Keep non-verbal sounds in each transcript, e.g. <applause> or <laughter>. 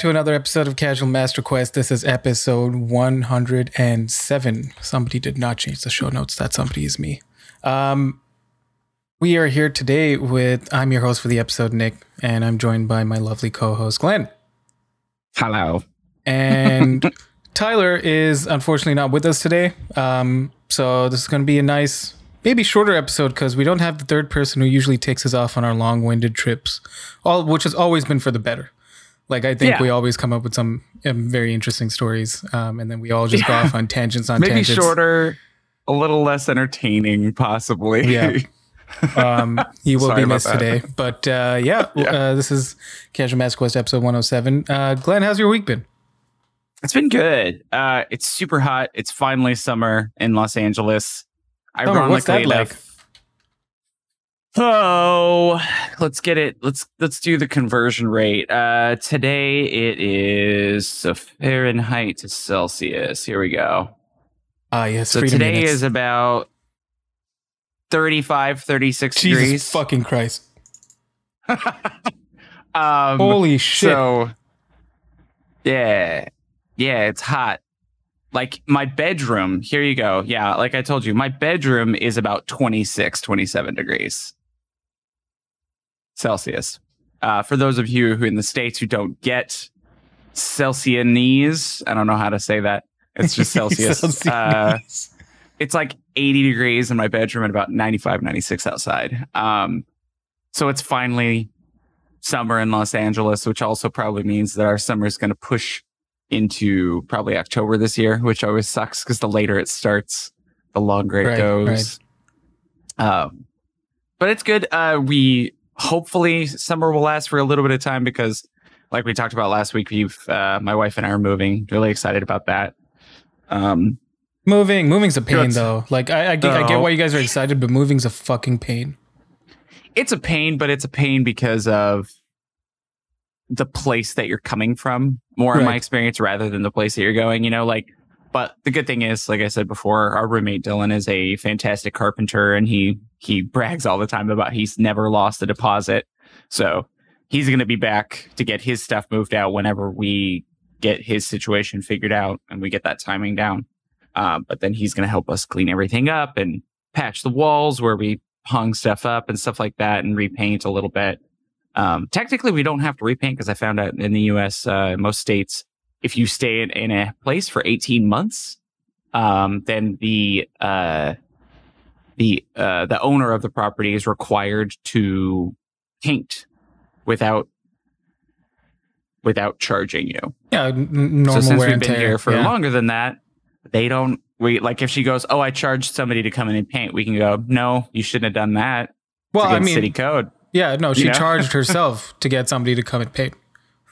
To another episode of Casual Master Quest. This is episode 107. Somebody did not change the show notes. That somebody is me. Um, we are here today with, I'm your host for the episode, Nick, and I'm joined by my lovely co host, Glenn. Hello. And <laughs> Tyler is unfortunately not with us today. Um, so this is going to be a nice, maybe shorter episode because we don't have the third person who usually takes us off on our long winded trips, all which has always been for the better. Like I think Yeah. we always come up with some um, very interesting stories, um, and then we all just go off on tangents on <laughs> Maybe tangents. shorter, a little less entertaining, possibly. Yeah. <laughs> Um, he will Sorry be missed today, but uh, yeah, <laughs> Yeah. Uh, this is Casual Master Quest episode 107. Uh, Glenn, how's your week been? it's been good. Uh, it's super hot. It's finally summer in Los Angeles. Summer, what's that Ironically like? Oh, let's get it. Let's let's do the conversion rate. Uh, today it is Fahrenheit to Celsius. Here we go. Ah, yes. So today minutes. is about 35, 36 Jesus degrees. fucking Christ! <laughs> um, Holy shit! So, yeah, yeah, it's hot. Like my bedroom, here you go. Yeah, like I told you, my bedroom is about 26, 27 degrees Celsius. Uh, for those of you who in the States who don't get Celsianese, I don't know how to say that. It's just <laughs> Celsius. uh, it's like 80 degrees in my bedroom and about 95 96 outside um so it's finally summer in los angeles which also probably means that our summer is going to push into probably october this year which always sucks because the later it starts the longer it Right, goes um but it's good uh we hopefully summer will last for a little bit of time because like we talked about last week we've uh, my wife and i are moving. Really excited about that. Um moving, moving's a pain though. Like I, I, get, I get why you guys are excited, but moving's a fucking pain. it's a pain, but it's a pain because of the place that you're coming from, more in my experience, rather than the place that you're going, you know, like, but the good thing is, like I said before, our roommate Dylan is a fantastic carpenter and he, he brags all the time about he's never lost a deposit. So he's going to be back to get his stuff moved out whenever we get his situation figured out and we get that timing down. Um, but then he's going to help us clean everything up and patch the walls where we hung stuff up and stuff like that and repaint a little bit. Um, technically, we don't have to repaint because I found out in the US, uh, most states, if you stay in, in a place for 18 months, um, then the, uh, the, uh, the owner of the property is required to paint without, without charging you Yeah, n- normal so since we've been here for yeah. longer than that, they don't. We like if she goes, oh, I charged somebody to come in and paint. We can go, no, you shouldn't have done that. Well, I mean, city code. yeah, no, she you know? charged <laughs> herself to get somebody to come and pay.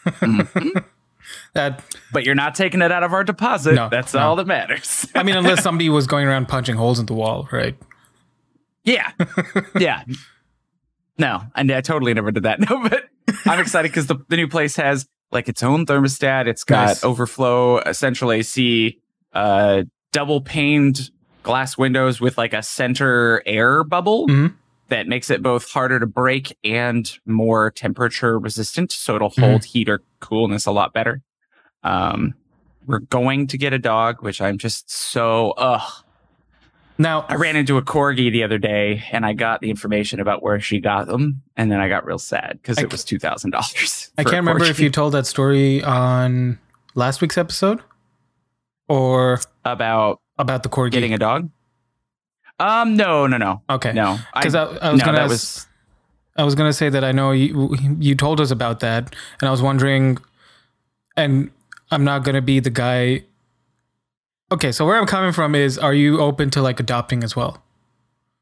Mhm. <laughs> That but you're not taking it out of our deposit. No, That's no. all that matters. I mean, unless <laughs> somebody was going around punching holes in the wall, right? Yeah, yeah. <laughs> No, and I totally never did that. <laughs> No, but I'm excited because the, the new place has like its own thermostat. It's got Nice. overflow, central AC, uh, double paned glass windows with like a center air bubble Mhm. that makes it both harder to break and more temperature resistant. So it'll Mm-hmm. hold heat or coolness a lot better. Um, we're going to get a dog, which I'm just so ugh. Now, I ran into a corgi the other day and I got the information about where she got them. And then I got real sad because it was $2,000. <laughs> I can't remember if you told that story on last week's episode or about about the corgi. getting a dog. Um, no, no, no, okay, no. because I, I was no, gonna was I was gonna say that I know you you told us about that, and I was wondering, and I'm not gonna be the guy. Okay, so where I'm coming from is, are you open to like adopting as well?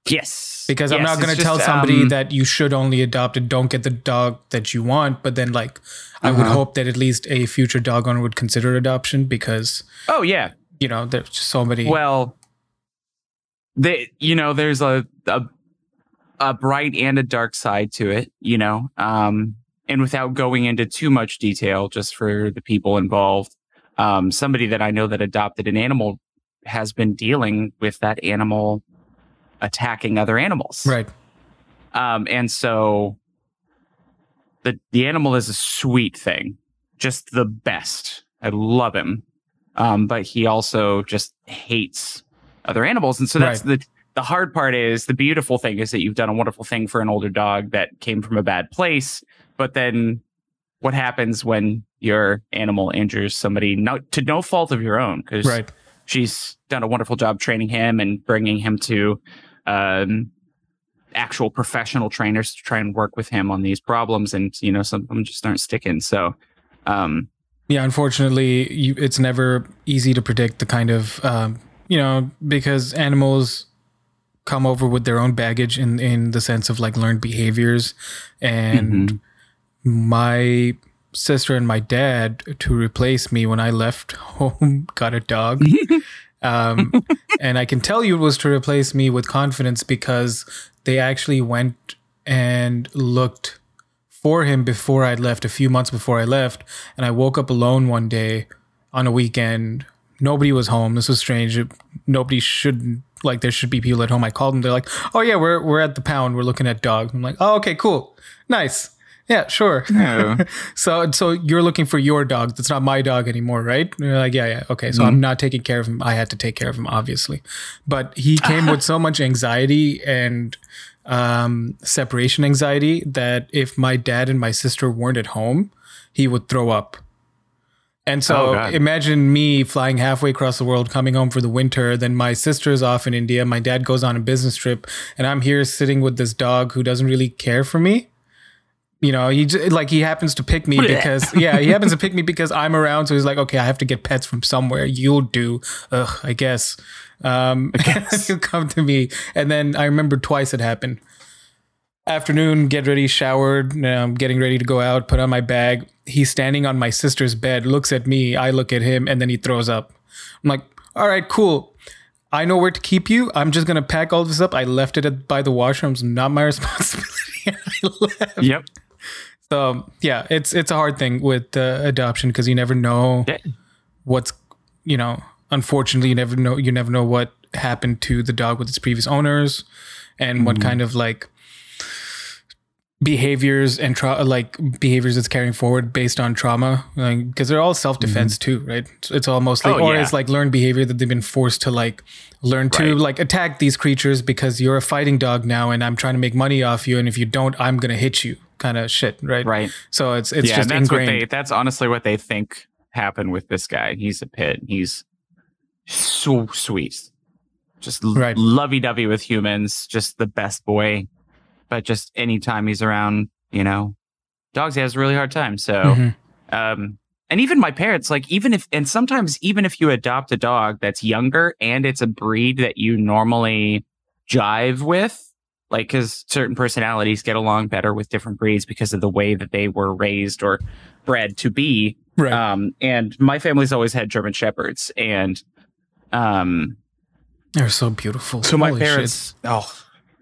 yes. Because I'm not gonna tell somebody um, that you should only adopt and don't get the dog that you want, but then like I would Uh-huh. hope that at least a future dog owner would consider adoption because Oh yeah. you know there's so many. Well, they, you know, there's a, a a bright and a dark side to it, you know. Um, and without going into too much detail, just for the people involved, um, somebody that I know that adopted an animal has been dealing with that animal attacking other animals. right. Um, and so the the animal is a sweet thing. just the best. I love him. Um, but he also just hates other animals. And so that's right. the the hard part is the beautiful thing is that you've done a wonderful thing for an older dog that came from a bad place. But then what happens when your animal injures somebody no, to no fault of your own? Because right. she's done a wonderful job training him and bringing him to um, actual professional trainers to try and work with him on these problems. And, you know, some of them just aren't sticking. So, um, yeah, unfortunately, you, it's never easy to predict the kind of, um, you know, because animals come over with their own baggage in in the sense of like learned behaviors and mm-hmm. my sister and my dad to replace me when I left <laughs> home got a dog. <laughs> um, and I can tell you it was to replace me with confidence because they actually went and looked for him before I'd left, a few months before I left. And I woke up alone one day on a weekend. Nobody was home. This was strange. Nobody should like there should be people at home. I called them. They're like, "Oh yeah, we're we're at the pound. We're looking at dogs." I'm like, "Oh okay, cool, nice." Yeah, sure. Yeah. <laughs> so so you're looking for your dog. That's not my dog anymore, right? And you're like, yeah, yeah, okay. So mm-hmm. I'm not taking care of him. I had to take care of him, obviously. But he came with <laughs> so much anxiety and um, separation anxiety that if my dad and my sister weren't at home, he would throw up. And so oh, imagine me flying halfway across the world, coming home for the winter. Then my sister's off in India. My dad goes on a business trip, and I'm here sitting with this dog who doesn't really care for me. You know, he just, like he happens to pick me because yeah, he happens to pick me because I'm around. So he's like, okay, I have to get pets from somewhere. You'll do. Ugh, I guess. Um, I <laughs> guess. he'll come to me, and then I remember twice it happened afternoon, get ready, showered, um, getting ready to go out, put on my bag. He's standing on my sister's bed, looks at me, I look at him, and then he throws up. I'm like, all right, cool. I know where to keep you. I'm just gonna pack all this up. I left it at, by the washrooms, not my <laughs> responsibility. <laughs> I left. Yep. So yeah, it's it's a hard thing with uh, adoption because you never know yeah. what's you know. Unfortunately, you never know. You never know what happened to the dog with its previous owners, and mm-hmm. what kind of like behaviors and tra- like behaviors it's carrying forward based on trauma because like, they're all self-defense mm-hmm. too right it's, it's all mostly oh, or yeah. it's like learned behavior that they've been forced to like learn to right. like attack these creatures because you're a fighting dog now and i'm trying to make money off you and if you don't i'm gonna hit you kind of shit right right so it's it's yeah, just that's ingrained. what they that's honestly what they think happened with this guy he's a pit he's so sweet just right. lovey-dovey with humans just the best boy but just anytime he's around, you know, dogs, he has a really hard time. So, mm-hmm. um, and even my parents, like, even if, and sometimes even if you adopt a dog that's younger and it's a breed that you normally jive with, like, because certain personalities get along better with different breeds because of the way that they were raised or bred to be. Right. Um, and my family's always had German Shepherds, and um, they're so beautiful. So my Holy parents, shit. oh,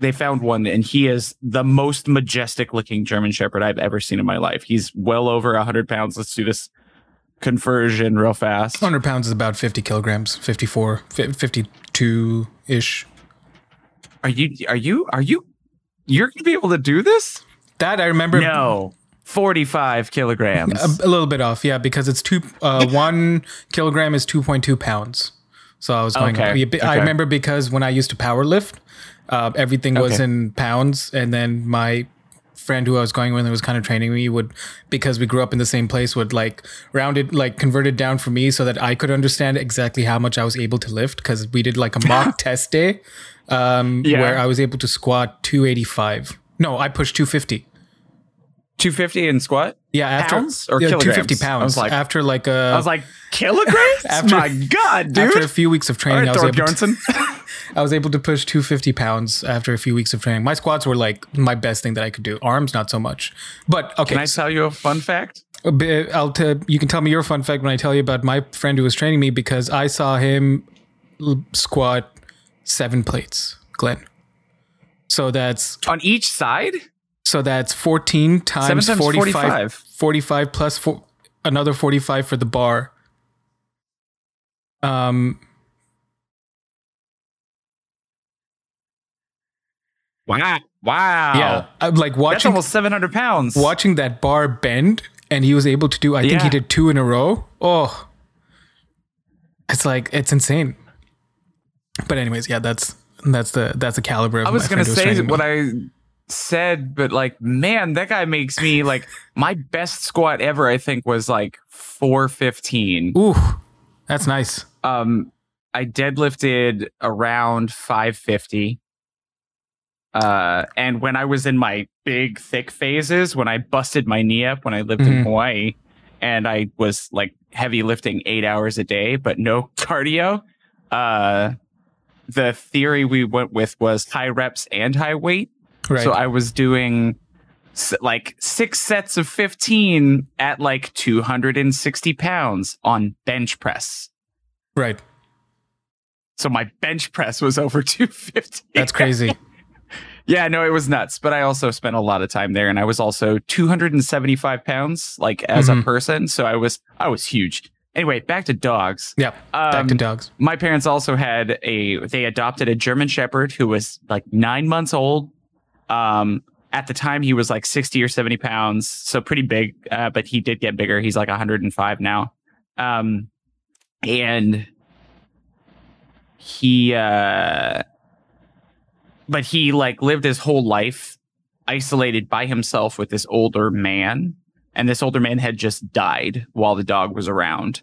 they found one and he is the most majestic looking German Shepherd I've ever seen in my life. He's well over 100 pounds. Let's do this conversion real fast. 100 pounds is about 50 kilograms, 54, 52 ish. Are you, are you, are you, you're going to be able to do this? That I remember. No. 45 kilograms. A, a little bit off, yeah, because it's two, uh, one kilogram is 2.2 pounds. So I was going, okay. I remember because when I used to power lift, uh, everything was okay. in pounds, and then my friend who I was going with and was kind of training me would because we grew up in the same place would like round it like convert it down for me so that I could understand exactly how much I was able to lift because we did like a <laughs> mock test day um, yeah. where I was able to squat 285. No, I pushed 250. 250 in squat? Yeah, after pounds or yeah, kilograms? 250 pounds. I was like, after like a, I was like kilograms. <laughs> after, My God, dude! After a few weeks of training, right, I was able to, <laughs> I was able to push 250 pounds after a few weeks of training. My squats were like my best thing that I could do. Arms, not so much. But okay. Can I tell you a fun fact? I'll t- you can tell me your fun fact when I tell you about my friend who was training me because I saw him squat seven plates, Glenn. So that's on each side. So that's 14 times, times 45, 45. 45 plus four, another 45 for the bar. Um, Wow. Wow. Yeah. I'm like watching. That's almost 700 pounds. Watching that bar bend and he was able to do. I think he did two in a row. Oh, it's like it's insane. But anyways, yeah, that's that's the that's the caliber. Of I was my gonna say training what. I said, but like, man, that guy makes me like <laughs> my best squat ever. I think was like four fifteen. Ooh, that's nice. Um, I deadlifted around five fifty. Uh, and when I was in my big thick phases, when I busted my knee up when I lived Mhm. in Hawaii, and I was like heavy lifting eight hours a day, but no <laughs> cardio. Uh, the theory we went with was high reps and high weight. Right. So I was doing like six sets of 15 at like 260 pounds on bench press. right. So my bench press was over 250. That's crazy. <laughs> yeah, no, it was nuts. But I also spent a lot of time there and I was also 275 pounds like as a Mhm. person. So I was, I was huge. Anyway, back to dogs. Yeah. Back Um, to dogs. my parents also had a they adopted a german shepherd who was like nine months old um at the time he was like 60 or 70 pounds so pretty big uh, but he did get bigger. He's like 105 now. Um and he uh but he like lived his whole life isolated by himself with this older man and this older man had just died while the dog was around.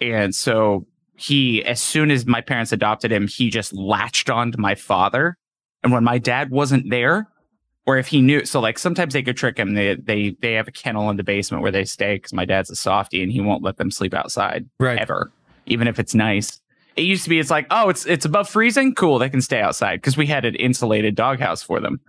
And so he as soon as my parents adopted him he just latched on to my father and when my dad wasn't there or if he knew so like sometimes they could trick him. They they they have a kennel in the basement where they stay because my dad's a softie and he won't let them sleep outside Right. ever even if it's nice. It used to be it's like oh it's it's above freezing? Cool they can stay outside because we had an insulated doghouse for them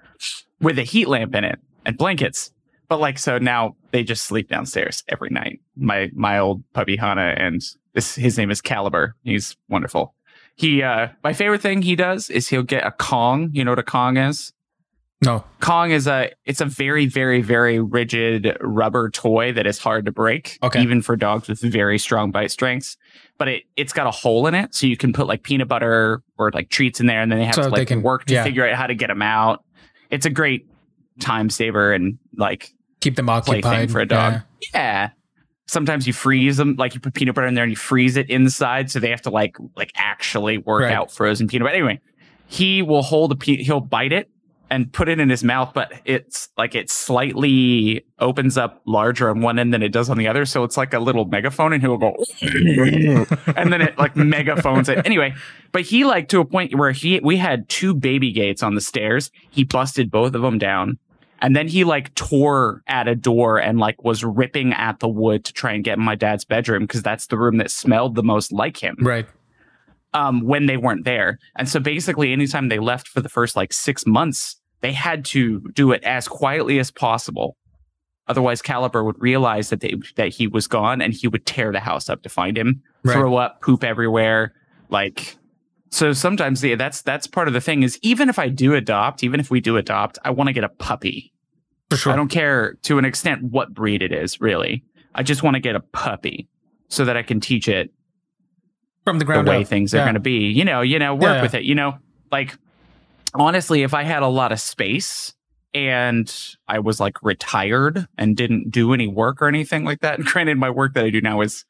with a heat lamp in it and blankets. But like so now they just sleep downstairs every night. My my old puppy hana and this his name is caliber. He's wonderful he uh my favorite thing he does is he'll get a kong you know what a kong is No. Kong is a it's a very very very rigid rubber toy that is hard to break Okay. even for dogs with very strong bite strengths but it it's got a hole in it so you can put like peanut butter or like treats in there and then they have So to they like can- work to yeah. figure out how to get them out it's a great time saver and like Keep them occupied for a dog Yeah. yeah sometimes you freeze them like you put peanut butter in there and you freeze it inside so they have to like like actually work Right. out frozen peanut butter. Anyway he will hold a pe- he'll bite it and put it in his mouth but it's like it slightly opens up larger on one end than it does on the other so it's like a little megaphone and he'll go <laughs> and then it like megaphones it. Anyway but he like to a point where he we had two baby gates on the stairs. He busted both of them down and then he like tore at a door and like was ripping at the wood to try and get in my dad's bedroom because that's the room that smelled the most like him Right. um, when they weren't there. And so basically, anytime they left for the first like six months, they had to do it as quietly as possible. Otherwise, Caliber would realize that they, that he was gone, and he would tear the house up to find him, Right. throw up, poop everywhere. Like, so sometimes yeah, that's that's part of the thing. Is even if I do adopt, even if we do adopt, I want to get a puppy. For sure. I don't care to an extent what breed it is, really. I just want to get a puppy so that I can teach it From the ground the way up. things are Yeah. going to be. You know, you know, work Yeah. with it. You know, like honestly, if I had a lot of space and I was like retired and didn't do any work or anything like that, <laughs> and granted, my work that I do now is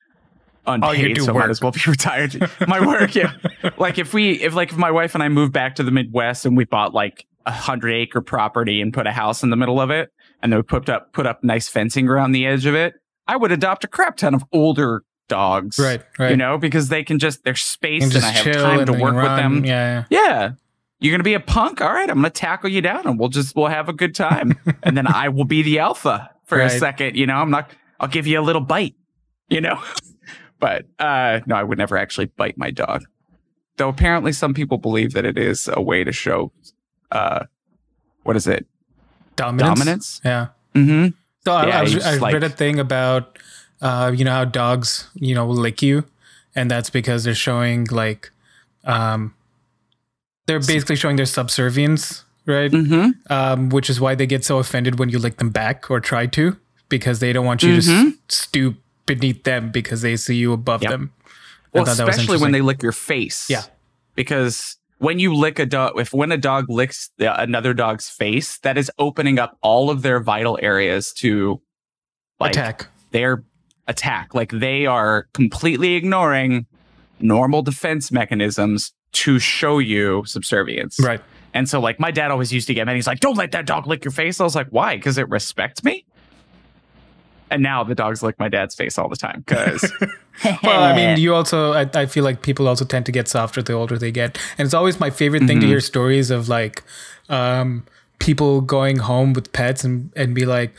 oh, unpaid, do so I work. might as well be <laughs> retired. <laughs> my work, yeah. Like if we, if like if my wife and I moved back to the Midwest and we bought like a hundred acre property and put a house in the middle of it, and then we put up put up nice fencing around the edge of it, I would adopt a crap ton of older dogs Right. Right. you know, because they can just they're spaced can and I have time and to work with them. Yeah. Yeah. You're gonna be a punk. All right, I'm gonna tackle you down and we'll just we'll have a good time. <laughs> and then I will be the alpha for a second. You know, I'm not I'll give you a little bite, you know. <laughs> but uh no, I would never actually bite my dog. Though apparently some people believe that it is a way to show uh what is it? Dominance. Dominance? Yeah. Mm-hmm. So I, Yeah, I, was, I like- read a thing about, uh, you know, how dogs, you know, lick you, and that's because they're showing like, um, they're basically showing their subservience, right? Mm-hmm. Um, which is why they get so offended when you lick them back or try to, because they don't want you to Mhm. s- stoop beneath them because they see you above Yep. them. I Well, thought that was especially when they lick your face. Yeah. Because when you lick a dog, if when a dog licks the, another dog's face, that is opening up all of their vital areas to Like Attack. they're attack. Like they are completely ignoring normal defense mechanisms to show you subservience. Right. And so, like, my dad always used to get mad. He's like, "Don't let that dog lick your face." I was like, "Why? Because it respects me." And now the dogs lick my dad's face all the time because Well, <laughs> I mean, <laughs> you also, I, I feel like people also tend to get softer the older they get. And it's always my favorite thing to Mhm. hear stories of like um, people going home with pets and, and be like,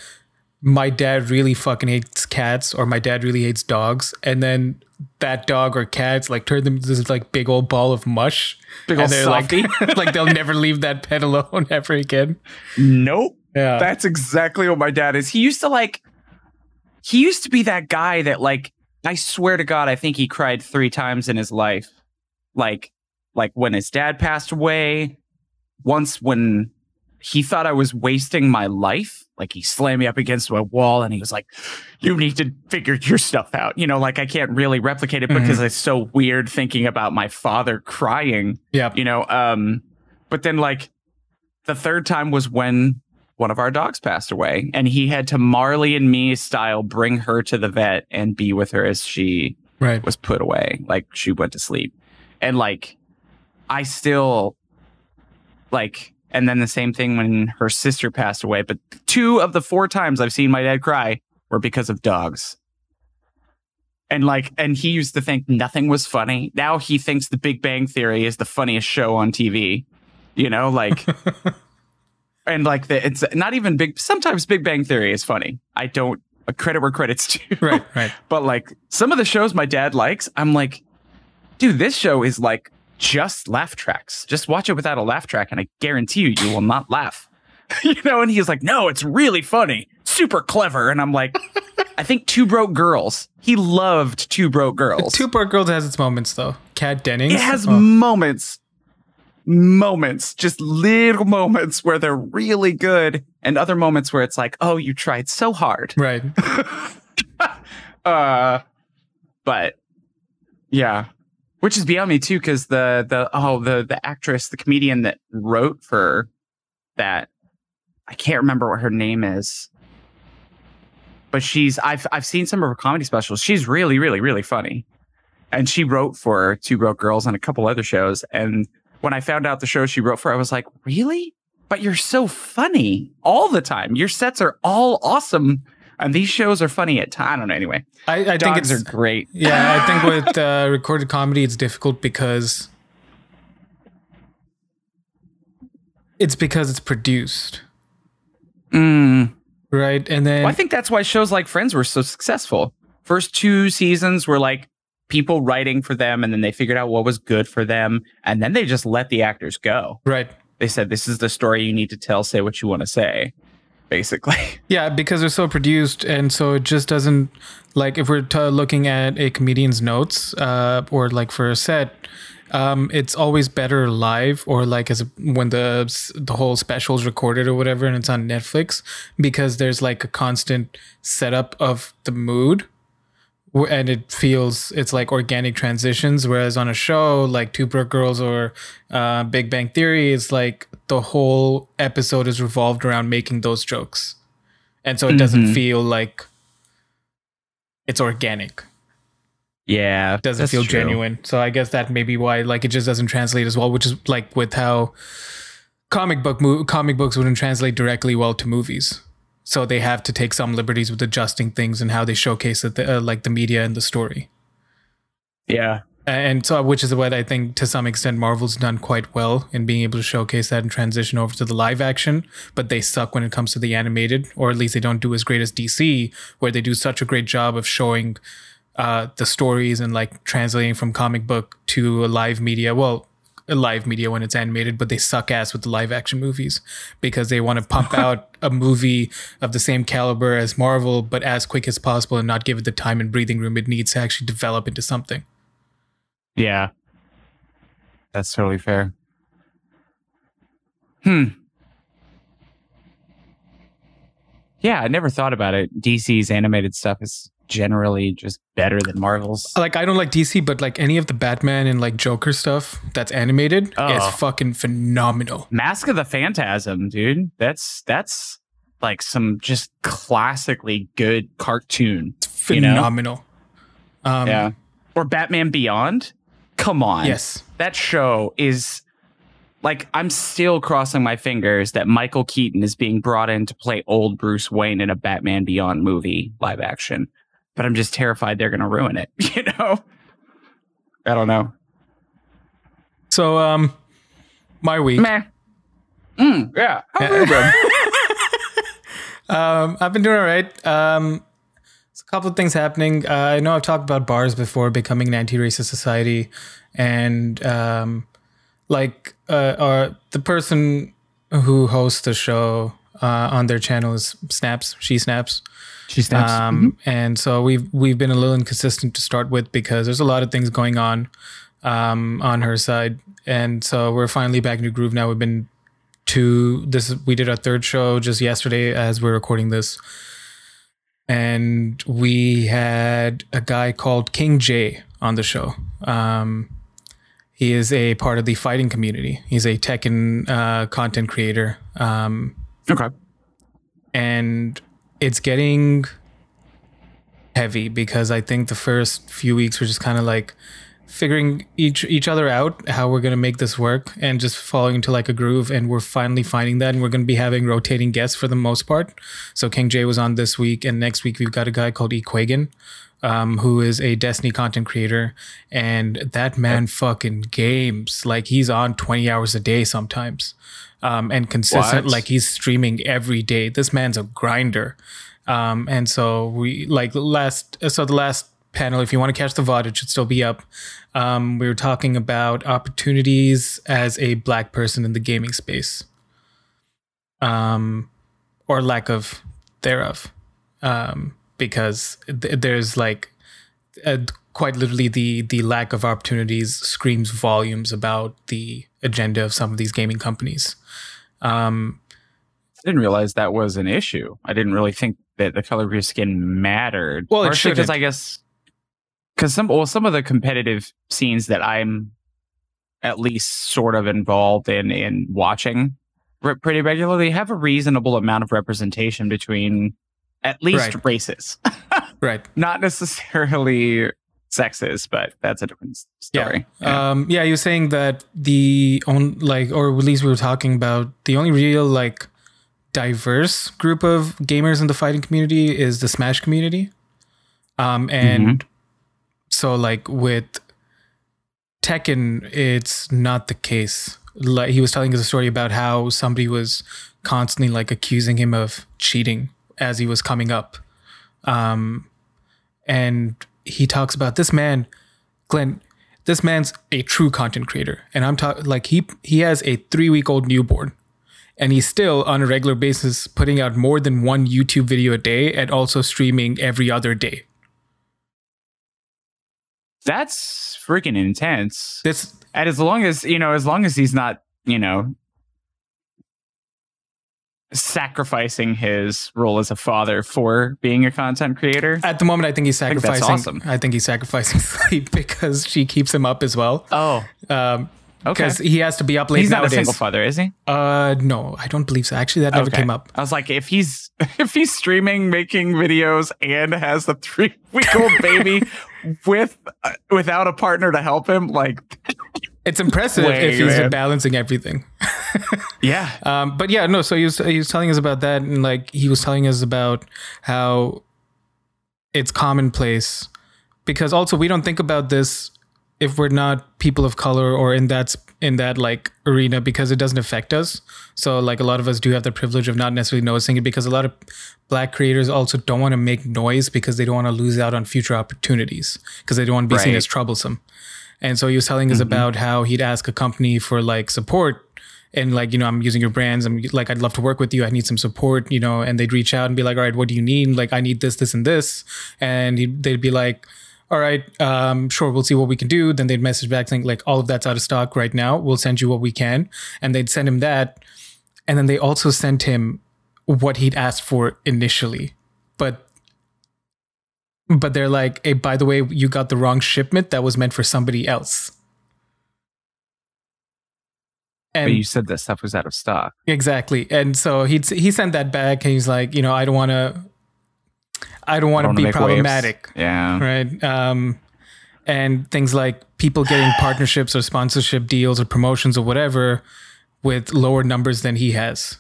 my dad really fucking hates cats or my dad really hates dogs. And then that dog or cats like turn them into this like big old ball of mush. Big and they're softy. like, <laughs> like they'll never leave that pet alone ever again. nope. Yeah. That's exactly what my dad is. He used to like, he used to be that guy that like, I swear to God, I think he cried three times in his life. Like, like when his dad passed away, once when he thought I was wasting my life, like he slammed me up against a wall and he was like, you need to figure your stuff out. You know, like I can't really replicate it because it's so weird thinking about my father crying yeah. you know um but then like the third time was when one of our dogs passed away and he had to marley and me style bring her to the vet and be with her as she Right. was put away like she went to sleep. And like i still like and then the same thing when her sister passed away but two of the four times i've seen my dad cry were because of dogs. And like and he used to think nothing was funny. Now he thinks the big bang theory is the funniest show on tv you know like <laughs> and like the, it's not even big sometimes big bang theory is funny i don't uh, credit where credit's <laughs> due Right. Right. but like some of the shows my dad likes, I'm like, dude, this show is like just laugh tracks. Just watch it without a laugh track, and I guarantee you, you will not laugh. <laughs> you know, and he's like, no, it's really funny, super clever. And I'm like, I think Two Broke Girls. He loved Two Broke Girls. Two Broke Girls has its moments though. Kat Dennings. it has Oh, moments, moments, just little moments where they're really good, and other moments where it's like, oh, you tried so hard. right. <laughs> uh but yeah which is beyond me too because the the oh the the actress the comedian that wrote for that i can't remember what her name is but she's i've i've seen some of her comedy specials she's really really really funny and she wrote for two broke girls and a couple other shows and when i found out the show she wrote for i was like really but you're so funny all the time your sets are all awesome and these shows are funny at times. I don't know. Anyway, I, I think it's are great. Yeah, I <laughs> think with uh, recorded comedy, it's difficult because it's because it's produced, Mm. right? And then Well, I think that's why shows like Friends were so successful. First two seasons were like people writing for them, and then they figured out what was good for them, and then they just let the actors go. right, They said, "This is the story you need to tell. Say what you want to say." Basically, <laughs> yeah, because they're so produced, and so it just doesn't like if we're t- looking at a comedian's notes, uh, or like for a set. Um, it's always better live or like as a, when the the whole special is recorded or whatever and it's on Netflix because there's like a constant setup of the mood and it feels it's like organic transitions whereas on a show like two broke girls or uh, big bang theory is like the whole episode is revolved around making those jokes and so it doesn't Mhm. feel like it's organic yeah, It doesn't feel true. genuine so i guess that may be why like it just doesn't translate as well which is like with how comic book mo- comic books wouldn't translate directly well to movies so they have to take some liberties with adjusting things and how they showcase it, uh, like the media and the story. Yeah, and so which is what i think to some extent marvel's done quite well in being able to showcase that and transition over to the live action but they suck when it comes to the animated or at least they don't do as great as dc where they do such a great job of showing uh, the stories and like translating from comic book to a live media. Well live media when it's animated but they suck ass with the live action movies because they want to pump <laughs> out a movie of the same caliber as marvel but as quick as possible and not give it the time and breathing room it needs to actually develop into something yeah, that's totally fair. Hmm. Yeah, I never thought about it. DC's animated stuff is generally just better than Marvel's. like I don't like DC, but like any of the Batman and like Joker stuff that's animated Oh. is fucking phenomenal. Mask of the Phantasm, dude. That's that's like some just classically good cartoon. You know? Phenomenal. Um, yeah. Or Batman Beyond. Come on. Yes. That show is like I'm still crossing my fingers that Michael Keaton is being brought in to play old Bruce Wayne in a Batman Beyond movie live action. But I'm just terrified they're going to ruin it, <laughs> you know? I don't know. So, um, my week. Meh. Mm, yeah. How have you been? Um, I've been doing all right. Um, there's a couple of things happening. Uh, I know I've talked about bars before becoming an anti-racist society, and um, like uh, or the person who hosts the show uh, on their channel is Snaps. She snaps. She snaps. Um, and so we've we've been a little inconsistent to start with because there's a lot of things going on um, on her side, and so we're finally back in the groove now. We've been to this. We did our third show just yesterday as we're recording this, and we had a guy called King J on the show. Um, he is a part of the fighting community. He's a Tekken uh, content creator. Um, okay. and it's getting heavy because I think the first few weeks were just kind of like figuring each each other out how we're gonna make this work and just falling into like a groove and we're finally finding that and we're gonna be having rotating guests for the most part. So King J was on this week and next week we've got a guy called Equagan. Um, who is a Destiny content creator, and that man fucking games like he's on twenty hours a day sometimes, um, and consistent. What? Like he's streaming every day. This man's a grinder. Um, and so we like last, so the last panel, if you want to catch the VOD, it should still be up. Um, we were talking about opportunities as a black person in the gaming space, um, or lack of thereof, um, because th- there's like uh, quite literally the the lack of opportunities screams volumes about the agenda of some of these gaming companies. Um, I didn't realize that was an issue. I didn't really think that the color of your skin mattered. Well, Partially because. I guess because some well some of the competitive scenes that I'm at least sort of involved in in watching re- pretty regularly have a reasonable amount of representation between at least Right. races, <laughs> right. not necessarily sexes, but that's a different story. Yeah. Um, yeah, you were saying that the on like, or at least we were talking about the only real like diverse group of gamers in the fighting community is the Smash community. Um, and so like with Tekken, it's not the case. Like he was telling us a story about how somebody was constantly like accusing him of cheating as he was coming up. Um, and he talks about this man, Glenn. This man's a true content creator, and I'm talking like he he has a three week old newborn, and he's still on a regular basis putting out more than one YouTube video a day, and also streaming every other day. That's freaking intense. This And as long as, you know, as long as he's not, you know, sacrificing his role as a father for being a content creator. at the moment, I think he's think that's sacrificing. awesome. I think he's sacrificing <laughs> sleep because she keeps him up as well. Oh, Um, okay. because he has to be up late He's not a single father, is he? Uh, no, I don't believe so. Actually, that never Okay. came up. I was like, if he's <laughs> if he's streaming, making videos, and has a three week old <laughs> baby with uh, without a partner to help him, like, It's impressive Way, if he's man. balancing everything. <laughs> yeah, Um, but yeah, no. So he was he was telling us about that, and like he was telling us about how it's commonplace because also we don't think about this if we're not people of color or in that in that like arena because it doesn't affect us. So like a lot of us do have the privilege of not necessarily noticing it because a lot of black creators also don't want to make noise because they don't want to lose out on future opportunities because they don't want to be seen as troublesome. And so he was telling us about how he'd ask a company for like support and like, you know, I'm using your brands. I'm like, I'd love to work with you. I need some support, you know, and they'd reach out and be like, all right, what do you need? Like, I need this, this, and this. And he'd, they'd be like, all right, um, sure, we'll see what we can do. Then they'd message back saying like, all of that's out of stock right now. We'll send you what we can. And they'd send him that. And then they also sent him what he'd asked for initially. But but they're like, hey, by the way, you got the wrong shipment that was meant for somebody else. but you said that stuff was out of stock. Exactly. And so he he sent that back and he's like, you know, I don't want to I don't want to be problematic. Waves. Yeah. Right. Um and things like people getting <sighs> partnerships or sponsorship deals or promotions or whatever with lower numbers than he has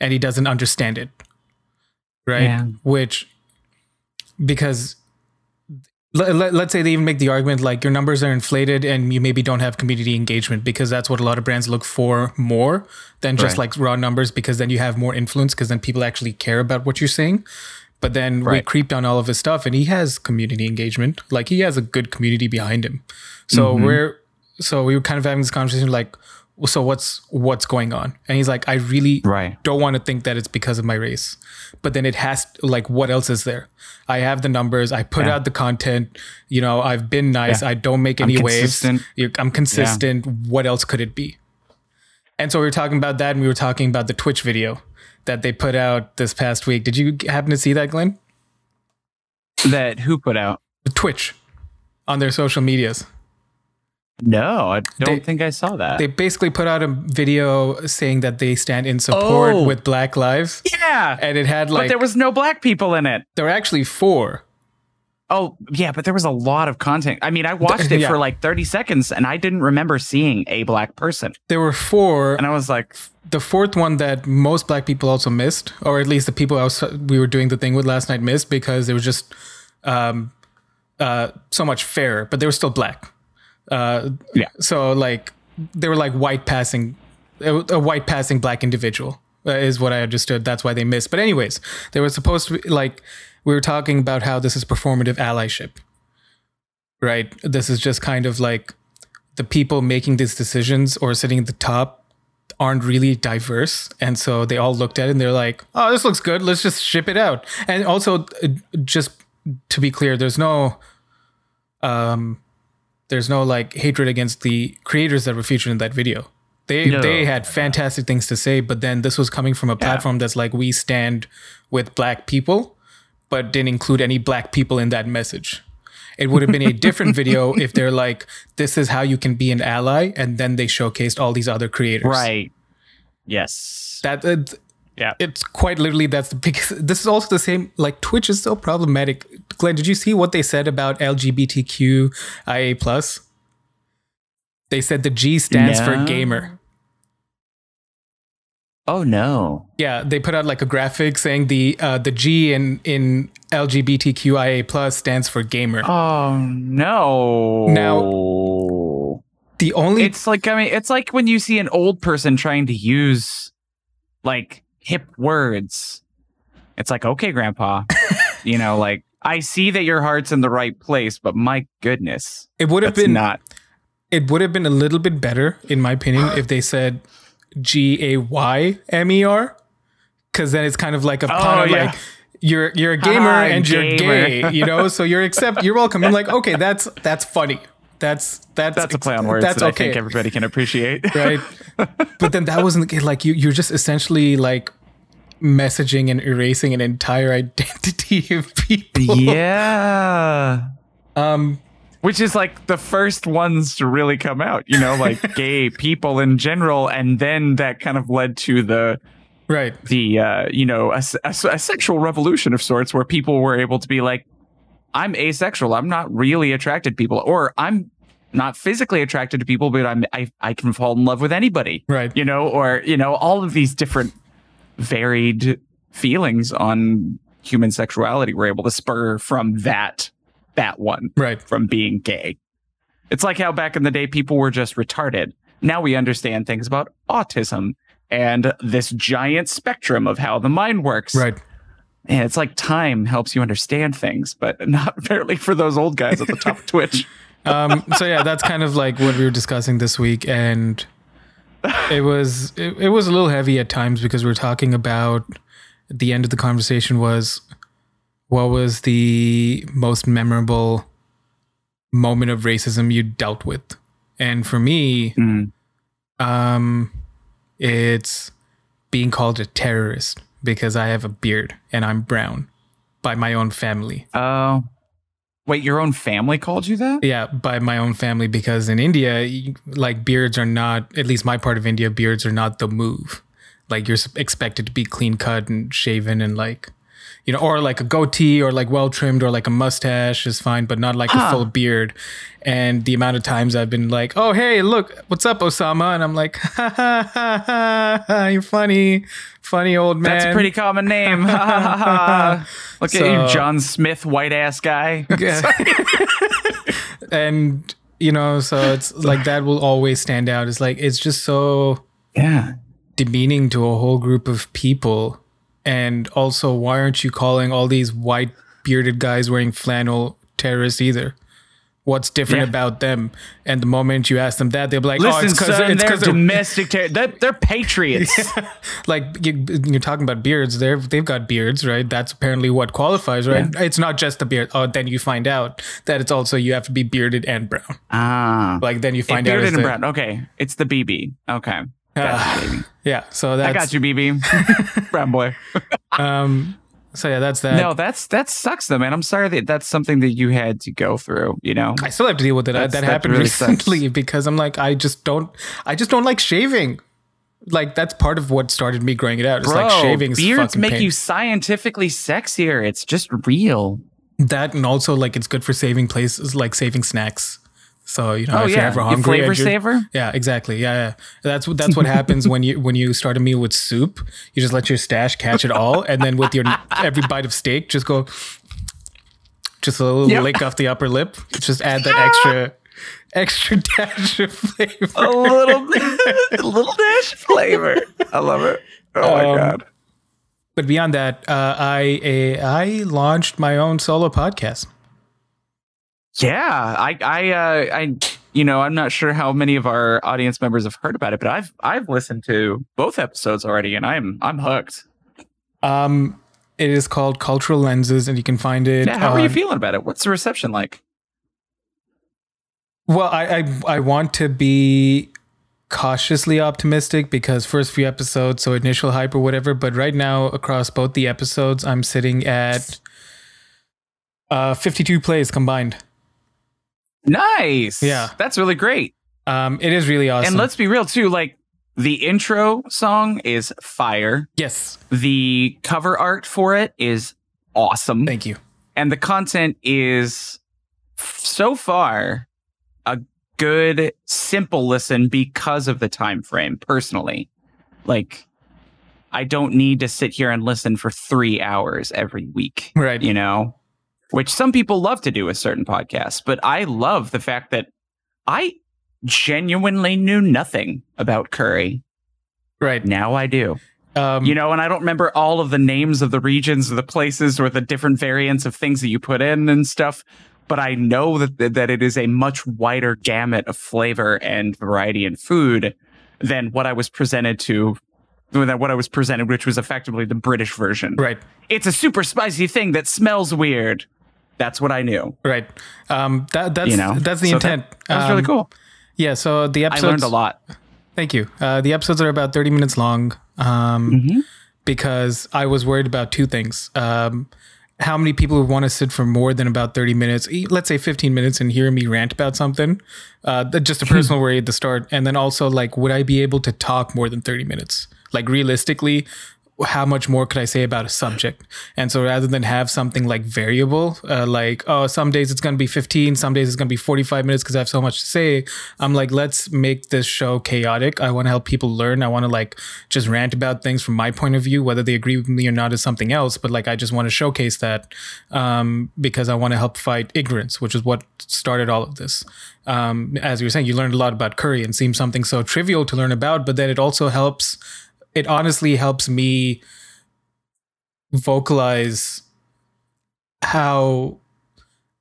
and he doesn't understand it. Right? Yeah. Which because let, us say they even make the argument like your numbers are inflated and you maybe don't have community engagement because that's what a lot of brands look for more than just right. like raw numbers because then you have more influence because then people actually care about what you're saying but then right. we creeped on all of his stuff and he has community engagement like he has a good community behind him so mm-hmm. we're so we were kind of having this conversation like so what's what's going on and he's like i really right. don't want to think that it's because of my race but then it has like what else is there i have the numbers i put yeah. out the content you know i've been nice yeah. i don't make any I'm waves consistent. i'm consistent yeah. what else could it be and so we were talking about that and we were talking about the twitch video that they put out this past week did you happen to see that glenn that who put out twitch on their social medias no, I don't they, think I saw that. They basically put out a video saying that they stand in support oh, with Black Lives. Yeah. And it had like. But there was no black people in it. There were actually four. Oh, yeah, but there was a lot of content. I mean, I watched it <laughs> yeah. for like 30 seconds and I didn't remember seeing a black person. There were four. And I was like. The fourth one that most black people also missed, or at least the people was, we were doing the thing with last night missed because it was just um, uh, so much fairer, but they were still black. Uh, yeah. So like they were like white passing, a white passing black individual uh, is what I understood. That's why they missed. But anyways, they were supposed to be like we were talking about how this is performative allyship, right? This is just kind of like the people making these decisions or sitting at the top aren't really diverse and so they all looked at it and they're like oh this looks good let's just ship it out and also uh, just to be clear there's no um there's no like hatred against the creators that were featured in that video. They no. they had fantastic things to say, but then this was coming from a platform yeah. that's like we stand with black people, but didn't include any black people in that message. It would have been a <laughs> different video if they're like, this is how you can be an ally, and then they showcased all these other creators. Right. Yes. That uh, yeah, it's quite literally that's the biggest. This is also the same. Like Twitch is so problematic. Glenn, did you see what they said about LGBTQIA plus? They said the G stands no. for gamer. Oh no! Yeah, they put out like a graphic saying the uh, the G in in LGBTQIA plus stands for gamer. Oh no! Now, the only it's like I mean it's like when you see an old person trying to use like hip words. It's like, okay, grandpa, <laughs> you know, like I see that your heart's in the right place, but my goodness, it would have been not. It would have been a little bit better, in my opinion, if they said G A Y M E R, because then it's kind of like a pun oh, yeah. like you're you're a gamer Hi, and gamer. you're gay, you know. So you're accept you're welcome. I'm like, <laughs> okay, that's that's funny. That's that's that's a play on words that's that okay. I think everybody can appreciate, right? <laughs> but then that wasn't like you. You're just essentially like messaging and erasing an entire identity <laughs> of people. Yeah. Um, which is like the first ones to really come out, you know, like <laughs> gay people in general, and then that kind of led to the right the uh, you know a, a, a sexual revolution of sorts where people were able to be like I'm asexual. I'm not really attracted to people, or I'm not physically attracted to people, but I'm I, I can fall in love with anybody. Right. You know, or you know, all of these different varied feelings on human sexuality were able to spur from that that one. Right. From being gay. It's like how back in the day people were just retarded. Now we understand things about autism and this giant spectrum of how the mind works. Right. And it's like time helps you understand things, but not <laughs> apparently for those old guys at the top of Twitch. <laughs> um, so yeah, that's kind of like what we were discussing this week, and it was it, it was a little heavy at times because we were talking about the end of the conversation was what was the most memorable moment of racism you dealt with, and for me, mm. um, it's being called a terrorist because I have a beard and I'm brown by my own family. Oh. Wait, your own family called you that? Yeah, by my own family because in India, like beards are not, at least my part of India, beards are not the move. Like you're expected to be clean cut and shaven and like, you know, or like a goatee or like well trimmed or like a mustache is fine, but not like a full beard. And the amount of times I've been like, oh, hey, look, what's up, Osama? And I'm like, <laughs> ha ha ha ha, ha you're funny, funny old man. That's a pretty common name. Ha, ha, ha, ha. <laughs> Look at you, John Smith, white ass guy. <laughs> and, you know, so it's like that will always stand out. It's like, it's just so. yeah. demeaning to a whole group of people. And also, why aren't you calling all these white bearded guys wearing flannel terrorists either? What's different Yeah. about them? And the moment you ask them that, they'll be like, "Oh, it's because they're they're domestic. Ter- they're, they're patriots. <laughs> like you, you're talking about beards. They're they've got beards, right? That's apparently what qualifies, right? It's not just the beard. Oh, then you find out that it's also you have to be bearded and brown. ah. Like then you find out. Bearded it's and the- brown. Okay. It's the BB. Okay. Ah, yeah. So that's I got you, BB. <laughs> brown boy. <laughs> um. So yeah, that's that. No, that's that sucks though, man. I'm sorry that that's something that you had to go through. You know, I still have to deal with it. That's- that that happened really sucks. recently <laughs> because I'm like, I just don't, I just don't like shaving. Like that's part of what started me growing it out. It's bro. like shaving beards make pain. you scientifically sexier. It's just real. that, and also like it's good for saving places, like saving snacks. So you know, Oh if you're yeah, ever you hungry, flavor you're- saver. Yeah, exactly. Yeah, yeah. That's what that's what happens when you when you start a meal with soup. You just let your stash catch it all, and then with your every bite of steak, just go, just a little Yep. lick off the upper lip. Just add that extra extra <laughs> dash of flavor. A little, <laughs> a little dash of flavor. I love it. Oh my Um, god. But beyond that, uh, I uh, I launched my own solo podcast. Yeah, I, I, uh, I, you know, I'm not sure how many of our audience members have heard about it, but I've, I've listened to both episodes already, and I'm, I'm hooked. Um, it is called Cultural Lenses, and you can find it. Yeah, how are you feeling about it? What's the reception like? Well, I, I I want to be cautiously optimistic because first few episodes, so initial hype or whatever. But right now, across both the episodes, I'm sitting at uh 52 plays combined. Nice. Yeah. that's really great. Um, it is really awesome. And let's be real too. Like the intro song is fire. yes, The cover art for it is awesome. thank you. and the content is so far a good simple listen because of the time frame personally like i don't need to sit here and listen for three hours every week Right. you know which some people love to do with certain podcasts but i love the fact that i genuinely knew nothing about curry Right. now i do Um, you know, and I don't remember all of the names of the regions or the places or the different variants of things that you put in and stuff. But I know that that it is a much wider gamut of flavor and variety in food than what I was presented to, than what I was presented, which was effectively the British version. right. It's a super spicy thing that smells weird. That's what I knew. Right. Um, that that's You know, that's the So intent. That, was really Um, cool. Yeah. So the episodes. I learned a lot. Thank you. Uh, the episodes are about 30 minutes long. Um, Mhm. because I was worried about two things. Um, how many people would want to sit for more than about 30 minutes, let's say 15 minutes, and hear me rant about something? Uh, just a <laughs> personal worry at the start. And then also, like, would I be able to talk more than 30 minutes? Like, realistically, how much more could I say about a subject? And so rather than have something like variable, uh, like, oh, some days it's going to be 15, some days it's going to be 45 minutes because I have so much to say, I'm like, let's make this show chaotic. I want to help people learn. I want to like just rant about things from my point of view, whether they agree with me or not is something else. But like, I just want to showcase that um, because I want to help fight ignorance, which is what started all of this. Um, as you were saying, you learned a lot about curry and seems something so trivial to learn about, but then it also helps it honestly helps me vocalize how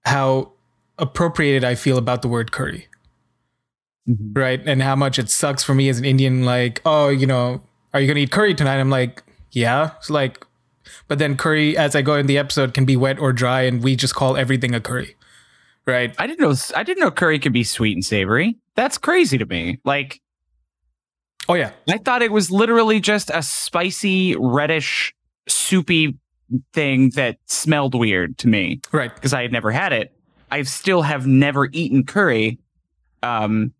how appropriated I feel about the word curry, Mhm. right? And how much it sucks for me as an Indian. Like, oh, you know, are you gonna eat curry tonight? I'm like, yeah. It's like, but then curry, as I go in the episode, can be wet or dry, and we just call everything a curry, right? I didn't know. I didn't know curry could be sweet and savory. That's crazy to me. Like Oh yeah, I thought it was literally just a spicy, reddish, soupy thing that smelled weird to me right. because I had never had it. I still have never eaten curry. Um,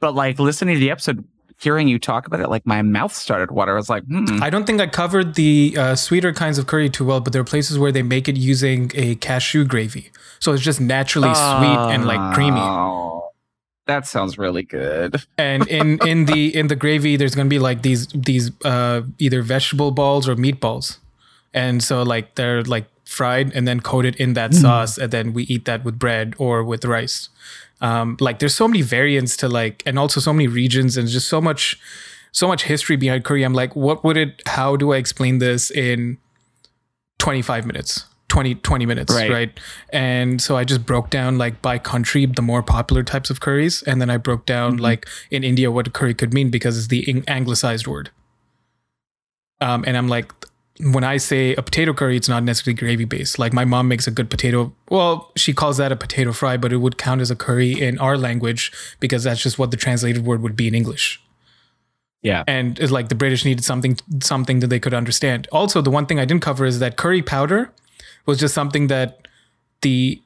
but like listening to the episode, hearing you talk about it, like my mouth started water. I was like, hmm. I don't think I covered the uh, sweeter kinds of curry too well, but there are places where they make it using a cashew gravy, so it's just naturally sweet and like creamy. That sounds really good. And in in the <laughs> in the gravy, there's gonna be like these these uh, either vegetable balls or meatballs, and so like they're like fried and then coated in that sauce, and then we eat that with bread or with rice. Um, like there's so many variants to like, and also so many regions, and just so much so much history behind curry. I'm like, what would it? How do I explain this in 25 minutes? 20, 20 minutes, Right. right. And so I just broke down like by country the more popular types of curries, and then I broke down like in India what curry could mean because it's the anglicized word. Um, and I'm like, when I say a potato curry, it's not necessarily gravy based. Like my mom makes a good potato. Well, she calls that a potato fry, but it would count as a curry in our language because that's just what the translated word would be in English Yeah. and it's like the British needed something something that they could understand. Also, the one thing I didn't cover is that curry powder was just something that the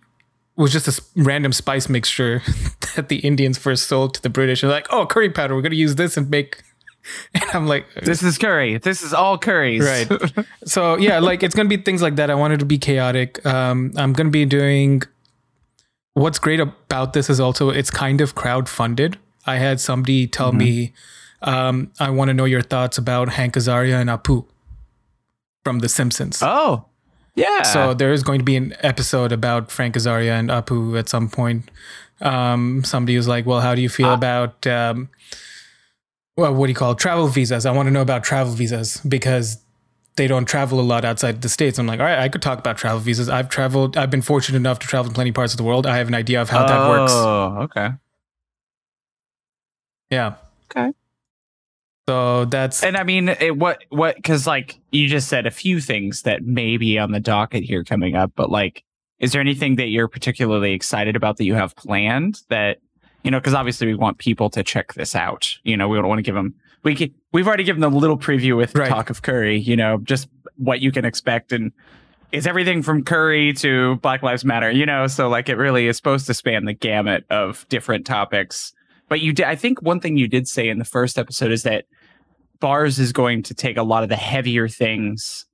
was just a random spice mixture <laughs> that the Indians first sold to the British. They're like, "Oh, curry powder, we're gonna use this and make." <laughs> And I'm like, This is curry. This is all curries. Right. <laughs> so yeah, like it's gonna be things like that. I wanted to be chaotic. Um, I'm gonna be doing. What's great about this is also it's kind of crowd funded. I had somebody tell me, um, I want to know your thoughts about Hank Azaria and Apu from The Simpsons. oh. Yeah. So there is going to be an episode about Frank Azaria and Apu at some point. Um, somebody was like, "Well, how do you feel Ah. about um, well, what do you call it? travel visas? I want to know about travel visas because they don't travel a lot outside the states." I'm like, "All right, I could talk about travel visas. I've traveled. I've been fortunate enough to travel to plenty parts of the world. I have an idea of how that works. Oh, okay. Yeah. Okay. So that's And I mean, it, what what? Because like you just said a few things that may be on the docket here coming up, but like, is there anything that you're particularly excited about that you have planned that you know? Because obviously we want people to check this out. You know, we don't want to give them. We can, we've already given them a little preview with Right. talk of curry. You know, just what you can expect and. It's everything from curry to Black Lives Matter, you know. So like, it really is supposed to span the gamut of different topics. But you did, I think one thing you did say in the first episode is that bars is going to take a lot of the heavier things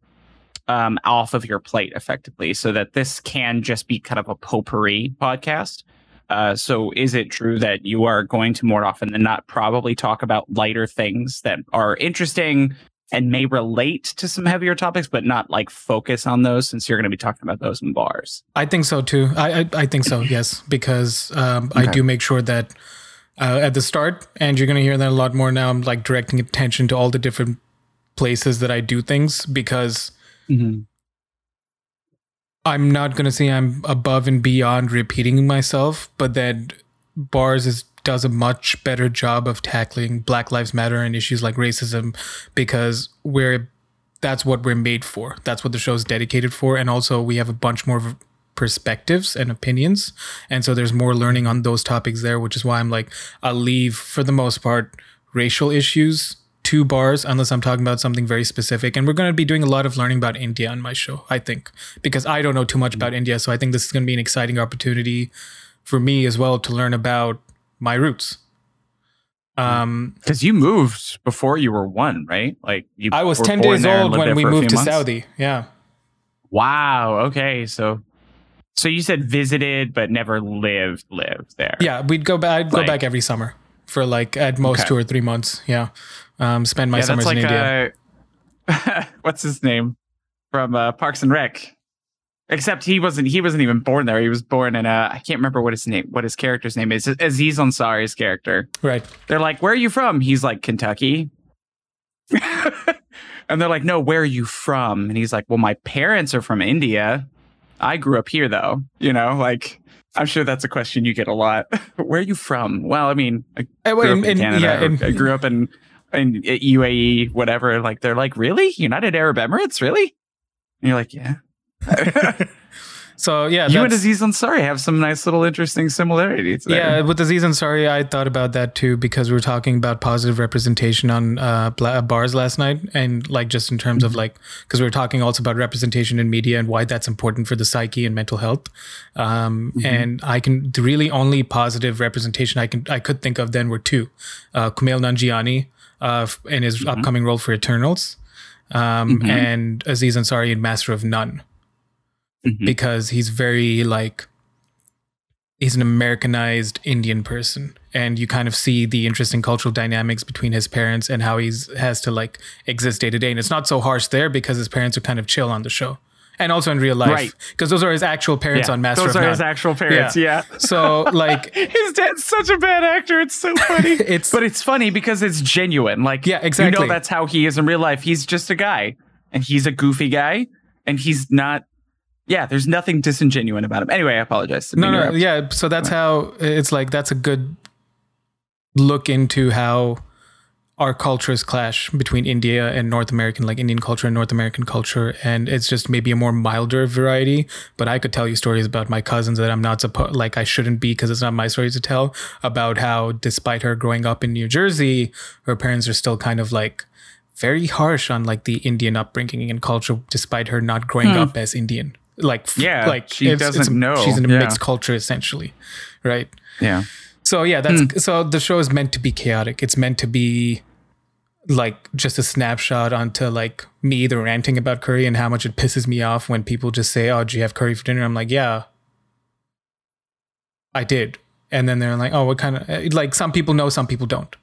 um, off of your plate effectively so that this can just be kind of a potpourri podcast uh, so is it true that you are going to more often than not probably talk about lighter things that are interesting and may relate to some heavier topics but not like focus on those since you're going to be talking about those in bars I think so too. I I, I think so. Yes, because um, I do make sure that uh, at the start, and you're gonna hear that a lot more now. I'm like directing attention to all the different places that I do things because I'm not gonna say I'm above and beyond repeating myself, but that bars is does a much better job of tackling Black Lives Matter and issues like racism because we're that's what we're made for. That's what the show's dedicated for, and also we have a bunch more of perspectives and opinions, and so there's more learning on those topics there, which is why I'm like I'll leave for the most part racial issues to bars unless I'm talking about something very specific. And we're going to be doing a lot of learning about India on my show, I think, because I don't know too much about India, so I think this is going to be an exciting opportunity for me as well to learn about my roots. Um, because you moved before you were one right like you I was 10 days old when we moved to months? Saudi. Yeah. Wow. Okay. So, so you said visited but never lived lived there. Yeah, we'd go back. I'd go back every summer for like at most Okay. two or three months. Yeah, um, spend my yeah, summers that's in India. uh, <laughs> what's his name from uh, Parks and Rec. Except he wasn't. He wasn't even born there. He was born in a. I can't remember what his name. What his character's name is. Aziz Ansari's character. right. They're like, "Where are you from?" He's like, "Kentucky." <laughs> and they're like, "No, where are you from?" And he's like, "Well, my parents are from India. I grew up here, though. You know, like." I'm sure that's a question you get a lot. <laughs> Where are you from? Well, I mean, I Uh, grew well, up in- in in- Canada. yeah, in- I grew up in in UAE, whatever. Like they're like, really? United Arab Emirates, really? And you're like, yeah. <laughs> <laughs> So yeah, you and Aziz Ansari have some nice little interesting similarities. There. Yeah, with Aziz Ansari, I thought about that too because we were talking about positive representation on uh, bars last night, and like just in terms of like because we were talking also about representation in media and why that's important for the psyche and mental health. Um, And I can the really only positive representation I can I could think of then were two: uh, Kumail Nanjiani uh, in his upcoming role for Eternals, um, Mhm. and Aziz Ansari in Master of None Mhm. because he's very like he's an Americanized Indian person, and you kind of see the interesting cultural dynamics between his parents and how he's has to like exist day to day. And it's not so harsh there because his parents are kind of chill on the show, and also in real life, Right. Because those are his actual parents Yeah, on Master Those are None. his actual parents. Yeah. so <laughs> like His dad's such a bad actor. It's so funny. <laughs> It's- but it's funny because it's genuine. Like Yeah, exactly. You know that's how he is in real life. He's just a guy, and he's a goofy guy, and he's not. Yeah, there's nothing disingenuine about him. Anyway, I apologize. no no yeah so that's how it's like that's a good look into how our cultures clash between india and north american like indian culture and north american culture and it's just maybe a more milder variety but i could tell you stories about my cousins that i'm not supposed like i shouldn't be because it's not my story to tell about how despite her growing up in new jersey her parents are still kind of like very harsh on like the indian upbringing and culture despite her not growing hmm. up as indian like Yeah, like she it's- it's doesn't a- know. she's in a Yeah. mixed culture essentially right Yeah. so yeah that's Hmm. so the show is meant to be chaotic it's meant to be like just a snapshot onto like me either ranting about curry and how much it pisses me off when people just say oh do you have curry for dinner i'm like yeah i did and then they're like oh what kind of like some people know some people don't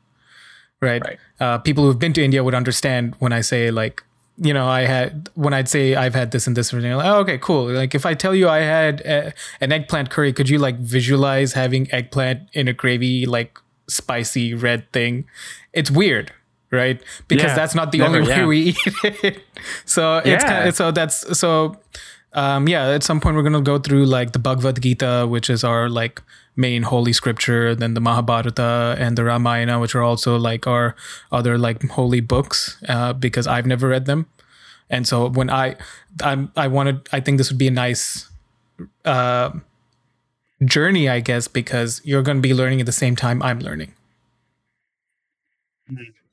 right, Right. Uh, people who've been to india would understand when i say like you know i had when i'd say i've had this and this and they're like oh okay cool like if i tell you i had a, an eggplant curry could you like visualize having eggplant in a gravy like spicy red thing it's weird right because Yeah. that's not the Never, only <laughs> way yeah. we eat it so it's Yeah. kind of, so that's so um yeah at some point we're gonna go through like the bhagavad gita which is our like main holy scripture then the mahabharata and the ramayana which are also like our other like holy books uh, because i've never read them. And so when i i'm i wanted i think this would be a nice uh journey i guess because you're going to be learning at the same time i'm learning.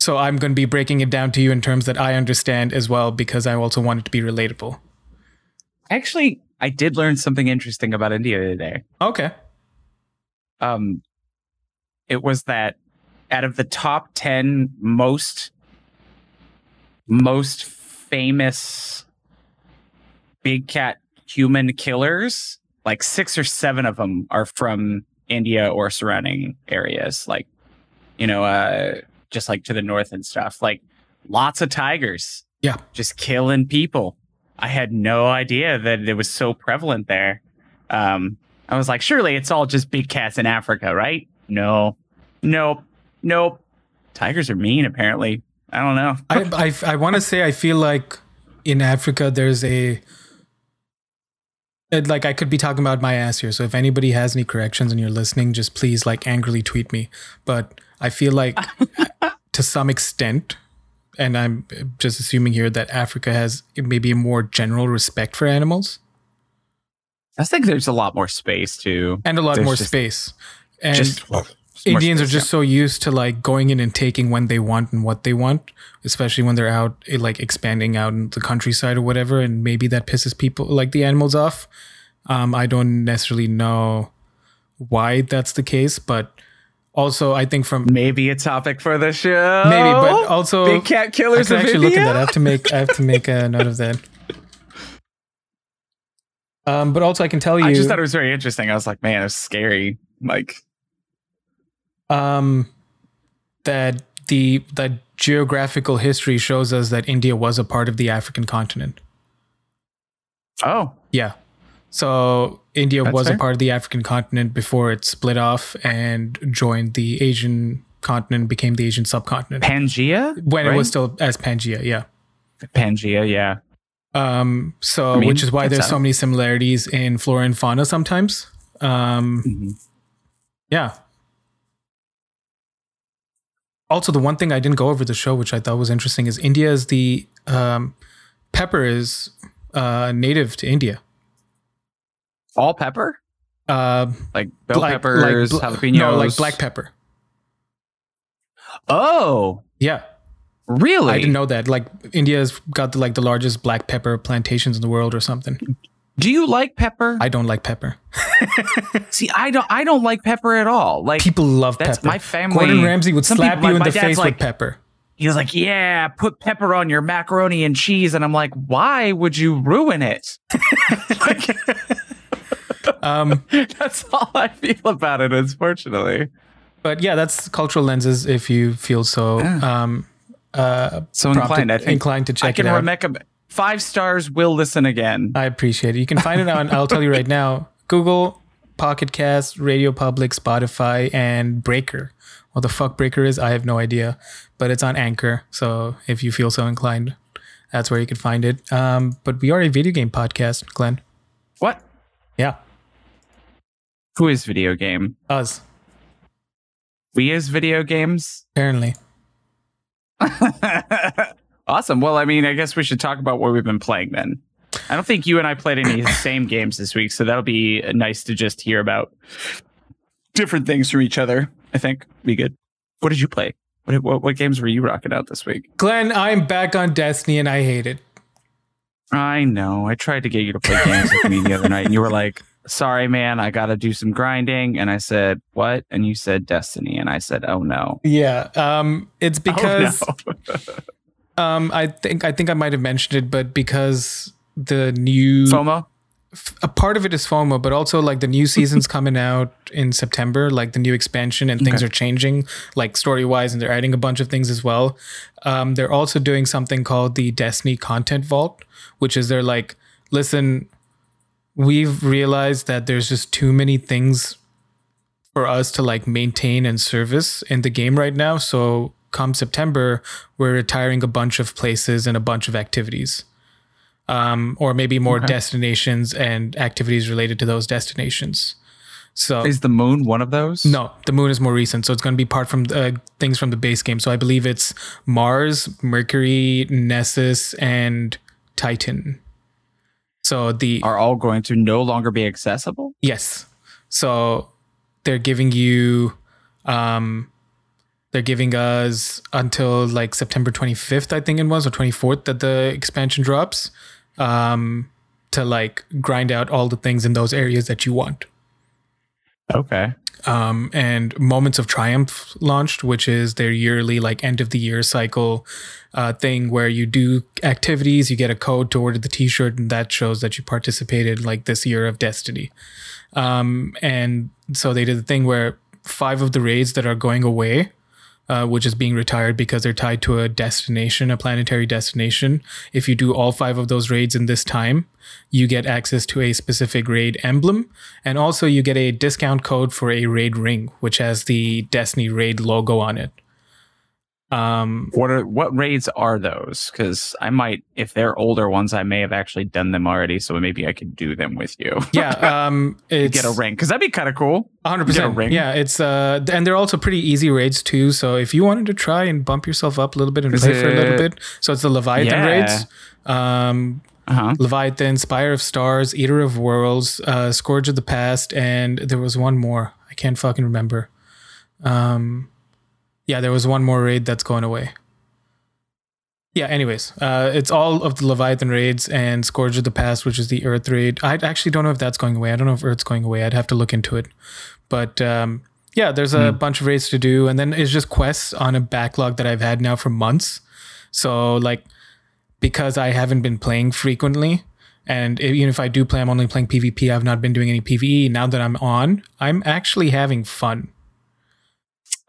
So i'm going to be breaking it down to you in terms that i understand as well because i also want it to be relatable Actually, I did learn something interesting about India today. okay um it was that out of the top 10 most most famous big cat human killers like six or seven of them are from india or surrounding areas like you know uh just like to the north and stuff like lots of tigers Yeah. just killing people i had no idea that it was so prevalent there um I was like, surely it's all just big cats in Africa, right? No, nope, nope. Tigers are mean, apparently. I don't know. I I, I want to say I feel like in Africa there's a like I could be talking about my ass here. So if anybody has any corrections and you're listening, just please like angrily tweet me. But I feel like <laughs> to some extent, and I'm just assuming here that Africa has maybe a more general respect for animals I think there's a lot more space too. and a lot There's more just- space. And just more Indians are space, just so used to like going in and taking when they want and what they want, especially when they're out eh, like expanding out in the countryside or whatever. And maybe that pisses people like the animals off. Um, I don't necessarily know why that's the case, but also I think from maybe a topic for the show. maybe, but also big cat I killers can of actually look at that. I have to make I have to make a note of that. Um, but also I can tell you I just thought it was very interesting. I was like, man, it's scary. Like, um, that the that geographical history shows us that India was a part of the African continent. oh, Yeah. So India That's was a part of the African continent before it split off and joined the Asian continent, became the Asian subcontinent. Pangea. when it was still as Pangea, yeah. Pangea, yeah. Um, so I mean, which is why there's so many similarities in flora and fauna sometimes. Um, Mhm. yeah. Also, the one thing I didn't go over the show, which I thought was interesting, is India is the um, pepper is uh, native to India. All pepper? Uh, Like bell like- peppers, like bl- jalapenos? No, like black pepper. Oh, Yeah, really? I didn't know that. Like India's got the, like the largest black pepper plantations in the world or something. Do you like pepper? I don't like pepper. <laughs> See, I don't. I don't like pepper at all. Like People love that's pepper. my family. Gordon Ramsay would slap people- you in the face like- with pepper. he was like, "Yeah, put pepper on your macaroni and cheese," and I'm like, "Why would you ruin it?" <laughs> like, Um, <laughs> that's all I feel about it. Unfortunately, but yeah, that's cultural lenses. If you feel so um, uh, so prompted- inclined. I think inclined to I check can it out. recommend five stars. Will listen again. I appreciate it. You can find it on, I'll tell you right now, Google, Pocket Cast, Radio Public, Spotify, and Breaker. What the fuck Breaker is, I have no idea, but it's on Anchor. So if you feel so inclined, that's where you can find it. Um, but we are a video game podcast, Glenn. What? Yeah, Who is video game? us, We is video games. apparently. <laughs> awesome. Well, I mean, I guess we should talk about what we've been playing then. I don't think you and I played any of <coughs> the same games this week, so that'll be nice to just hear about different things from each other. I think be good. What did you play? What, what, what games were you rocking out this week? Glenn, I'm back on Destiny and I hate it. I know. I tried to get you to play games with me the other night, and you were like, "Sorry, man, I got to do some grinding." And I said, "What?" And you said, "Destiny." And I said, "Oh no." Yeah, um, it's because oh, no. um, I think I think I might have mentioned it, but because the new FOMO. a part of it is FOMO, but also like the new <laughs> season's coming out in September, like the new expansion, and things Okay. are changing, like story wise, and they're adding a bunch of things as well. Um, they're also doing something called the Destiny Content Vault, which is they're like, listen, we've realized that there's just too many things for us to like maintain and service in the game right now. So come September, we're retiring a bunch of places and a bunch of activities um, or maybe more Okay. destinations and activities related to those destinations. So Is the moon one of those? no, the moon is more recent, so it's going to be part from uh, things from the base game. So I believe it's Mars, Mercury, Nessus, and Titan. So the Are all going to no longer be accessible? yes, so they're giving you, um, they're giving us until like September twenty fifth, I think it was, or twenty fourth that the expansion drops, um, to like grind out all the things in those areas that you want. Okay. Um, and Moments of Triumph launched, which is their yearly like end of the year cycle uh, thing where you do activities, you get a code to order the T-shirt, and that shows that you participated like this year of Destiny. Um, and so they did the thing where five of the raids that are going away. Uh, which is being retired because they're tied to a destination, a planetary destination. If you do all five of those raids in this time, you get access to a specific raid emblem, and also you get a discount code for a raid ring, which has the Destiny raid logo on it. Um, What are what raids are those? Because I might, if they're older ones, I may have actually done them already. So maybe I could do them with you. <laughs> yeah, um, it's get a ring because that'd be kind of cool. 100. Get a percent ring? Yeah, it's uh, and they're also pretty easy raids too. So if you wanted to try and bump yourself up a little bit and Is play for a little bit, so it's the Leviathan Yeah. raids. Um, Uh huh. Leviathan, Spire of Stars, Eater of Worlds, uh, Scourge of the Past, and there was one more. I can't fucking remember. Um, yeah, there was one more raid that's going away. Yeah, anyways, uh, it's all of the Leviathan raids and Scourge of the Past, which is the Earth raid. I actually don't know if that's going away. I don't know if Earth's going away. I'd have to look into it. But um, yeah, there's a bunch of raids to do, and then it's just quests on a backlog that I've had now for months. So like, because I haven't been playing frequently, and even if I do play, I'm only playing PvP. I've not been doing any PvE. Now that I'm on, I'm actually having fun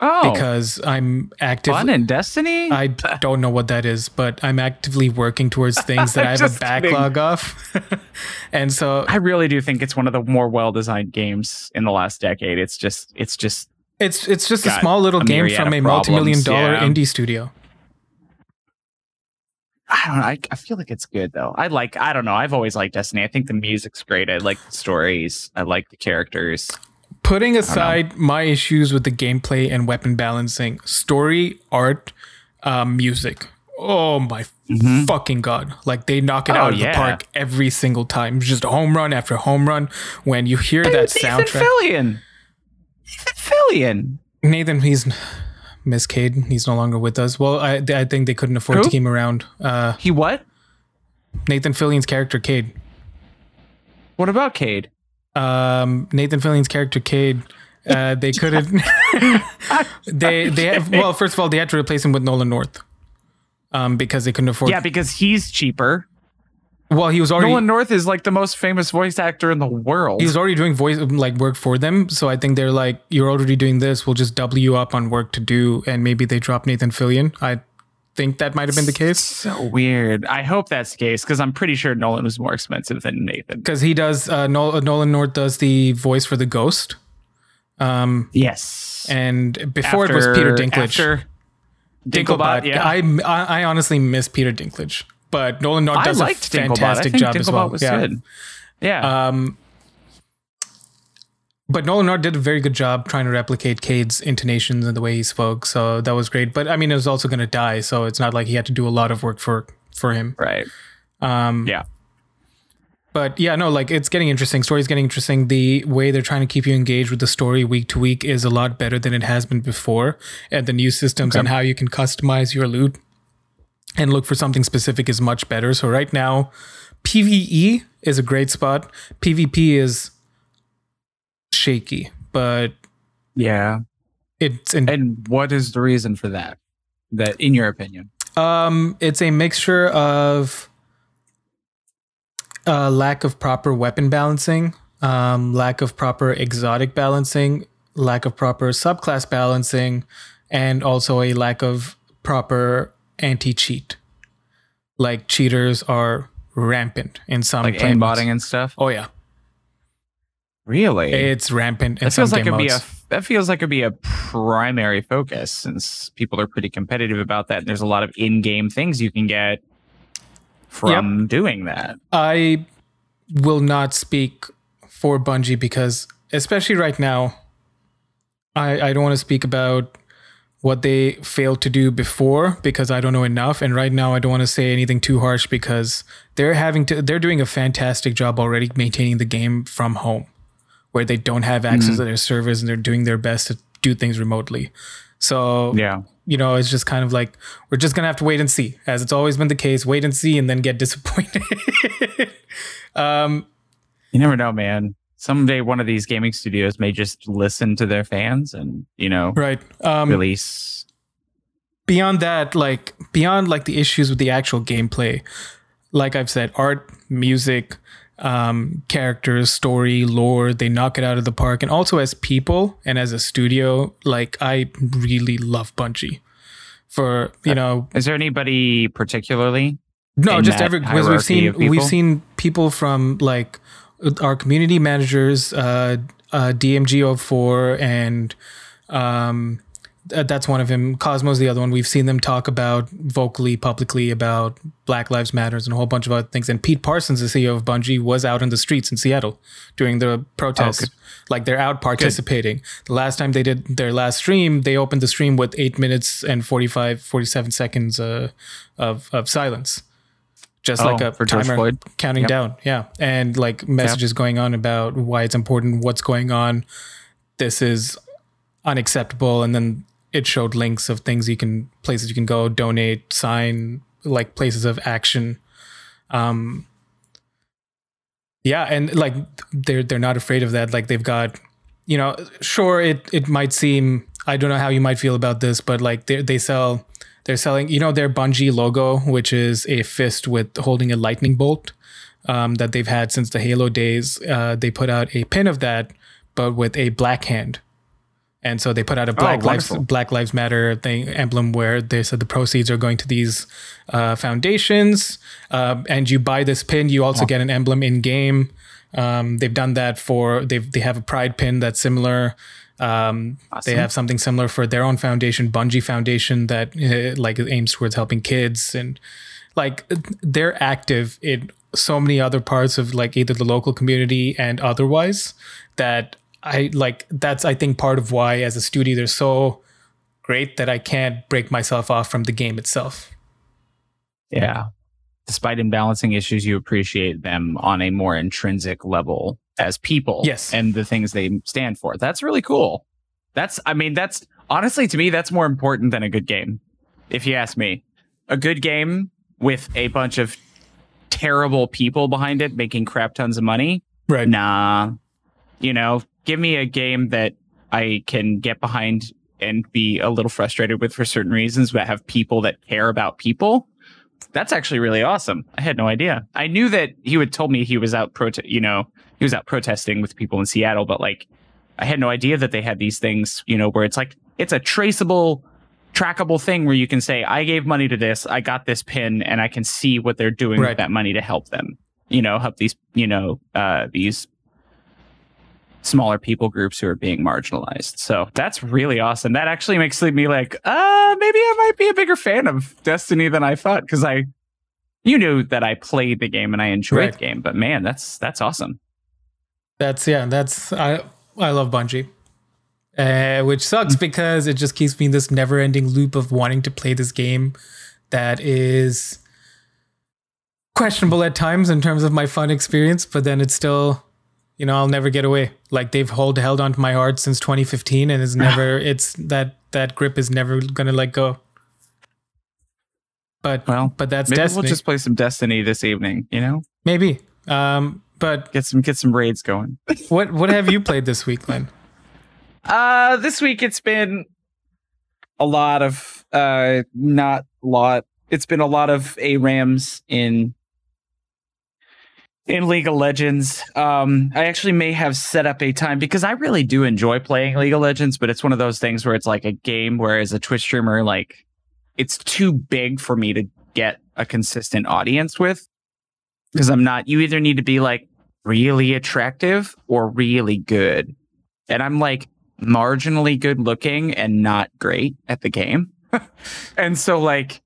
Oh, because I'm active. fun and Destiny. I <laughs> don't know what that is, but I'm actively working towards things that I have a <laughs> Just kidding. backlog of. <laughs> and so I really do think it's one of the more well-designed games in the last decade. It's just, it's just. it's it's just a small little a game from a multi-million dollar yeah. indie studio. I don't know. I, I feel like it's good though. I like. I don't know. I've always liked Destiny. I think the music's great. I like the stories. I like the characters. Putting aside my issues with the gameplay and weapon balancing, story, art, um, music, oh my Mhm. fucking god! Like they knock it Oh, out of yeah. the park every single time. Just home run after home run. When you hear that Ethan soundtrack, Fillion. Ethan Fillion. Nathan, he's Miss Cayde. He's no longer with us. Well, I I think they couldn't afford to keep him around. Uh, He what? Nathan Fillion's character Cayde. What about Cayde? Um, Nathan Fillion's character Cayde. Uh, they <laughs> couldn't. <laughs> they they have, well, first of all, they had to replace him with Nolan North, um, because they couldn't afford. Yeah, because he's cheaper. Well, he was already Nolan North is like the most famous voice actor in the world. he was already doing voice like work for them. So I think they're like, you're already doing this. We'll just double you up on work to do, and maybe they drop Nathan Fillion. I think that might have been the case so weird. I hope that's the case because I'm pretty sure Nolan was more expensive than Nathan. because he does. Uh, Nol- Nolan North does the voice for the Ghost. Um, Yes. and before it was Peter Dinklage. After Dinklebot, yeah. I, I I honestly miss Peter Dinklage, but Nolan North does a fantastic Dinklebot. Job Dinklebot as well. yeah. good. Yeah. Um, but Nolan North did a very good job trying to replicate Cayde's intonations and the way he spoke, so that was great. But I mean, it was also going to die, so it's not like he had to do a lot of work for for him. right. Um, Yeah. But yeah, no, like it's getting interesting. Story's getting interesting. The way they're trying to keep you engaged with the story week to week is a lot better than it has been before. And the new systems Okay. and how you can customize your loot and look for something specific is much better. So right now, PvE is a great spot. PvP is shaky, but Yeah. it's in, And what is the reason for that? That, in your opinion? um it's a mixture of uh, lack of proper weapon balancing, um, lack of proper exotic balancing, lack of proper subclass balancing, and also a lack of proper anti cheat. Like cheaters are rampant in some Like aimbotting and stuff? Oh yeah, Really? it's rampant that feels like it'd be a that feels like it'd be a primary focus since people are pretty competitive about that and there's a lot of in-game things you can get from doing that. I will not speak for Bungie because, especially right now, I, I don't want to speak about what they failed to do before because I don't know enough. And right now, I don't want to say anything too harsh because they're having to, they're doing a fantastic job already maintaining the game from home where they don't have access to their servers and they're doing their best to do things remotely. So, Yeah. you know, it's just kind of like we're just gonna have to wait and see, as it's always been the case. Wait and see, and then get <laughs> disappointed. um, You never know, man. Someday one of these gaming studios may just listen to their fans and, you know, right. Um, release beyond that, like beyond like the issues with the actual gameplay, like I've said, art, music, um, characters, story, lore, they knock it out of the park. And also as people and as a studio, like I really love Bungie. For you know, Is there anybody particularly? No, just every because we've seen we've seen people from like our community managers, uh, uh, DMG04, and um, that's one of them. Cozmo's the other one. We've seen them talk about vocally, publicly about Black Lives Matters and a whole bunch of other things. And Pete Parsons, the CEO of Bungie, was out in the streets in Seattle during the protests. good. like they're out participating. The last time they did their last stream, they opened the stream with eight minutes and 45, 47 seconds uh, of of silence just Oh, like a for timer counting Yep. down. Yeah. And like messages going on about why it's important, what's going on. This is unacceptable. And then it showed links of things you can, places you can go, donate, sign, like places of action. Um, yeah. And like they're, they're not afraid of that. Like they've got, you know, sure, it, it might seem, I don't know how you might feel about this, but like they, they sell, they're selling, you know, their Bungie logo, which is a fist with holding a lightning bolt um, that they've had since the Halo days. Uh, they put out a pin of that, but with a black hand. And so they put out a Black Lives. Black Lives Matter thing emblem where they said the proceeds are going to these uh, foundations. Um, and you buy this pin, you also get an emblem in game. Um, they've done that for they've they have a pride pin that's similar. Um, They have something similar for their own foundation, Bungie Foundation, that uh, like aims towards helping kids and like they're active in so many other parts of like either the local community and otherwise that I like that's I think part of why as a studio they're so great that I can't break myself off from the game itself. Yeah. Despite imbalancing issues, you appreciate them on a more intrinsic level as people. Yes. And the things they stand for. That's really cool. That's, I mean, that's honestly to me, that's more important than a good game. If you ask me, a good game with a bunch of terrible people behind it making crap tons of money. Right. Nah. You know, give me a game that I can get behind and be a little frustrated with for certain reasons, but have people that care about people. That's actually really awesome. I had no idea. I knew that he would told me he was out you know, he was out protesting with people in Seattle, but like I had no idea that they had these things, you know, where it's like it's a traceable trackable thing where you can say I gave money to this, I got this pin and I can see what they're doing Right. with that money to help them. You know, help these, you know, uh these smaller people groups who are being marginalized. So that's really awesome. That actually makes me like, uh, maybe I might be a bigger fan of Destiny than I thought because I, you knew that I played the game and I enjoyed Right. the game, but man, that's that's awesome. That's yeah. That's I I love Bungie, uh, which sucks Mm. because it just keeps me in this never-ending loop of wanting to play this game that is questionable at times in terms of my fun experience, but then it's still, you know, I'll never get away. Like they've hold held onto my heart since 2015, and it's never <laughs> it's that that grip is never gonna let go. But Well, but that's Maybe Destiny. we'll just play some Destiny this evening. You know, Maybe. Um, but get some get some raids going. <laughs> what what have you played this week, Glenn? Uh, this week it's been a lot of uh, not lot. It's been a lot of ARAMs in in League of Legends. Um, I actually may have set up a time because I really do enjoy playing League of Legends, but it's one of those things where it's like a game where as a Twitch streamer, like it's too big for me to get a consistent audience with. Because I'm not, you either need to be like really attractive or really good. And I'm like marginally good looking and not great at the game. <laughs> and so like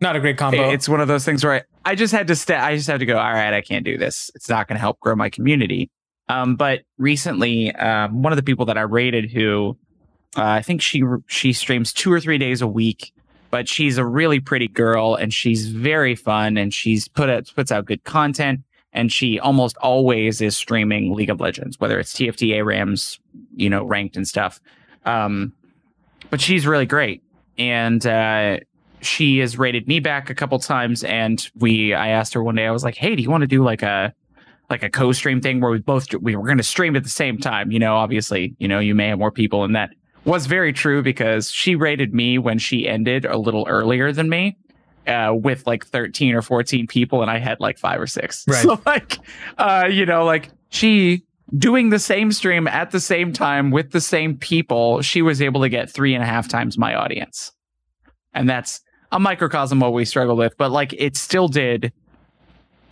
Not a great combo. it's one of those things where I, I just had to stay. I just have to go. All right, I can't do this. It's not going to help grow my community. Um, but recently, um, one of the people that I raided, who uh, I think she she streams two or three days a week, but she's a really pretty girl and she's very fun and she's put out puts out good content and she almost always is streaming League of Legends, whether it's TFT Rams, you know, ranked and stuff. Um, but she's really great and. Uh, she has raided me back a couple times and we i asked her one day i was like hey do you want to do like a like a co-stream thing where we both we were going to stream at the same time you know obviously you know you may have more people and that was very true because she raided me when she ended a little earlier than me uh, with like 13 or 14 people and i had like five or six <laughs> Right. so like uh you know like she doing the same stream at the same time with the same people she was able to get three and a half times my audience and that's a microcosm of what we struggle with but like it still did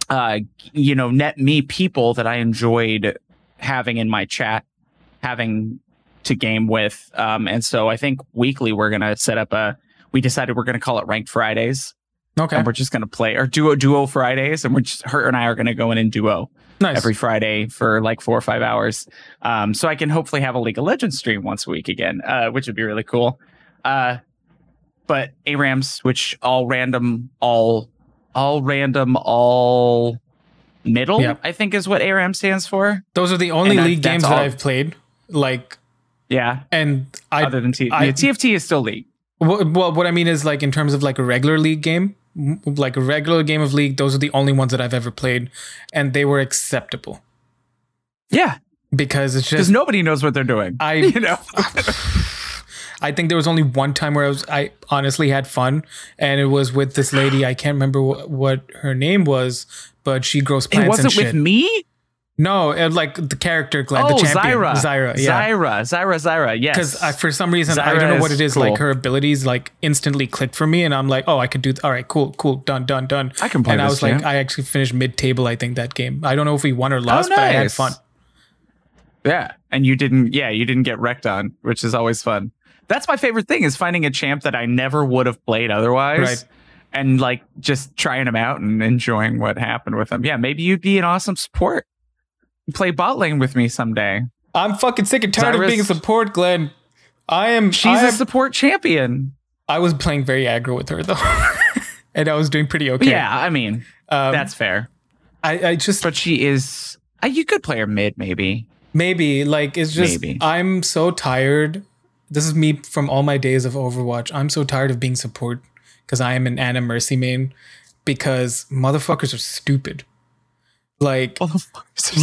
uh you know net me people that i enjoyed having in my chat having to game with um and so i think weekly we're gonna set up a we decided we're gonna call it ranked fridays okay. and we're just gonna play or duo duo fridays and we're just her and i are gonna go in and duo Nice. every Friday for like four or five hours. Um, so I can hopefully have a League of Legends stream once a week again, uh, which would be really cool. Uh, but ARAMs, which all random, all, all random, all middle, Yep. I think is what ARAM stands for. Those are the only And league that's games that I've played. Like, Yeah. and I other than T- I- yeah, TFT is still League. Well, well, what I mean is like in terms of like a regular league game, like a regular game of league, those are the only ones that I've ever played, and they were acceptable Yeah. because it's just Because nobody knows what they're doing. I <laughs> you know, <laughs> I think there was only one time where I was I honestly had fun, and it was with this lady. I can't remember wh- what her name was, but she grows plants and wasn't shit. with me. No, it, like the character, Glenn, oh, the champion, Zyra. Zyra, yeah. Zyra. Zyra. Zyra. Yes. Because for some reason I don't know what it is. cool. Like her abilities like instantly clicked for me, and I'm like, oh, I could do. Th- all right, cool, cool, done, done, done. I can play And I was like. I actually finished mid table. I think that game. I don't know if we won or oh, lost, but I had nice. fun. Yeah, and you didn't. Yeah, you didn't get wrecked on, which is always fun. That's my favorite thing is finding a champ that I never would have played otherwise, Right. and like just trying them out and enjoying what happened with them. Yeah, maybe you'd be an awesome support. Play bot lane with me someday. I'm fucking sick and tired of being a support, Glenn. I am. She's I a am- support champion. I was playing very aggro with her though, <laughs> and I was doing pretty okay. Yeah, I mean um, that's fair. I, I just But she is. Uh, you could play her mid, maybe. maybe like it's just Maybe. I'm so tired. This is me from all my days of Overwatch. I'm so tired of being support because I am an Ana Mercy main because motherfuckers are stupid. Like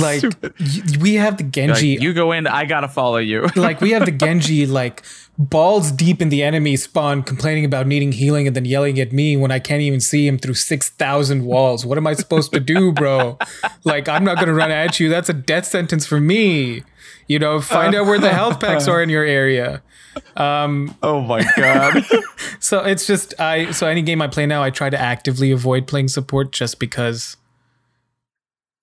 like y- we have the Like, Genji you go in, I gotta follow you. <laughs> like we have the Genji like balls deep in the enemy spawn complaining about needing healing and then yelling at me when I can't even see him through 6,000 walls. What am I supposed to do, bro? Like I'm not going to run at you. That's a death sentence for me. You know, find out where the health packs are in your area. Um, oh my god. <laughs> So it's just I so any game I play now I try to actively avoid playing support just because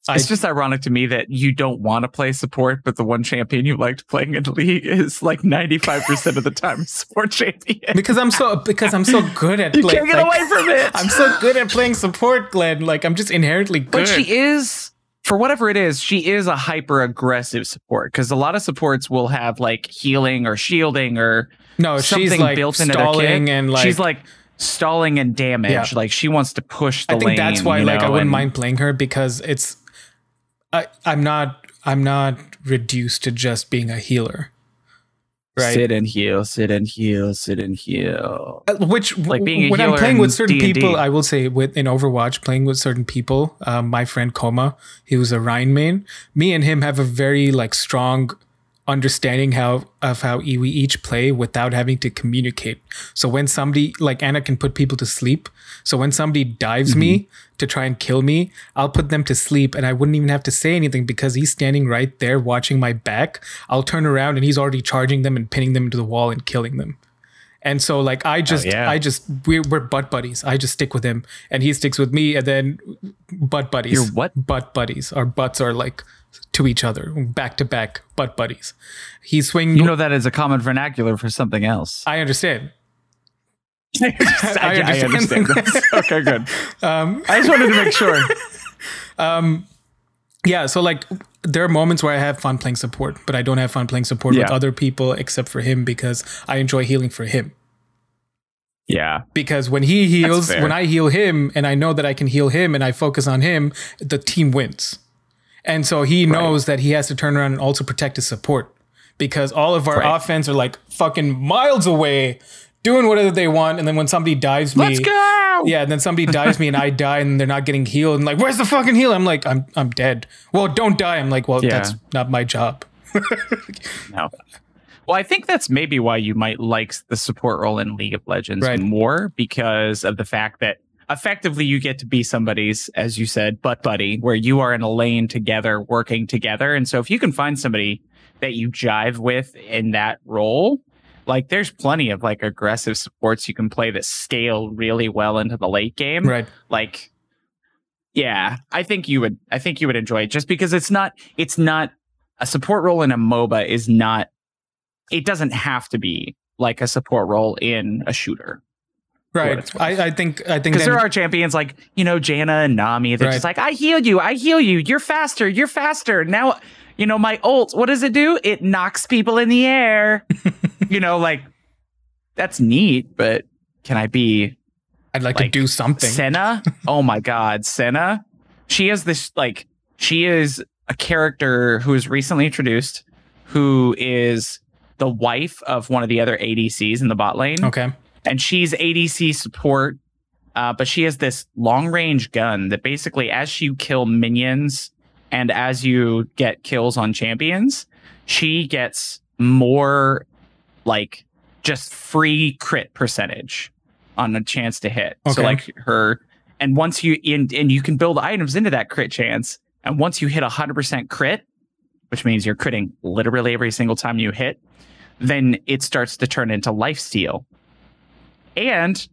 I it's just ironic to me that you don't want to play support, but the one champion you liked playing in the league is like 95% of the time support champion. because I'm so because I'm so good at <laughs> You play- can't get like, away from it. I'm so good at playing support, Glenn. Like I'm just inherently good. But she is, for whatever it is, she is a hyper aggressive support because a lot of supports will have like healing or shielding or no, something like built into their kit. and like she's like stalling and damage. Yeah. Like she wants to push the I think lane. that's why like I wouldn't and- mind playing her because it's I I'm not I'm not reduced to just being a healer. Right. Sit and heal, sit and heal, sit and heal. Uh, Which Like being when I'm playing with certain D&D. people, I will say with in Overwatch, playing with certain people, um, my friend Koma, he was a Rein main. Me and him have a very like strong understanding how of how e- we each play without having to communicate. So when somebody like Ana can put people to sleep. So when somebody dives me mm-hmm. to try and kill me, I'll put them to sleep and I wouldn't even have to say anything because he's standing right there watching my back. I'll turn around and he's already charging them and pinning them into the wall and killing them. And so like I oh, just yeah. I just we're, we're butt buddies. I just stick with him and he sticks with me and then butt buddies. You're what? Butt buddies. Our butts are like to each other, back to back butt buddies. He's swinging. You know that is a common vernacular for something else. I understand. <laughs> I, I understand. understand. <laughs> okay, good. Um, I just wanted to make sure. <laughs> yeah. So like there are moments where I have fun playing support, but I don't have fun playing support with other people except for him because I enjoy healing for him. Yeah. because when he heals, when I heal him and I know that I can heal him and I focus on him, the team wins. And so he knows that he has to turn around and also protect his support because all of our Right. offense are like fucking miles away doing whatever they want. And then when somebody dives me, Let's go. yeah, and then somebody dives me and I die and they're not getting healed and like, where's the fucking heal? I'm like, I'm I'm dead. Well, don't die. I'm like, well, Yeah. that's not my job. <laughs> No. Well, I think that's maybe why you might like the support role in League of Legends Right. more because of the fact that effectively you get to be somebody's, as you said, butt buddy, where you are in a lane together, working together. And so if you can find somebody that you jive with in that role, like there's plenty of like aggressive supports you can play that scale really well into the late game Right. like yeah i think you would i think you would enjoy it just because it's not it's not a support role in a moba is not it doesn't have to be like a support role in a shooter Right. I, I think I think because there are champions like you know Janna and nami they're Right. just like i healed you i heal you you're faster you're faster now you know my ult what does it do it knocks people in the air <laughs> you know like that's neat but can i be I'd like, to do something. Senna. <laughs> Oh my God, Senna. She has this like she is a character who was recently introduced, who is the wife of one of the other ADCs in the bot lane, okay. And she's ADC support. Uh, but she has this long range gun that basically, as you kill minions and as you get kills on champions, she gets more like just free crit percentage on a chance to hit. So like her, and once you in and you can build items into that crit chance, and once you hit a hundred percent crit, which means you're critting literally every single time you hit, then it starts to turn into life steal. And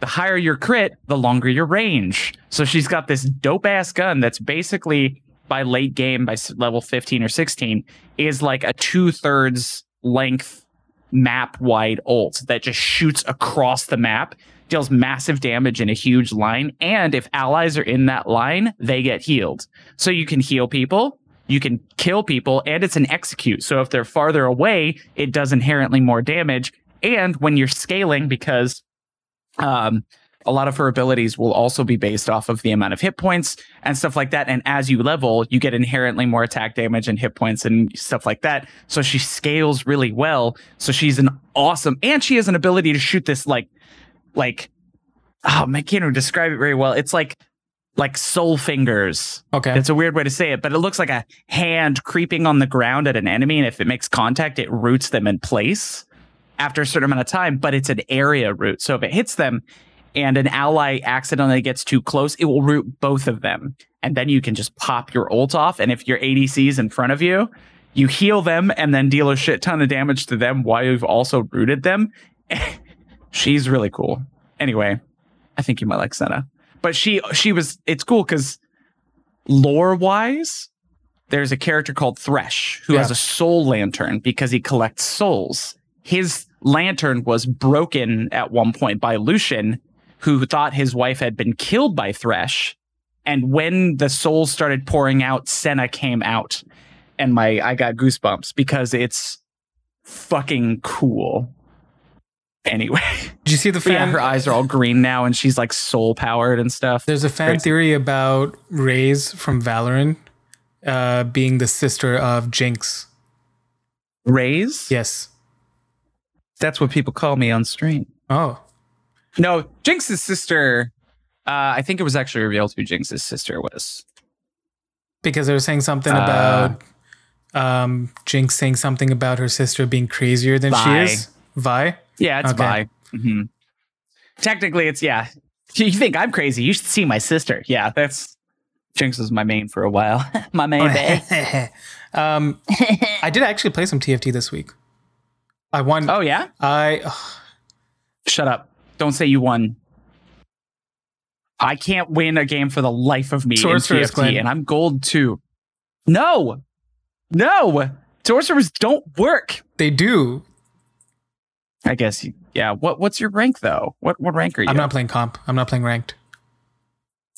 the higher your crit, the longer your range. So she's got this dope ass gun that's basically by late game, by level 15 or 16, is like a two thirds length map wide ult that just shoots across the map, deals massive damage in a huge line. And if allies are in that line, they get healed. So you can heal people, you can kill people, and it's an execute. So if they're farther away, it does inherently more damage. And when you're scaling, because um, a lot of her abilities will also be based off of the amount of hit points and stuff like that. And as you level, you get inherently more attack damage and hit points and stuff like that. So she scales really well. So she's an awesome, and she has an ability to shoot this like, like, oh, I can't even describe it very well. It's like, like soul fingers. Okay. It's a weird way to say it, but it looks like a hand creeping on the ground at an enemy. And if it makes contact, it roots them in place after a certain amount of time, but it's an area root. So if it hits them, and an ally accidentally gets too close, it will root both of them. And then you can just pop your ult off. And if your ADC is in front of you, you heal them and then deal a shit ton of damage to them while you've also rooted them. <laughs> She's really cool. Anyway, I think you might like Senna. But she she was it's cool because lore wise, there's a character called Thresh who Yeah. has a soul lantern because he collects souls. His lantern was broken at one point by Lucian, who thought his wife had been killed by Thresh. And when the souls started pouring out, Senna came out. And my I got goosebumps because it's fucking cool. Anyway, Did you see the but yeah, fan? her eyes are all green now and she's like soul powered and stuff. There's a fan Crazy. theory about Raze from Valorant uh, being the sister of Jinx. Raise? Yes. That's what people call me on stream. Oh, No, Jinx's sister. Uh, I think it was actually revealed who Jinx's sister was. because they were saying something Uh, about um, Jinx saying something about her sister being crazier than Vi. she is. Vi. Yeah, it's Okay. Vi. hmm Technically, it's yeah. You think I'm crazy? You should see my sister. Yeah, that's Jinx was my main for a while. <laughs> my main. <laughs> um, I did actually play some TFT this week. I won. Oh yeah. I Shut up. Don't say you won. I can't win a game for the life of me Sorcerer's in TFT, Glen. and I'm gold too. No, no, sorcerers don't work. they do. I guess. You, yeah. What What's your rank though? What What rank are you? I'm not playing comp. I'm not playing ranked.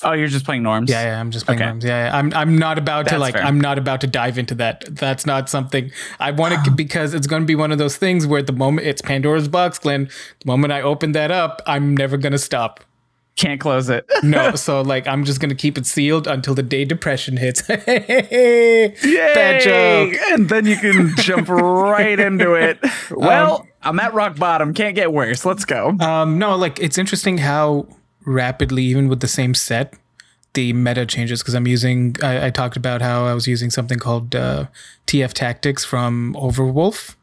Oh, you're just playing norms. Yeah, yeah, I'm just playing Okay. norms. Yeah, yeah, I'm I'm not about to like fair. I'm not about to dive into that. That's not something I want to <gasps> because it's going to be one of those things where at the moment it's Pandora's box, Glenn. The moment I open that up, I'm never going to stop. Can't close it. <laughs> No, <laughs> so like I'm just going to keep it sealed until the day depression hits. <laughs> Bad joke. And then you can jump right into it. Well, I'm at rock bottom. Can't get worse. Let's go. Um, no, like it's interesting how rapidly, even with the same set, the meta changes. Because I'm using, I, I talked about how I was using something called uh, TF Tactics from Overwolf,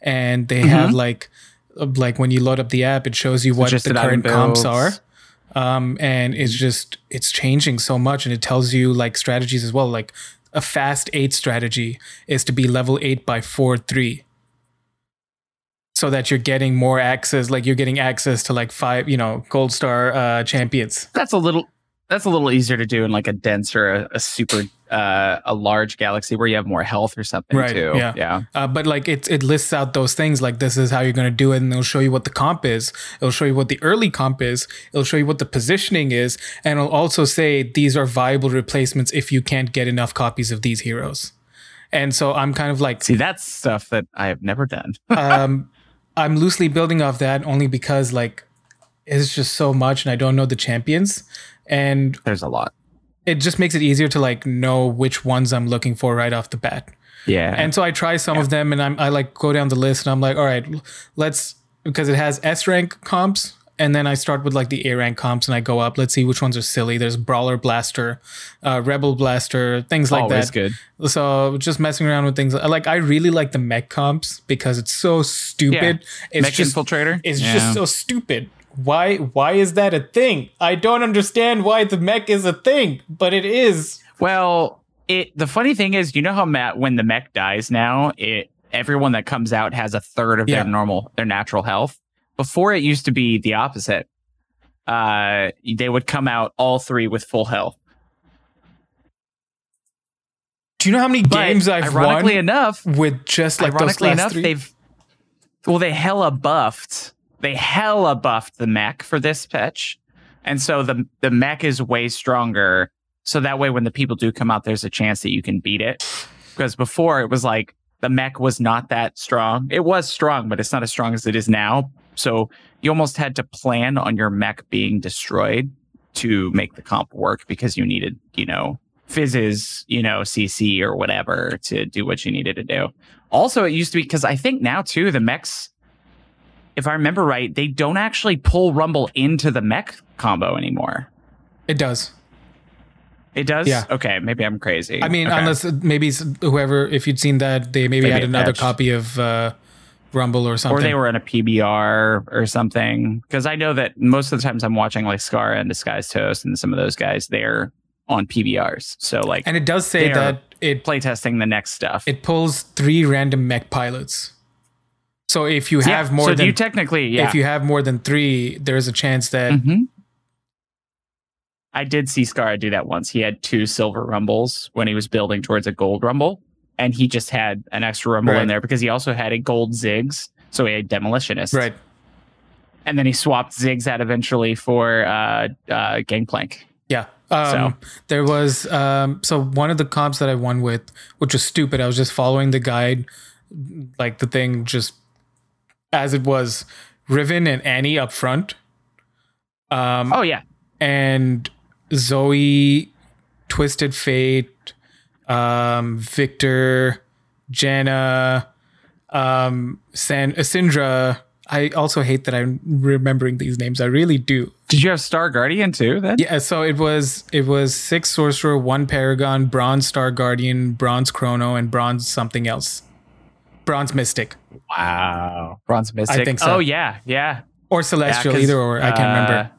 and they have like, uh, like when you load up the app, it shows you what the current comps are. Um, and it's just it's changing so much, and it tells you like strategies as well. Like a fast eight strategy is to be level eight by four three so that you're getting more access like you're getting access to like five you know gold star uh champions That's a little. That's a little easier to do in like a denser a, a super, uh, a large galaxy where you have more health or something Right, too. yeah. Yeah. uh, but like it, it lists out those things like this is how you're going to do it and it'll show you what the comp is it'll show you what the early comp is it'll show you what the positioning is and it'll also say these are viable replacements if you can't get enough copies of these heroes and so i'm kind of like See, that's stuff that I have never done. um, I'm loosely building off that only because like it's just so much and I don't know the champions and There's a lot. it just makes it easier to like know which ones I'm looking for right off the bat. Yeah. And so I try some of them and I'm I like go down the list and I'm like, all right, let's because it has S rank comps and then I start with like the A rank comps and I go up. Let's see which ones are silly. There's Brawler Blaster, uh, Rebel Blaster, things like always that. good. So just messing around with things like I really like the mech comps because it's so stupid. It's Mech just infiltrator. it's Yeah. just so stupid. Why why is that a thing? I don't understand why the mech is a thing, but it is. Well, it the funny thing is, you know how Matt when the mech dies now, it everyone that comes out has a third of Yeah. their normal their natural health. Before it used to be the opposite. Uh they would come out all three with full health. Do you know how many But games I've ironically won enough, with just like those last enough, three? they've well, they hella buffed. They hella buffed the mech for this patch, and so the the mech is way stronger. So that way, when the people do come out, there's a chance that you can beat it. Because before it was like the mech was not that strong. It was strong, but it's not as strong as it is now. So you almost had to plan on your mech being destroyed to make the comp work because you needed, you know, Fizz's, you know, CC or whatever to do what you needed to do. Also, it used to be because I think now too, the mechs, if I remember right, they don't actually pull Rumble into the mech combo anymore. It does. It does? Yeah. Okay, maybe I'm crazy. I mean, Okay. unless maybe whoever, if you'd seen that, they maybe, Maybe had another copy of uh, Rumble or something. or they were in a PBE or something. Because I know that most of the times I'm watching like Scar and Disguised Toast and some of those guys, they're on PBEs. So like and it does say that it playtesting the next stuff. it pulls three random mech pilots. So if you Yeah, have more so than you technically, yeah. if you have more than three, there is a chance that Mhm. I did see Scar do that once. He had two silver rumbles when he was building towards a gold rumble, and he just had an extra rumble Right. in there because he also had a gold Ziggs. So he had demolitionist. right. And then he swapped Ziggs out eventually for uh, uh, Gangplank. Yeah. Um, there was um, so one of the comps that I won with, which was stupid. I was just following the guide, like the thing just as it was. Riven and Annie up front. Um, Oh yeah. and Zoe, Twisted Fate, um, Viktor, Janna, um, San, uh, Syndra. I also hate that I'm remembering these names. I really do. Did you have Star Guardian too? Then Yeah, so it was it was six sorcerer, one paragon, bronze star guardian, bronze chrono, and bronze something else. Bronze mystic Wow. Bronze Mystic. I think so. Oh yeah, yeah. or celestial, 'cause, either or. I can't remember.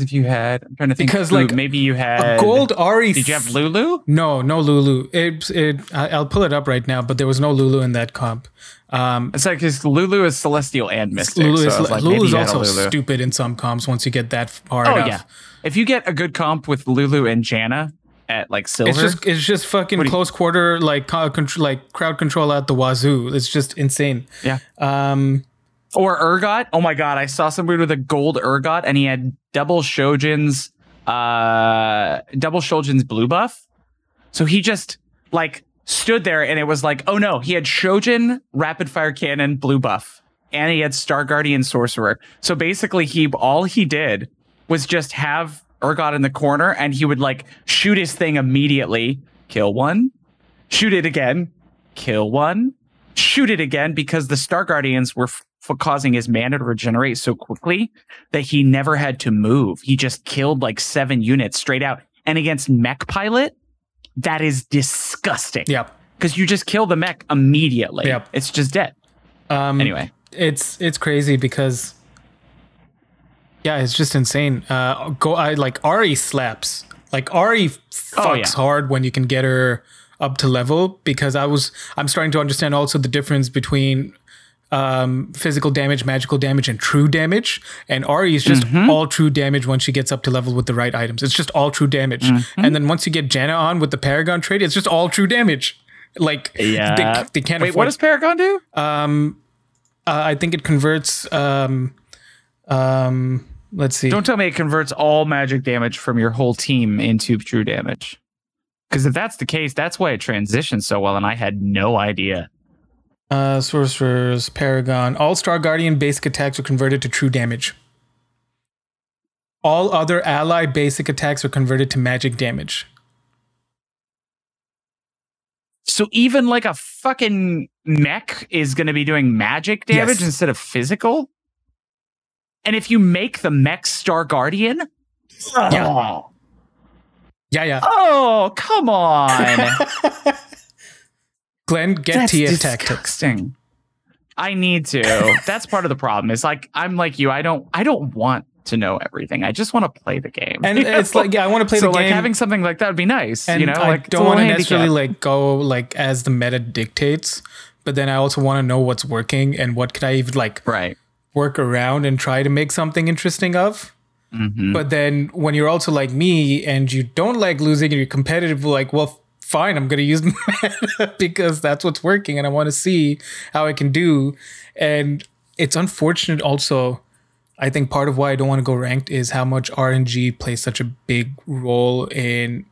If you had, I'm trying to think. Because, ooh, like, maybe you had A gold Ahri. Did you have Lulu? No, no Lulu. It it. I'll pull it up right now, but there was no Lulu in that comp. Um, It's like because Lulu is Celestial and Mystic. Lulu is, was like, Lulu is you had a also Lulu. stupid in some comps once you get that far Oh enough. yeah. If you get a good comp with Lulu and Janna at like silver, It's just it's just fucking you- close quarter like co- contr- like crowd control at the wazoo. It's just insane. yeah. Um, Or Urgot. Oh my god, I saw somebody with a gold Urgot and he had double Shojin's uh double Shojin's blue buff. So he just like stood there and it was like, oh no, he had Shojin rapid fire cannon blue buff. And he had Star Guardian Sorcerer. So basically he all he did was just have Urgot in the corner and he would like shoot his thing immediately, kill one, shoot it again, kill one, shoot it again because the Star Guardians were f- f- causing his mana to regenerate so quickly that he never had to move. He just killed like seven units straight out. And against Mech Pilot, that is disgusting. yeah. Because you just kill the mech immediately. Yep. It's just dead. Um, Anyway. it's it's crazy because yeah, it's just insane. Uh, go I like Ahri slaps. Like Ahri fucks Oh, yeah. hard when you can get her up to level because I was I'm starting to understand also the difference between um physical damage, magical damage, and true damage. And Ahri is just Mm-hmm. all true damage once she gets up to level with the right items. It's just all true damage. Mm-hmm. And then once you get Janna on with the Paragon trade, it's just all true damage. Like Yeah. they, they can't Wait, afford what does Paragon do? um, uh, I think it converts. Um, um, let's see. Don't tell me it converts all magic damage from your whole team into true damage. Because if that's the case, that's why it transitions so well, and I had no idea. Uh, sorcerers, Paragon, All Star Guardian basic attacks are converted to true damage. All other ally basic attacks are converted to magic damage. So even like a fucking mech is going to be doing magic damage Yes. instead of physical. And if you make the mech Star Guardian, Yeah. Yeah, yeah. oh come on, <laughs> Glenn, get that's TF tactics. disgusting. I need to. <laughs> That's part of the problem. Is like I'm like you. I don't. I don't want to know everything. I just want to play the game. And <laughs> You know? it's like, yeah, I want to play so the like game. having something like that would be nice. and you know, I like don't want to necessarily like go like as the meta dictates, but then I also want to know what's working and what could I even like right. work around and try to make something interesting of. Mhm. But then when you're also like me and you don't like losing and you're competitive, like, well, fine, I'm going to use <laughs> mana because that's what's working and I want to see how I can do. And it's unfortunate also. I think part of why I don't want to go ranked is how much RNG plays such a big role in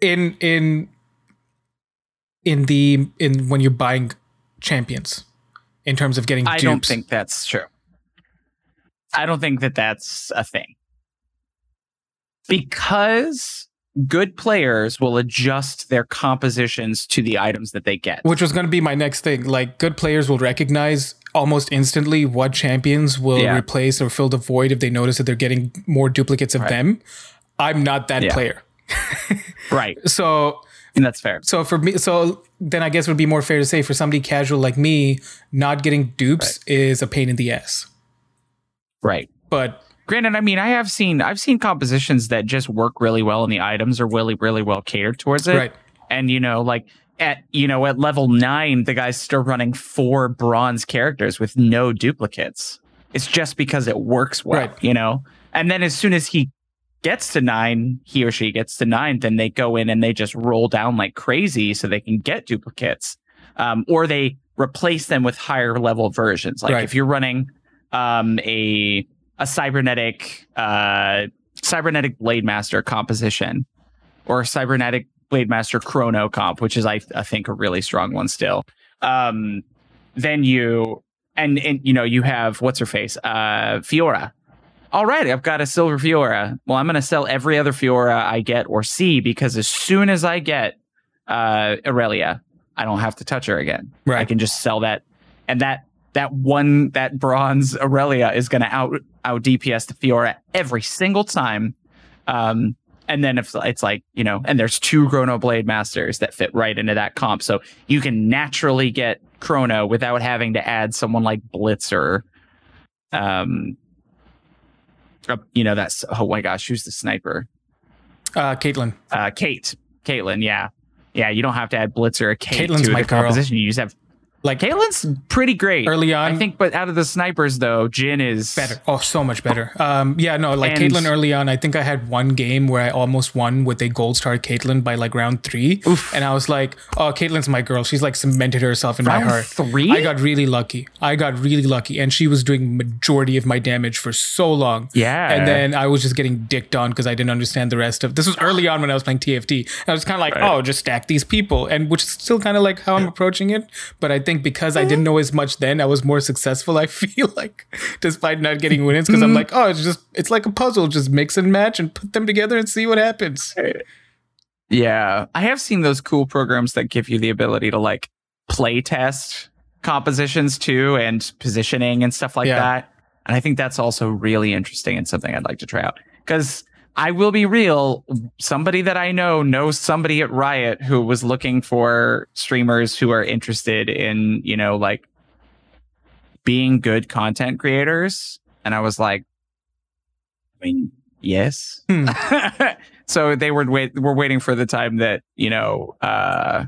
in in in the in when you're buying champions in terms of getting I dupes. don't think that's true. I don't think that that's a thing. Because good players will adjust their compositions to the items that they get. Which was going to be my next thing. Like, good players will recognize almost instantly what champions will Yeah. replace or fill the void if they notice that they're getting more duplicates of Right. them. I'm not that Yeah. player. <laughs> Right. So, And that's fair. so for me, so then I guess it would be more fair to say for somebody casual like me, not getting dupes is a pain in the ass. Right. But Granted, I mean, I have seen I've seen compositions that just work really well and the items are really, really well catered towards it. right, And you know, like at you know, at level nine, the guy's still running four bronze characters with no duplicates. It's just because it works well, Right. you know? And then as soon as he gets to nine, he or she gets to nine, then they go in and they just roll down like crazy so they can get duplicates. Um, or they replace them with higher level versions. Like Right. if you're running um a a cybernetic uh cybernetic blade master composition or cybernetic blade master chrono comp which is I, I think a really strong one still. Um then you and and you know you have what's her face? Uh fiora. All right i've got a silver fiora. Well i'm going to sell every other fiora i get or see because as soon as i get uh Irelia i don't have to touch her again. Right. i can just sell that. And that that one that bronze Irelia is going to out out dps the fiora every single time. Um and then if it's like you know and there's two chrono blade masters that fit right into that comp. So you can naturally get chrono without having to add someone like Blitzer. um uh, you know that's oh my gosh who's the sniper? Uh, Caitlyn. uh kate. Caitlyn yeah. Yeah you don't have to add Blitzer or kate Caitlyn's to my composition. You just have Like Caitlyn's pretty great. early on, I think, but out of the snipers though, Jhin is better. Oh, so much better. Um, yeah, no, like And- Caitlyn early on, I think I had one game where I almost won with a gold star Caitlyn by like round three. Oof. And I was like, oh, Caitlyn's my girl. She's like cemented herself in my heart. three? I got really lucky. I got really lucky. And she was doing majority of my damage for so long. Yeah. And then I was just getting dicked on because I didn't understand the rest of this was early on when I was playing TFT. I was kind of like, Right. oh, just stack these people. And which is still kind of like how I'm approaching it. But I think because I didn't mm-hmm. know as much then, I was more successful, I <laughs> feel like, despite not getting wins. Because I'm mm-hmm. like, oh, it's just it's like a puzzle. Just mix and match and put them together and see what happens. Yeah, I have seen those cool programs that give you the ability to like play test compositions too and positioning and stuff like Yeah. that. And I think that's also really interesting and something I'd like to try out. Because I will be real, somebody that I know knows somebody at Riot who was looking for streamers who are interested in, you know, like being good content creators. And I was like, I mean, yes. Hmm. <laughs> so they were wait were waiting for the time that you know uh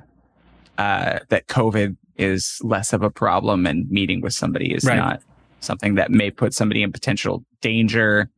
uh that covid is less of a problem and meeting with somebody is Right. not something that may put somebody in potential danger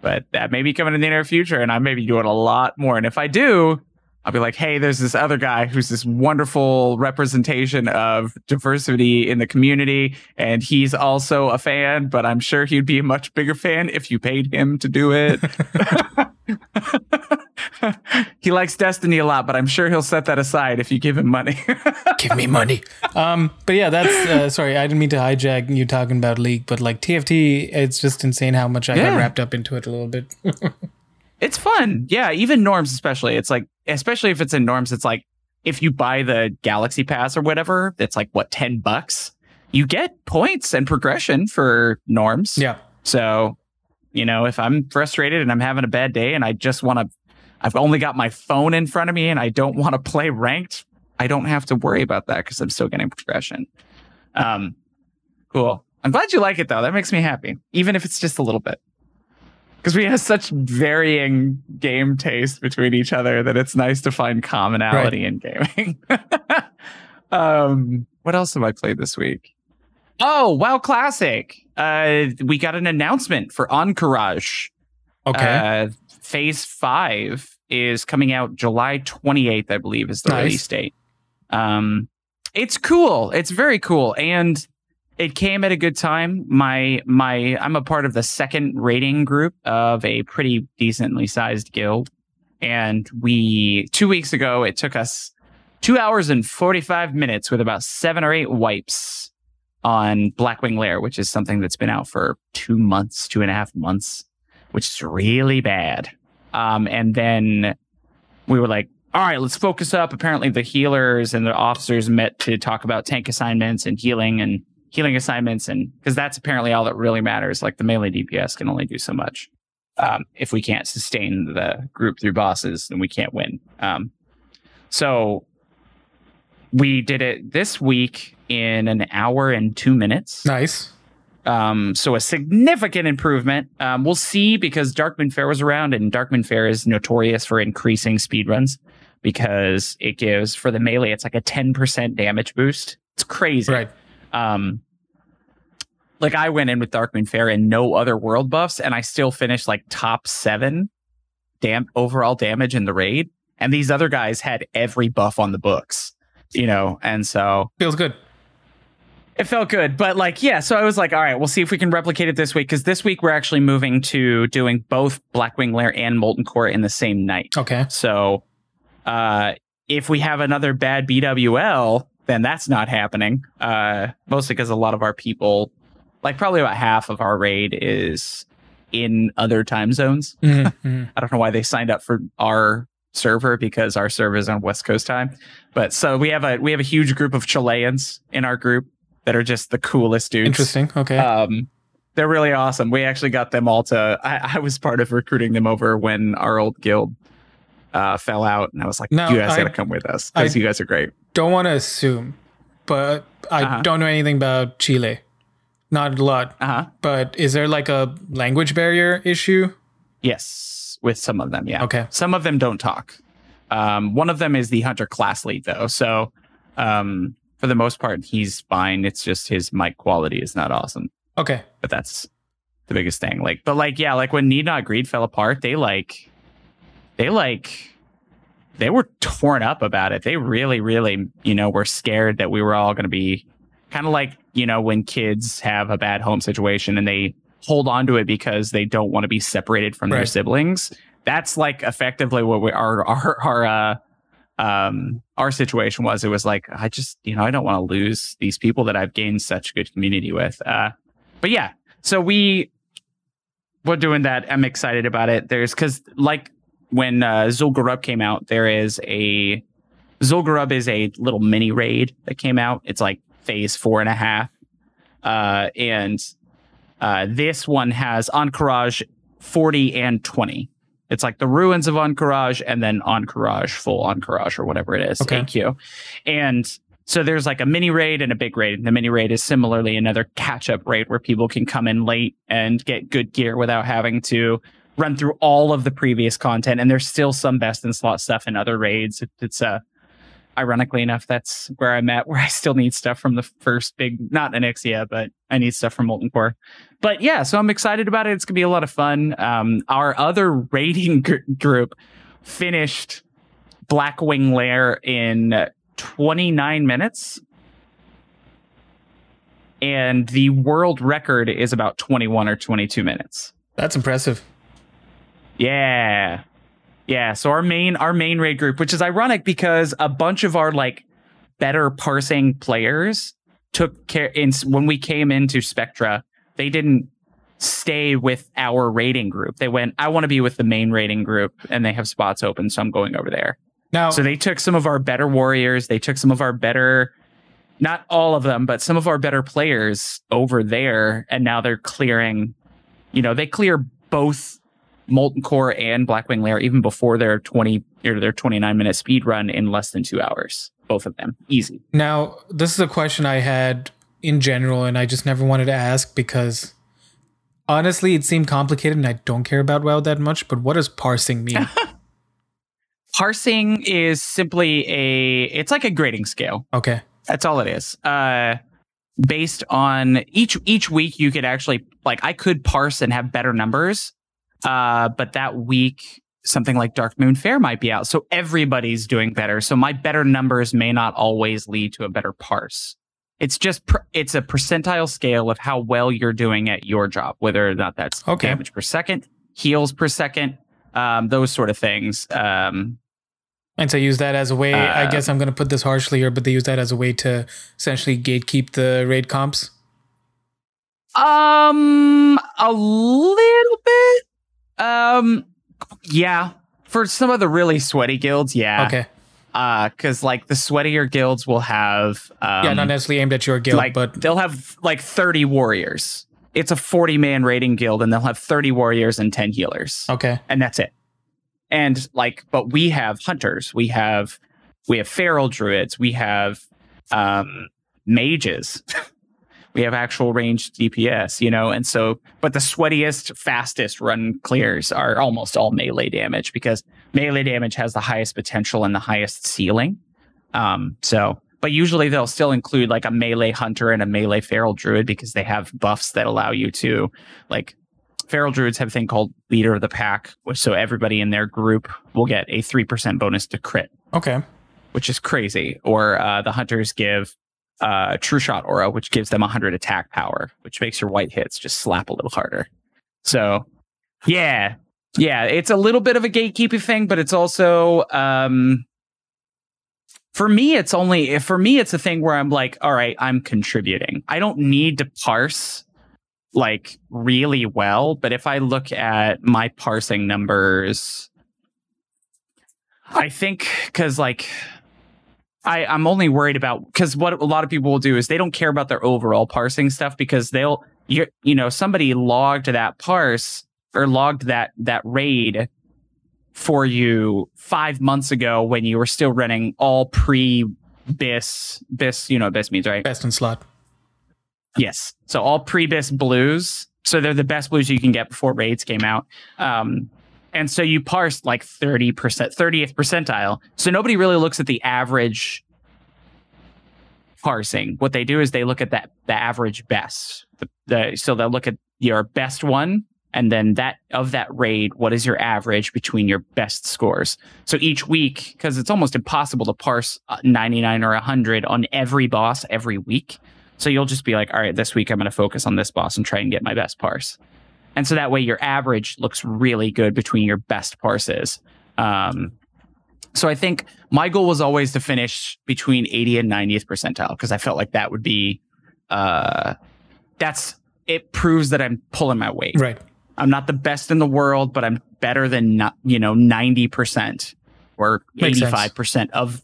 but that may be coming in the near future and i may be doing a lot more. And if i do i'll be like hey there's this other guy who's this wonderful representation of diversity in the community and he's also a fan but i'm sure he'd be a much bigger fan if you paid him to do it <laughs> <laughs> <laughs> he likes Destiny a lot, but I'm sure he'll set that aside if you give him money. <laughs> Give me money. Um, but yeah, that's uh, sorry. I didn't mean to hijack you talking about League, but like TFT, it's just insane how much I Yeah. got wrapped up into it a little bit. <laughs> it's fun. Yeah, even norms especially. It's like especially if it's in norms, it's like if you buy the Galaxy Pass or whatever, it's like what 10 bucks. You get points and progression for norms. yeah. So, you know, if I'm frustrated and I'm having a bad day and I just want to, I've only got my phone in front of me and I don't want to play ranked, I don't have to worry about that because I'm still getting progression. Um, cool. I'm glad you like it though. That makes me happy, even if it's just a little bit. Because we have such varying game taste between each other that it's nice to find commonality in gaming. <laughs> um, what else have I played this week? Oh, WoW Classic. Uh, we got an announcement for Ahn'Qiraj. Okay. Uh, phase five is coming out July 28th, I believe, is the Nice. release date. Um, it's cool. It's very cool, and it came at a good time. My my, I'm a part of the second raiding group of a pretty decently sized guild, and we two weeks ago it took us two hours and 45 minutes with about seven or eight wipes on Blackwing Lair, which is something that's been out for two months, two and a half months, which is really bad. Um, and then we were like, all right, let's focus up. Apparently, the healers and the officers met to talk about tank assignments and healing and healing assignments, and because that's apparently all that really matters. Like the melee DPS can only do so much. Um, if we can't sustain the group through bosses, then we can't win. Um, so we did it this week in an hour and two minutes. Nice. Um, so a significant improvement. Um, we'll see because Darkmoon Faire was around, and Darkmoon Faire is notorious for increasing speed runs because it gives for the melee, it's like a 10% damage boost. It's crazy. Right. Um, like I went in with Darkmoon Faire and no other world buffs, and I still finished like top seven dam- overall damage in the raid. And these other guys had every buff on the books, you know, and so Feels good. It felt good. But like, yeah, so I was like, all right, we'll see if we can replicate it this week because this week we're actually moving to doing both Blackwing Lair and Molten Core in the same night. Okay. So uh, if we have another bad BWL, then that's not happening. Uh, mostly because a lot of our people, like probably about half of our raid, is in other time zones. Mhm, <laughs> mhm. I don't know why they signed up for our server because our server is on West Coast time. But so we have a we have a huge group of Chileans in our group that are just the coolest dudes. Interesting. Okay. Um, they're really awesome. We actually got them all to. I, I was part of recruiting them over when our old guild uh, fell out, and I was like, No, "You guys got to come with us because you guys are great." don't want to assume, but I Uh-huh. don't know anything about Chile. Not a lot. Uh huh. But is there like a language barrier issue? Yes, with some of them, yeah. Okay. Some of them don't talk. Um, one of them is the hunter class lead, though. So, um, for the most part, he's fine. It's just his mic quality is not awesome. Okay. but that's the biggest thing. Like, but like, yeah, like when Need Not Greed fell apart, they like, they like, they were torn up about it. They really, really, you know, were scared that we were all going to be kind of like, you know, when kids have a bad home situation and they hold on to it because they don't want to be separated from their siblings. That's like effectively what we our our our uh um our situation was. It was like I just you know I don't want to lose these people that I've gained such good community with. Uh, but yeah, so we we're doing that. I'm excited about it. There's because like when uh, Zul'Gurub came out, there is a Zul'Gurub is a little mini raid that came out. It's like phase four and a half, uh, and uh, this one has Ahn'Qiraj 40 and 20. It's like the ruins of Ahn'Qiraj and then Ahn'Qiraj, full Ahn'Qiraj or whatever it is, Okay. AQ. And so there's like a mini raid and a big raid. And the mini raid is similarly another catch up raid where people can come in late and get good gear without having to run through all of the previous content. And there's still some best in slot stuff in other raids. It's uh, ironically enough, that's where I'm at, <laughs> where I still need stuff from the first big, not Onyxia, but I need stuff from Molten Core. But yeah, so I'm excited about it. It's gonna be a lot of fun. Um, our other <laughs> raiding gr- group finished Blackwing Lair in 29 minutes. And the world record is about 21 or 22 minutes. That's impressive. Yeah. Yeah. So our main our main raid group, which is ironic because a bunch of our like better parsing players took care in when we came into Spectra, they didn't stay with our raiding group. They went, I want to be with the main raiding group and they have spots open, so I'm going over there. Now, So they took some of our better warriors, they took some of our better not all of them, but some of our better players over there and now they're clearing you know, they clear both Molten Core and Blackwing Lair even before their 20 or their 29 minute speed run in less than 2 hours. Both of them. Easy. now this is a question I had in general, and I just never wanted to ask because honestly, it seemed complicated, and I don't care about WoW that much. But what does parsing mean? <laughs> Parsing is simply a it's like a grading scale. okay. That's all it is. Uh based on each each week you could actually like I could parse and have better numbers. Uh but that week something like Darkmoon Faire might be out. So everybody's doing better. So my better numbers may not always lead to a better parse. It's just per, it's a percentile scale of how well you're doing at your job, whether or not that's Okay. damage per second, heals per second, um, those sort of things. Um, And so use that as a way. I Uh, guess I'm going to put this harshly here, but they use that as a way to essentially gatekeep the raid comps. Um, a little bit. Um, yeah. For some of the really sweaty guilds, yeah. okay. Uh, because like the sweatier guilds will have um, yeah, not necessarily aimed at your guild, like but they'll have like 30 warriors. It's a 40 man raiding guild, and they'll have 30 warriors and 10 healers, okay. and that's it. And like, but we have hunters, we have we have feral druids, we have um mages. <laughs> we have actual ranged DPS, you know, and so, but the sweatiest, fastest run clears are almost all melee damage because melee damage has the highest potential and the highest ceiling. Um, so, but usually they'll still include like a melee hunter and a melee feral druid because they have buffs that allow you to, like, feral druids have a thing called leader of the pack, so everybody in their group will get a 3% bonus to crit Okay. which is crazy. Or uh, the hunters give uh, Trueshot Aura, which gives them 100 attack power, which makes your white hits just slap a little harder. So, yeah, yeah, it's a little bit of a gatekeeping thing, but it's also um, for me. It's only for me. It's a thing where I'm like, all right, I'm contributing. I don't need to parse like really well, but if I look at my parsing numbers I think because like I I'm only worried about because what a lot of people will do is they don't care about their overall parsing stuff because they'll you you know somebody logged that parse or logged that that raid for you five months ago when you were still running all pre bis bis you know what bis means right Best in slot. Yes. So all pre-bis blues. So they're the best blues you can get before raids came out. Um, and so you parse like 30%, 30th percentile. So nobody really looks at the average parsing. What they do is they look at that the average best. The, the so they'll look at your best one and then that of that raid, what is your average between your best scores? So each week, because it's almost impossible to parse uh, 99 or 100 on every boss every week. So you'll just be like, all right, this week I'm going to focus on this boss and try and get my best parse. And so that way your average looks really good between your best parses. Um, so I think my goal was always to finish between 80 and 90th percentile because I felt like that would be, uh, that's, it proves that I'm pulling my weight. Right. I'm not the best in the world, but I'm better than, not, you know, 90% or Makes sense. 85% of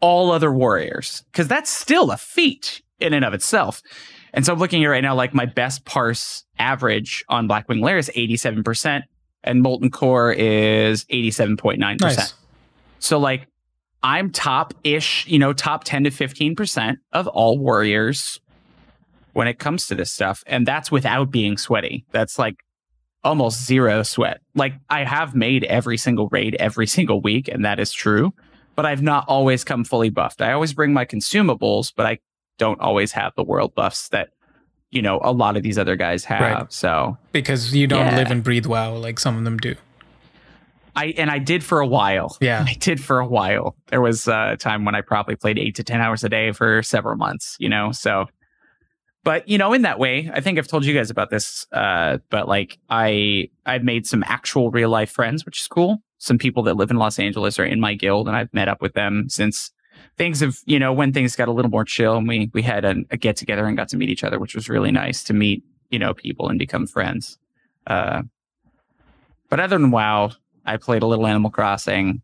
all other warriors because that's still a feat in and of itself. And so I'm looking at right now, like my best parse average on Blackwing Lair is 87%, and Molten Core is 87.9%. Nice. So, like, I'm top ish, you know, top 10 to 15% of all warriors when it comes to this stuff. And that's without being sweaty. That's like almost zero sweat. Like, I have made every single raid every <laughs> single week, and that is true, but I've not always come fully buffed. I always bring my consumables, but I don't always have the world buffs that, you know, a lot of these other guys have. Right. So, Because you don't Yeah. live and breathe WoW like some of them do. I and I did for a while. Yeah. <laughs> I did for a while. There was uh, a time when I probably played eight to ten hours a day for several months. You know, so. But you know, in that way, I think I've told you guys about this. Uh, but like, I I've made some actual real life friends, which is cool. Some people that live in Los Angeles are in my guild, and I've met up with them since things have you know when things got a little more chill, and we we had a, a get together and got to meet each other, which was really nice to meet you know people and become friends. Uh, but other than WoW, I played a little Animal Crossing.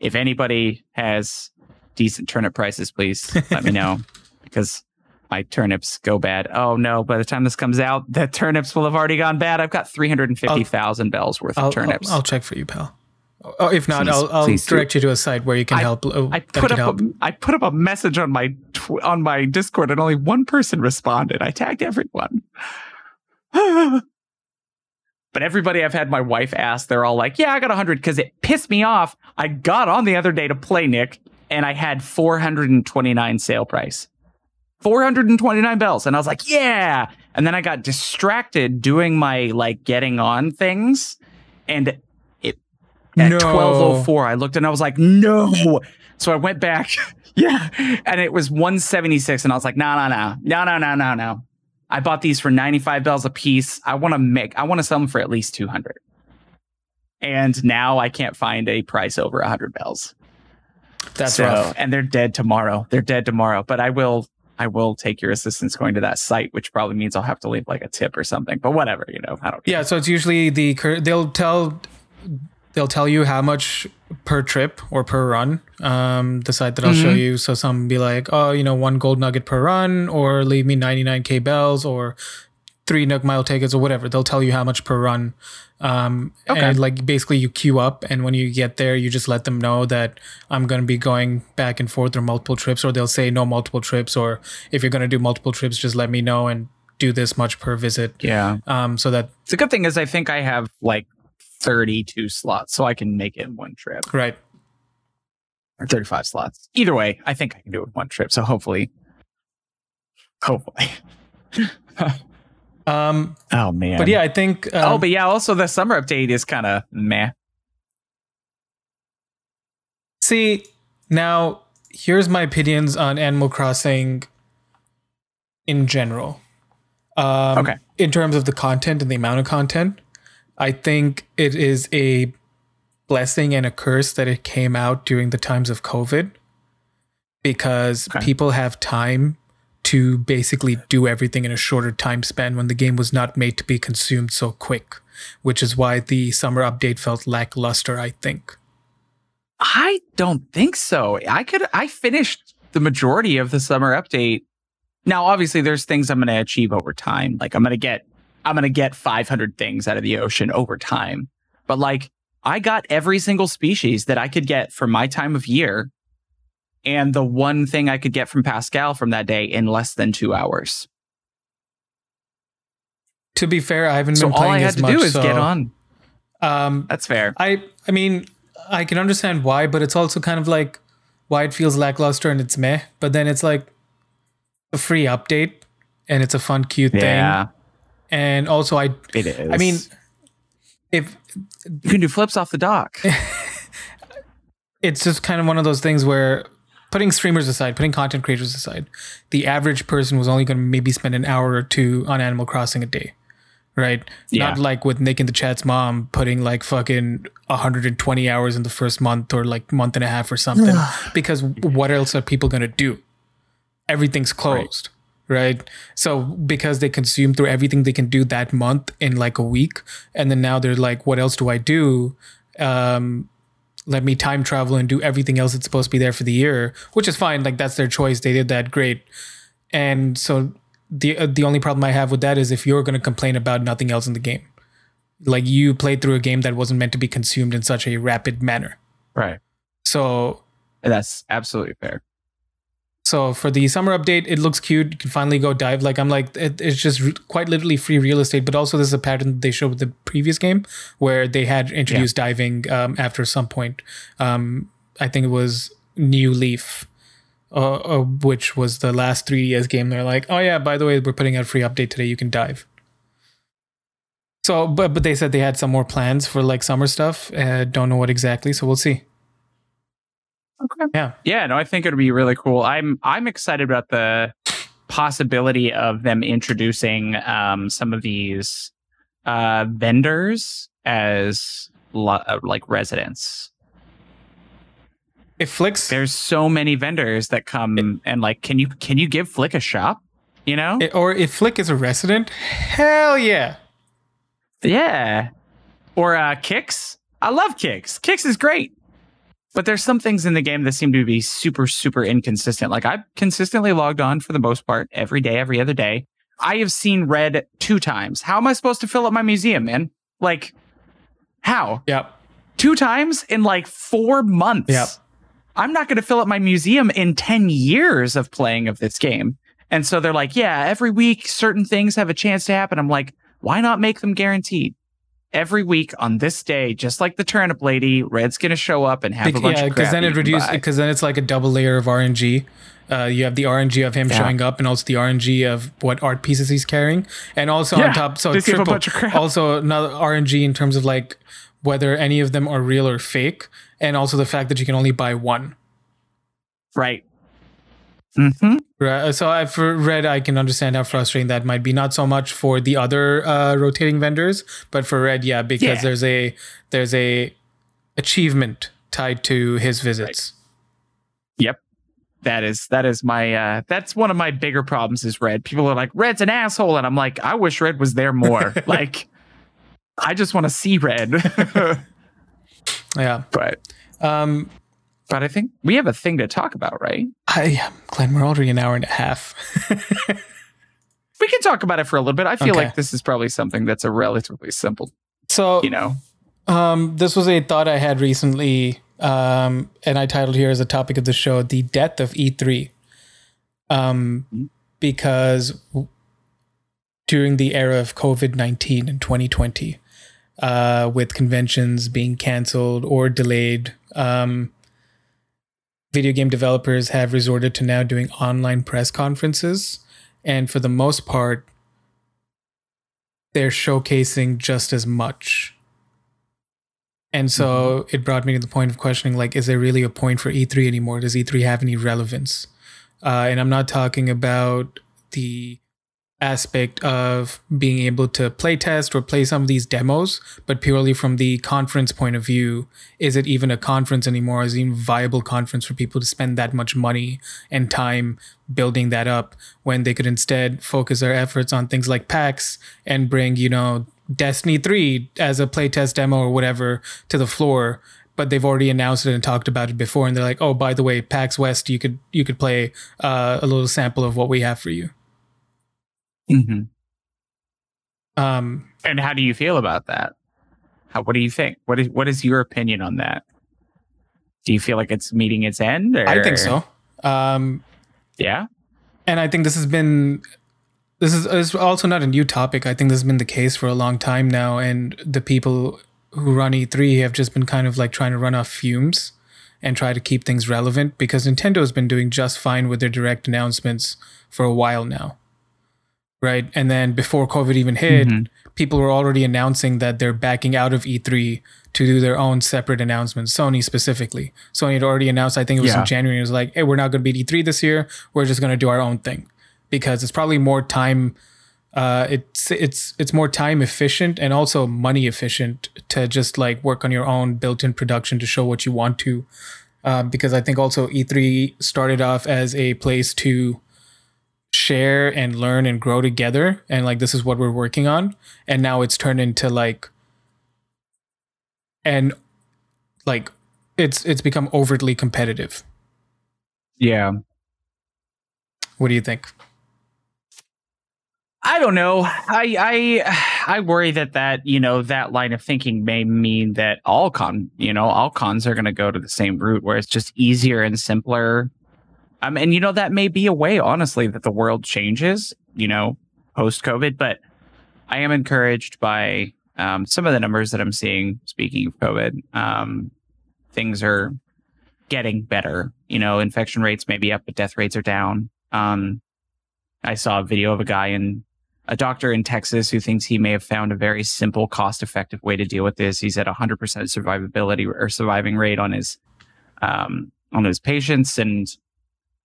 If anybody has decent turnip prices, please let me know <laughs> because my turnips go bad. Oh no, by the time this comes out, the turnips will have already gone bad. I've got 350,000 bells worth I'll, of turnips. I'll, I'll check for you, pal. Oh, if not, Please- I'll, I'll please do. direct you to a site where you can I- help. uh, I put up help. a, I put up a message on my tw- on my Discord and only one person responded. I tagged everyone. <sighs> but everybody I've had my wife ask, they're all like, "Yeah, I got 100 cuz it pissed me off. I got on the other day to play Nick and I had 429 sale price. 429 bells and I was like, "Yeah." And then I got distracted doing my like getting on things and it at No. 1204 I looked and I was like, "No." So I went back. <laughs> yeah. And it was 176 and I was like, "No, no, no. No, no, no, no, no." I bought these for 95 bells a piece. I want to make I want to sell them for at least 200. And now I can't find a price over 100 bells. That's so, rough. and they're dead tomorrow. They're dead tomorrow. But I will, I will take your assistance going to that site, which probably means I'll have to leave like a tip or something. But whatever, you know, I don't. Yeah, so it's usually the they'll tell they'll tell you how much per trip or per run. Um, the site that I'll show Mhm. you. So some be like, oh, you know, one gold nugget per run, or leave me 99k bells, or three nook mile tickets, or whatever. They'll tell you how much per run. Um, Okay. and like basically you queue up, and when you get there, you just let them know that I'm going to be going back and forth or multiple trips, or they'll say no multiple trips, or if you're going to do multiple trips, just let me know and do this much per visit. Yeah. Um, so that The good thing is, I think I have like 32 slots, so I can make it in one trip right. or 35 slots. Either way, I think I can do it in one trip. So hopefully, hopefully. <laughs> Um, oh man. but yeah, I think. Um, oh, but yeah. Also, the summer update is kind of meh. See, now here's my opinions on Animal Crossing in general. Um, Okay. In terms of the content and the amount of content, I think it is a blessing and a curse that it came out during the times of COVID because Okay. people have time to basically do everything in a shorter time span when the game was not made to be consumed so quick, which is why the summer update felt lackluster, I think. I don't think so. I could. I finished the majority of the summer update. Now, obviously, there's things I'm going to achieve over time. Like I'm going to get, I'm going to get 500 things out of the ocean over time. But like, I got every single species that I could get for my time of year, and the one thing I could get from Pascal from that day in less than two hours. To be fair, I haven't So been all playing I had to much. do is so, get on. Um, That's fair. I I mean, I can understand why, but it's also kind of like why it feels lackluster and it's meh. But then it's like a free update and it's a fun, cute Yeah, thing. And also, I it is. I mean, if you can do flips off the dock. <laughs> it's just kind of one of those things where putting streamers aside, putting content creators aside, the average person was only going to maybe spend an hour or two on Animal Crossing a day. Right? Yeah. Not like with Nick and the Chat's mom putting like fucking 120 hours in the first month or like month and a half or something. because what else are people going to do? Everything's closed. Right. So because they consume through everything they can do that month in like a week, and then now they're like, what else do I do? Um, let me time travel and do everything else that's supposed to be there for the year, which is fine. Like that's their choice. They did that great. And so the uh, the only problem I have with that is if you're going to complain about nothing else in the game, like you played through a game that wasn't meant to be consumed in such a rapid manner. right. So That's absolutely fair. So for the summer update, it looks cute. You can finally go dive. Like I'm like, it, it's just re- quite literally free real estate. But also, there's a pattern that they showed with the previous game where they had introduced diving um, after some point. Um, I think it was New Leaf, uh, uh, which was the last 3DS game. They're like, oh yeah, by the way, we're putting out a free update today. You can dive. So, but but they said they had some more plans for like summer stuff. Uh, don't know what exactly. So we'll see. Okay. Yeah. Yeah, no, I think it'd be really cool. I'm I'm excited about the possibility of them introducing um, some of these uh, vendors as lo- uh, like residents. If Flix There's so many vendors that come and like, can you can you give Flick a shop? You know? I- or if Flick is a resident, hell yeah. yeah. Or uh, Kicks. I love Kicks. Kicks is great. But there's some things in the game that seem to be super, super inconsistent. Like I've consistently logged on for the most part every day, every other day. I have seen red two times. How am I supposed to fill up my museum, man? Like, how? Yep. Two times in like four months. Yep. I'm not going to fill up my museum in 10 years of playing of this game. And so they're like, yeah, every week certain things have a chance to happen. I'm like, why not make them guaranteed? Every week on this day, just like the turnip lady, Red's going to show up and have a bunch yeah, of because crap then it reduces because then it's like a double layer of RNG. Uh, you have the RNG of him Yeah. showing up, and also the RNG of what art pieces he's carrying, and also Yeah, on top, so triple. bunch of crap. Also, another RNG in terms of like whether any of them are real or fake, and also the fact that you can only buy one. Right. Hmm Right. So I've read, I can understand how frustrating that might be. Not so much for the other uh, rotating vendors, but for Red, yeah, because Yeah. there's a there's a achievement tied to his visits. Yep. That is that is my uh that's one of my bigger problems is Red. People are like, Red's an asshole. And I'm like, I wish Red was there more. <laughs> like I just want to see Red. <laughs> yeah. But um but I think we have a thing to talk about, right? I Glenn, we're already an hour and a half. <laughs> we can talk about it for a little bit. I feel okay. like this is probably something that's a relatively simple so you know. Um, this was a thought I had recently um, and I titled here as a topic of the show "The Death of E3," um, mm-hmm. because during the era of COVID nineteen in 2020, uh, with conventions being canceled or delayed, um, video game developers have resorted to now doing online press conferences, and for the most part, they're showcasing just as much and so mm-hmm. it brought me to the point of questioning like, is there really a point for E3 anymore? Does E3 have any relevance? Uh, and I'm not talking about the aspect of being able to play test or play some of these demos, but purely from the conference point of view, is it even a conference anymore? Is it even a viable conference for people to spend that much money and time building that up when they could instead focus their efforts on things like PAX and bring, you know, Destiny 3 as a playtest demo or whatever to the floor, but they've already announced it and talked about it before and they're like, "Oh, by the way, PAX West, you could you could play uh, a little sample of what we have for you." Hmm Um and how do you feel about that? How what do you think? What is what is your opinion on that? Do you feel like it's meeting its end? Or? I think so. Um yeah. And I think this has been this is, is also not a new topic. I think this has been the case for a long time now, and the people who run E3 have just been kind of like trying to run off fumes and try to keep things relevant because Nintendo has been doing just fine with their direct announcements for a while now. Right. And then before COVID even hit, mm-hmm. people were already announcing that they're backing out of E3 to do their own separate announcements. Sony specifically. Sony had already announced, I think it was yeah. in January, it was like, hey, we're not going to be E3 this year. We're just going to do our own thing because it's probably more time uh, it's it's it's more time efficient and also money efficient to just like work on your own built-in production to show what you want to. Um, because I think also E3 started off as a place to share and learn and grow together, and like this is what we're working on, and now it's turned into like and like it's it's become overtly competitive. Yeah. What do you think? I don't know. I I I worry that that you know that line of thinking may mean that all con you know all cons are going to go to the same route where it's just easier and simpler. Um, and you know that may be a way, honestly, that the world changes. You know, post COVID, but I am encouraged by um, some of the numbers that I'm seeing. Speaking of COVID, um, things are getting better. You know, infection rates may be up, but death rates are down. Um, I saw a video of a guy in a doctor in Texas who thinks he may have found a very simple, cost effective way to deal with this. He's at 100% survivability or surviving rate on his, um, on his patients. And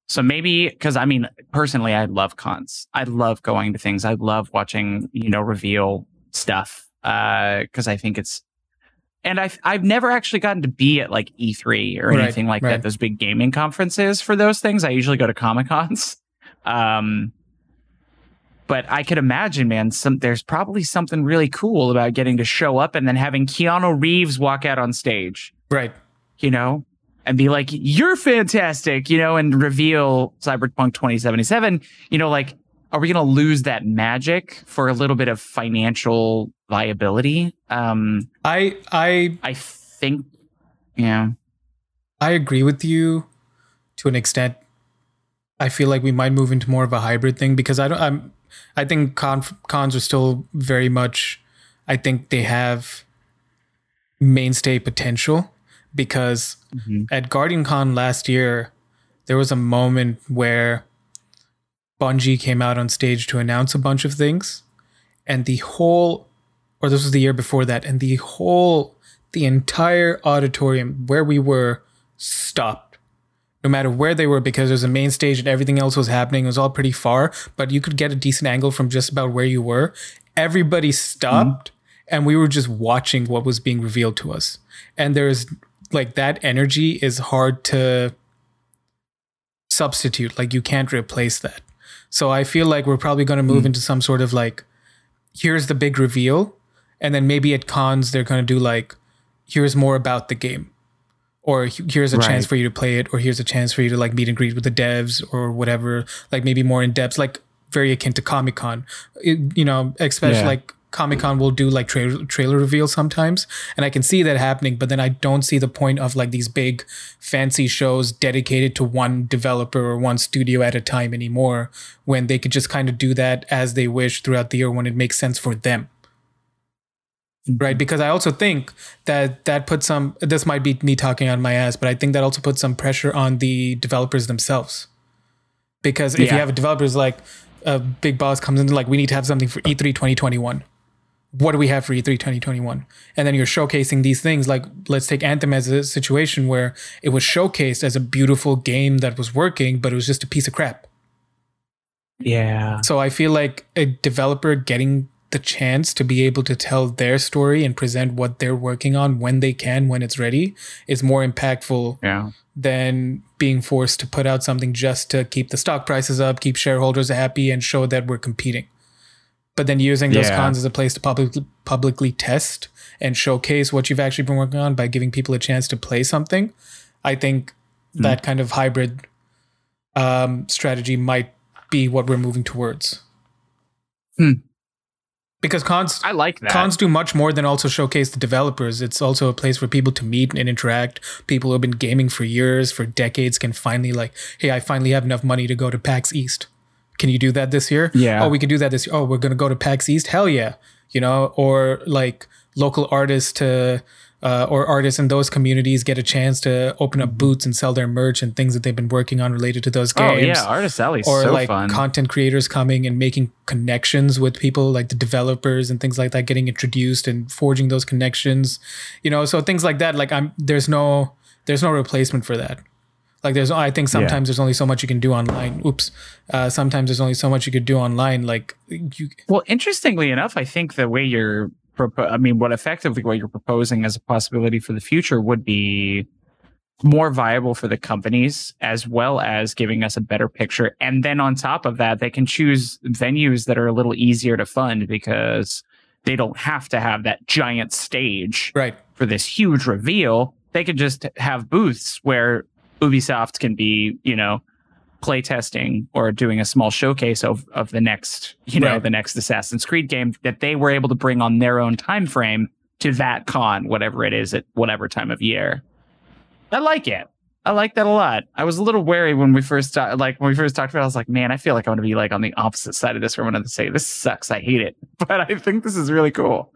so maybe, cause I mean, personally, I love cons. I love going to things. I love watching, you know, reveal stuff. Uh, cause I think it's, and I've, I've never actually gotten to be at like E3 or anything like right. that, those big gaming conferences for those things. I usually go to Comic Cons. <laughs> Um, but I could imagine, man, some there's probably something really cool about getting to show up and then having Keanu Reeves walk out on stage. Right. You know, and be like, you're fantastic, you know, and reveal Cyberpunk 2077. You know, like, are we going to lose that magic for a little bit of financial viability? Um, I, I, I think, yeah. I agree with you to an extent. I feel like we might move into more of a hybrid thing because I don't, I'm, I think conf- cons are still very much. I think they have mainstay potential because mm-hmm. at Guardian Con last year, there was a moment where Bungie came out on stage to announce a bunch of things, and the whole, or this was the year before that, and the whole, the entire auditorium where we were stopped no matter where they were because there's a main stage and everything else was happening. It was all pretty far, but you could get a decent angle from just about where you were. Everybody stopped mm-hmm. and we were just watching what was being revealed to us. And there's like that energy is hard to substitute. Like you can't replace that. So I feel like we're probably going to move mm. into some sort of like, here's the big reveal, and then maybe at cons they're going to do like, here's more about the game, or here's a right. chance for you to play it, or here's a chance for you to like meet and greet with the devs or whatever. Like maybe more in depth, like very akin to Comic Con. You know, especially yeah. like Comic Con will do like tra- trailer reveals sometimes, and I can see that happening. But then I don't see the point of like these big fancy shows dedicated to one developer or one studio at a time anymore. When they could just kind of do that as they wish throughout the year when it makes sense for them. Mm-hmm. Right, because I also think that that puts some. This might be me talking on my ass, but I think that also puts some pressure on the developers themselves. Because if yeah. you have a developers like a big boss comes in like, we need to have something for E3 2021 what do we have for E3 2021? And then you're showcasing these things like let's take Anthem as a situation where it was showcased as a beautiful game that was working, but it was just a piece of crap. Yeah. So I feel like a developer getting the chance to be able to tell their story and present what they're working on when they can, when it's ready, is more impactful yeah. than being forced to put out something just to keep the stock prices up, keep shareholders happy, and show that we're competing but then using those yeah. cons as a place to public, publicly test and showcase what you've actually been working on by giving people a chance to play something i think mm. that kind of hybrid um, strategy might be what we're moving towards hmm. because cons i like that cons do much more than also showcase the developers it's also a place for people to meet and interact people who have been gaming for years for decades can finally like hey i finally have enough money to go to pax east can you do that this year? Yeah. Oh, we can do that this year. Oh, we're gonna go to PAX East. Hell yeah. You know, or like local artists to uh, or artists in those communities get a chance to open up booths and sell their merch and things that they've been working on related to those games. Oh yeah, Artist Alley or so like fun. content creators coming and making connections with people like the developers and things like that, getting introduced and forging those connections. You know, so things like that. Like I'm there's no there's no replacement for that. Like there's, I think sometimes yeah. there's only so much you can do online. Oops. Uh, sometimes there's only so much you could do online. Like you. Well, interestingly enough, I think the way you're, propo- I mean, what effectively what you're proposing as a possibility for the future would be more viable for the companies as well as giving us a better picture. And then on top of that, they can choose venues that are a little easier to fund because they don't have to have that giant stage right. for this huge reveal. They could just have booths where Ubisoft can be, you know, playtesting or doing a small showcase of, of the next, you know, right. the next Assassin's Creed game that they were able to bring on their own time frame to that con, whatever it is at whatever time of year. I like it. I like that a lot. I was a little wary when we first ta- like when we first talked about. it. I was like, man, I feel like I'm going to be like on the opposite side of this. Where I'm going to say this sucks. I hate it, <laughs> but I think this is really cool.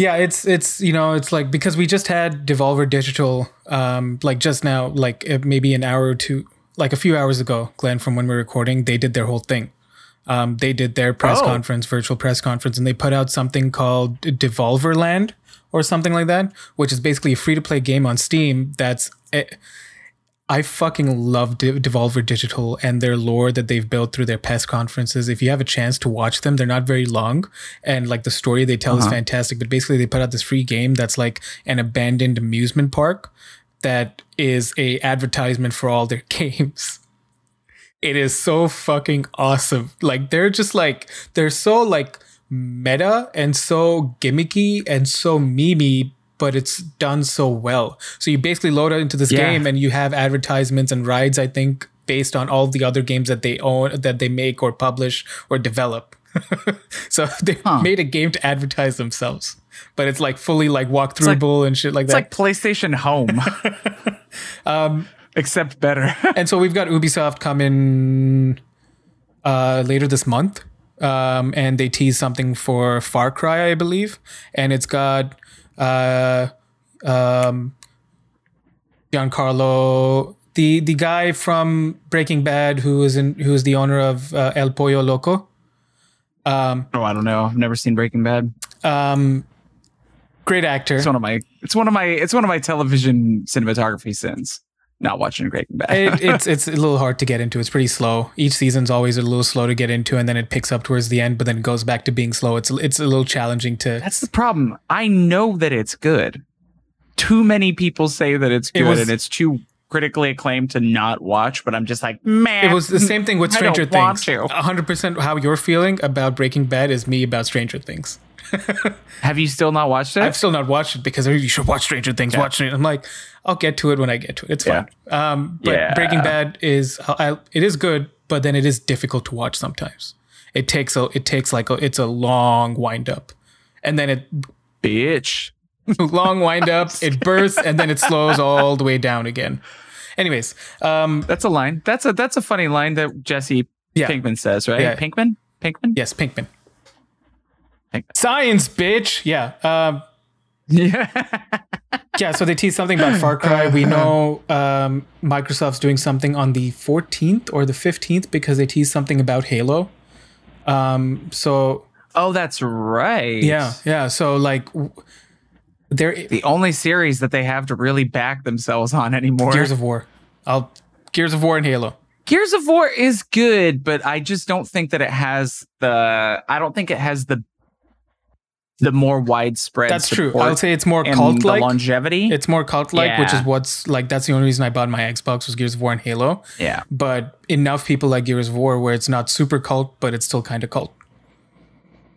Yeah, it's it's you know it's like because we just had Devolver Digital um like just now like uh, maybe an hour or two like a few hours ago, Glenn from when we are recording, they did their whole thing. Um, they did their press oh. conference, virtual press conference, and they put out something called Devolverland or something like that, which is basically a free to play game on Steam that's. It, eh, I fucking love Devolver Digital and their lore that they've built through their press conferences. If you have a chance to watch them, they're not very long, and like the story they tell uh-huh. is fantastic. But basically, they put out this free game that's like an abandoned amusement park that is a advertisement for all their <laughs> games. It is so fucking awesome. Like they're just like they're so like meta and so gimmicky and so memey but it's done so well. So you basically load it into this yeah. game and you have advertisements and rides, I think, based on all the other games that they own, that they make or publish or develop. <laughs> so they huh. made a game to advertise themselves, but it's like fully like walkthroughable like, and shit like it's that. It's like PlayStation Home, <laughs> um, except better. <laughs> and so we've got Ubisoft coming uh, later this month, um, and they tease something for Far Cry, I believe, and it's got uh, um, Giancarlo, the the guy from Breaking Bad, who is in who is the owner of uh, El Pollo Loco. Um, oh, I don't know. I've never seen Breaking Bad. Um, great actor. It's one of my. It's one of my. It's one of my television cinematography sins not watching Breaking Bad. it, <laughs> it's it's a little hard to get into. It's pretty slow. Each season's always a little slow to get into, and then it picks up towards the end, but then it goes back to being slow. It's it's a little challenging to. That's the problem. I know that it's good. Too many people say that it's good, it was, and it's too. critically acclaimed to not watch, but I'm just like, man, It was the same thing with <laughs> I don't Stranger Things. to. 100% how you're feeling about Breaking Bad is me about Stranger Things. <laughs> Have you still not watched it? I've still not watched it because you should watch Stranger Things. Watch it. I'm like, I'll get to it when I get to it. It's Yeah. fine. Um, but Yeah. Breaking Bad is I, it is good, but then it is difficult to watch sometimes. It takes a it takes like a it's a long wind up, and then it Bitch. <laughs> long wind up. <laughs> It bursts and then it slows all the way down again. Anyways, um, That's a line. That's a that's a funny line that Jesse Yeah. Pinkman says, right? Yeah. Pinkman? Pinkman? yes, Pinkman. Science, bitch. Yeah. Um, Yeah. <laughs> yeah. So they teased something about Far Cry. We <laughs> know um, Microsoft's doing something on the 14th or the 15th because they teased something about Halo. Um, so oh, that's right. yeah, yeah. So like, w- there The only series that they have to really back themselves on anymore. Gears of War. I'll Gears of War and Halo. Gears of War is good, but I just don't think that it has the I don't think it has the the more widespread That's true. I would say it's more cult the like. longevity. It's more cult like, which is what's like. That's the only reason I bought my Xbox was Gears of War and Halo. yeah. But enough people like Gears of War where it's not super cult, but it's still kind of cult.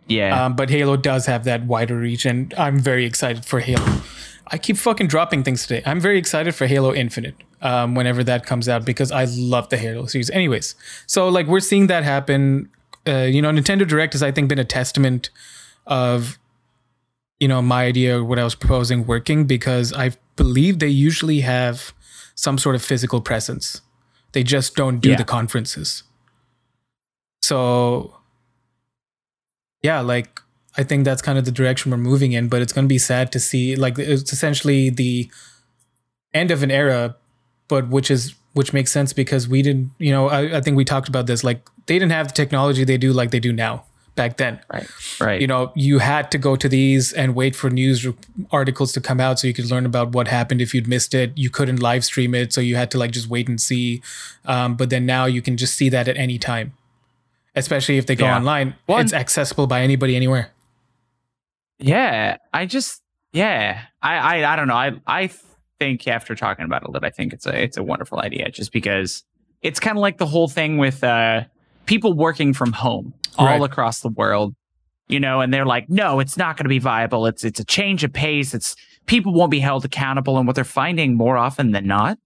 Yeah. Um, but Halo does have that wider reach, and I'm very excited for Halo. I keep fucking dropping things today. I'm very excited for Halo Infinite um, whenever that comes out because I love the Halo series. Anyways, so like we're seeing that happen. Uh, you know, Nintendo Direct has I think been a testament of you know my idea what I was proposing working because I believe they usually have some sort of physical presence. They just don't do Yeah. the conferences. So yeah, like I think that's kind of the direction we're moving in, but it's going to be sad to see like it's essentially the end of an era, but which is which makes sense because we didn't, you know, I, I think we talked about this. Like they didn't have the technology they do like they do now back then. right. Right. You know, you had to go to these and wait for news articles to come out so you could learn about what happened if you'd missed it. You couldn't live stream it, so you had to like just wait and see. Um, but then now you can just see that at any time, especially if they go Yeah. online. Well, it's accessible by anybody anywhere. Yeah, I just yeah, I I, I don't know. I I think after talking about it a little, I think it's a it's a wonderful idea just because it's kind of like the whole thing with uh people working from home all across the world, you know, and they're like, no, it's not going to be viable. It's it's a change of pace. It's people won't be held accountable, and what they're finding more often than not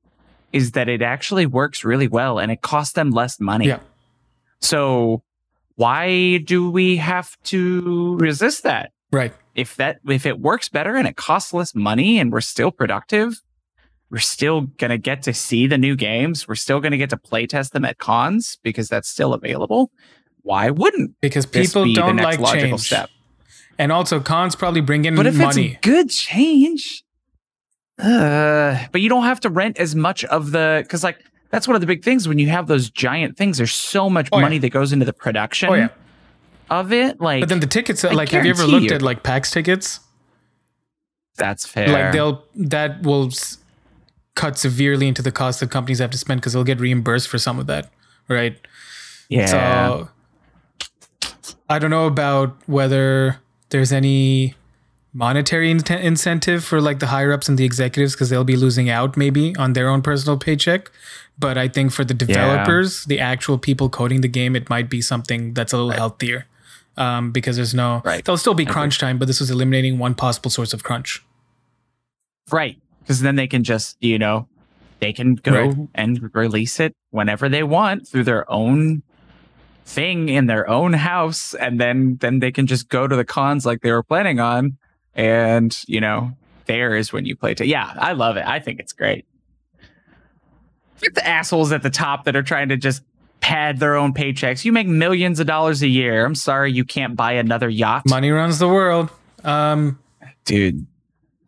is that it actually works really well and it costs them less money. Yeah. So why do we have to resist that? Right. if that if it works better and it costs less money and we're still productive we're still going to get to see the new games we're still going to get to play test them at cons because that's still available why wouldn't Because people be don't like logical change. step And also cons probably bring in but if money. it's good change uh, but you don't have to rent as much of the because like that's one of the big things when you have those giant things there's so much Oh, yeah. money that goes into the production Oh, yeah. of it like but then the tickets, I like, have you ever looked you- at like PAX tickets? that's fair Like they'll that will cut severely into the cost that companies have to spend because they'll get reimbursed for some of that, right? yeah So I don't know about whether there's any monetary in- incentive for like the higher ups and the executives because they'll be losing out maybe on their own personal paycheck. But I think for the developers, the actual people coding the game, it might be something that's a little healthier. Um, because there's no, Right. there'll still be crunch time, but this was eliminating one possible source of crunch. Right. Because then they can just, you know, they can go Right. and release it whenever they want through their own thing in their own house. And then then they can just go to the cons like they were planning on. And, you know, there is when you play to yeah, I love it. I think it's great. Get the assholes at the top that are trying to just pad their own paychecks. You make millions of dollars a year. I'm sorry you can't buy another yacht. Money runs the world. Um, Dude.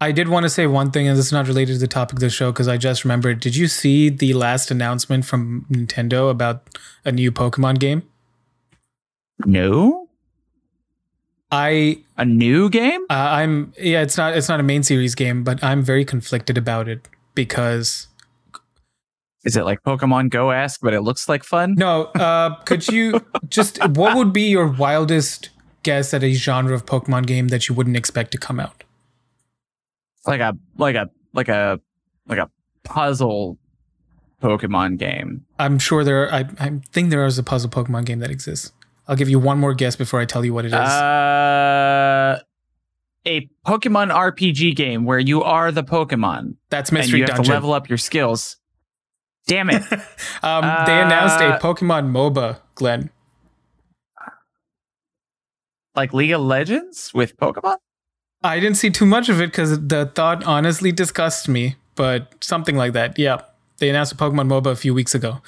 I did want to say one thing, and this is not related to the topic of the show because I just remembered. Did you see the last announcement from Nintendo about a new Pokemon game? No? I A new game? uh, I'm yeah, it's not it's not a main series game, but I'm very conflicted about it because Is it like Pokemon Go ask, but it looks like fun? no, uh, could you just what would be your wildest guess at a genre of Pokemon game that you wouldn't expect to come out? Like a like a like a like a puzzle Pokemon game. I'm sure there. Are, I I think there is a puzzle Pokemon game that exists. I'll give you one more guess before I tell you what it is. Uh, a Pokemon RPG game where you are the Pokemon That's and Mystery you have to level up your skills. Damn it! <laughs> um, they announced a Uh, Pokemon MOBA, Glenn. like League of Legends with Pokemon. I didn't see too much of it because the thought honestly disgusts me, but something like that. Yeah. They announced a Pokemon MOBA a few weeks ago.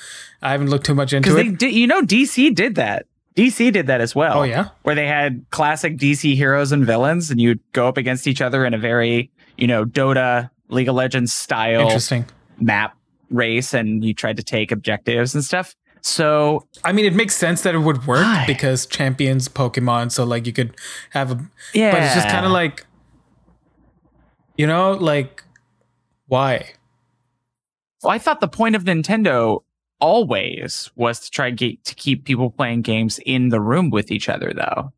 I haven't looked too much into Because it. they did, you know, DC did that. DC did that as well. oh, yeah? where they had classic DC heroes and villains, and you'd go up against each other in a very, you know, Dota, League of Legends style Interesting. map race, and you tried to take objectives and stuff. So I mean, it makes sense that it would work Why? because champions Pokemon, so like you could have a. yeah, But it's just kind of like, you know, like, why? Well, I thought the point of Nintendo always was to try get, to keep people playing games in the room with each other, though.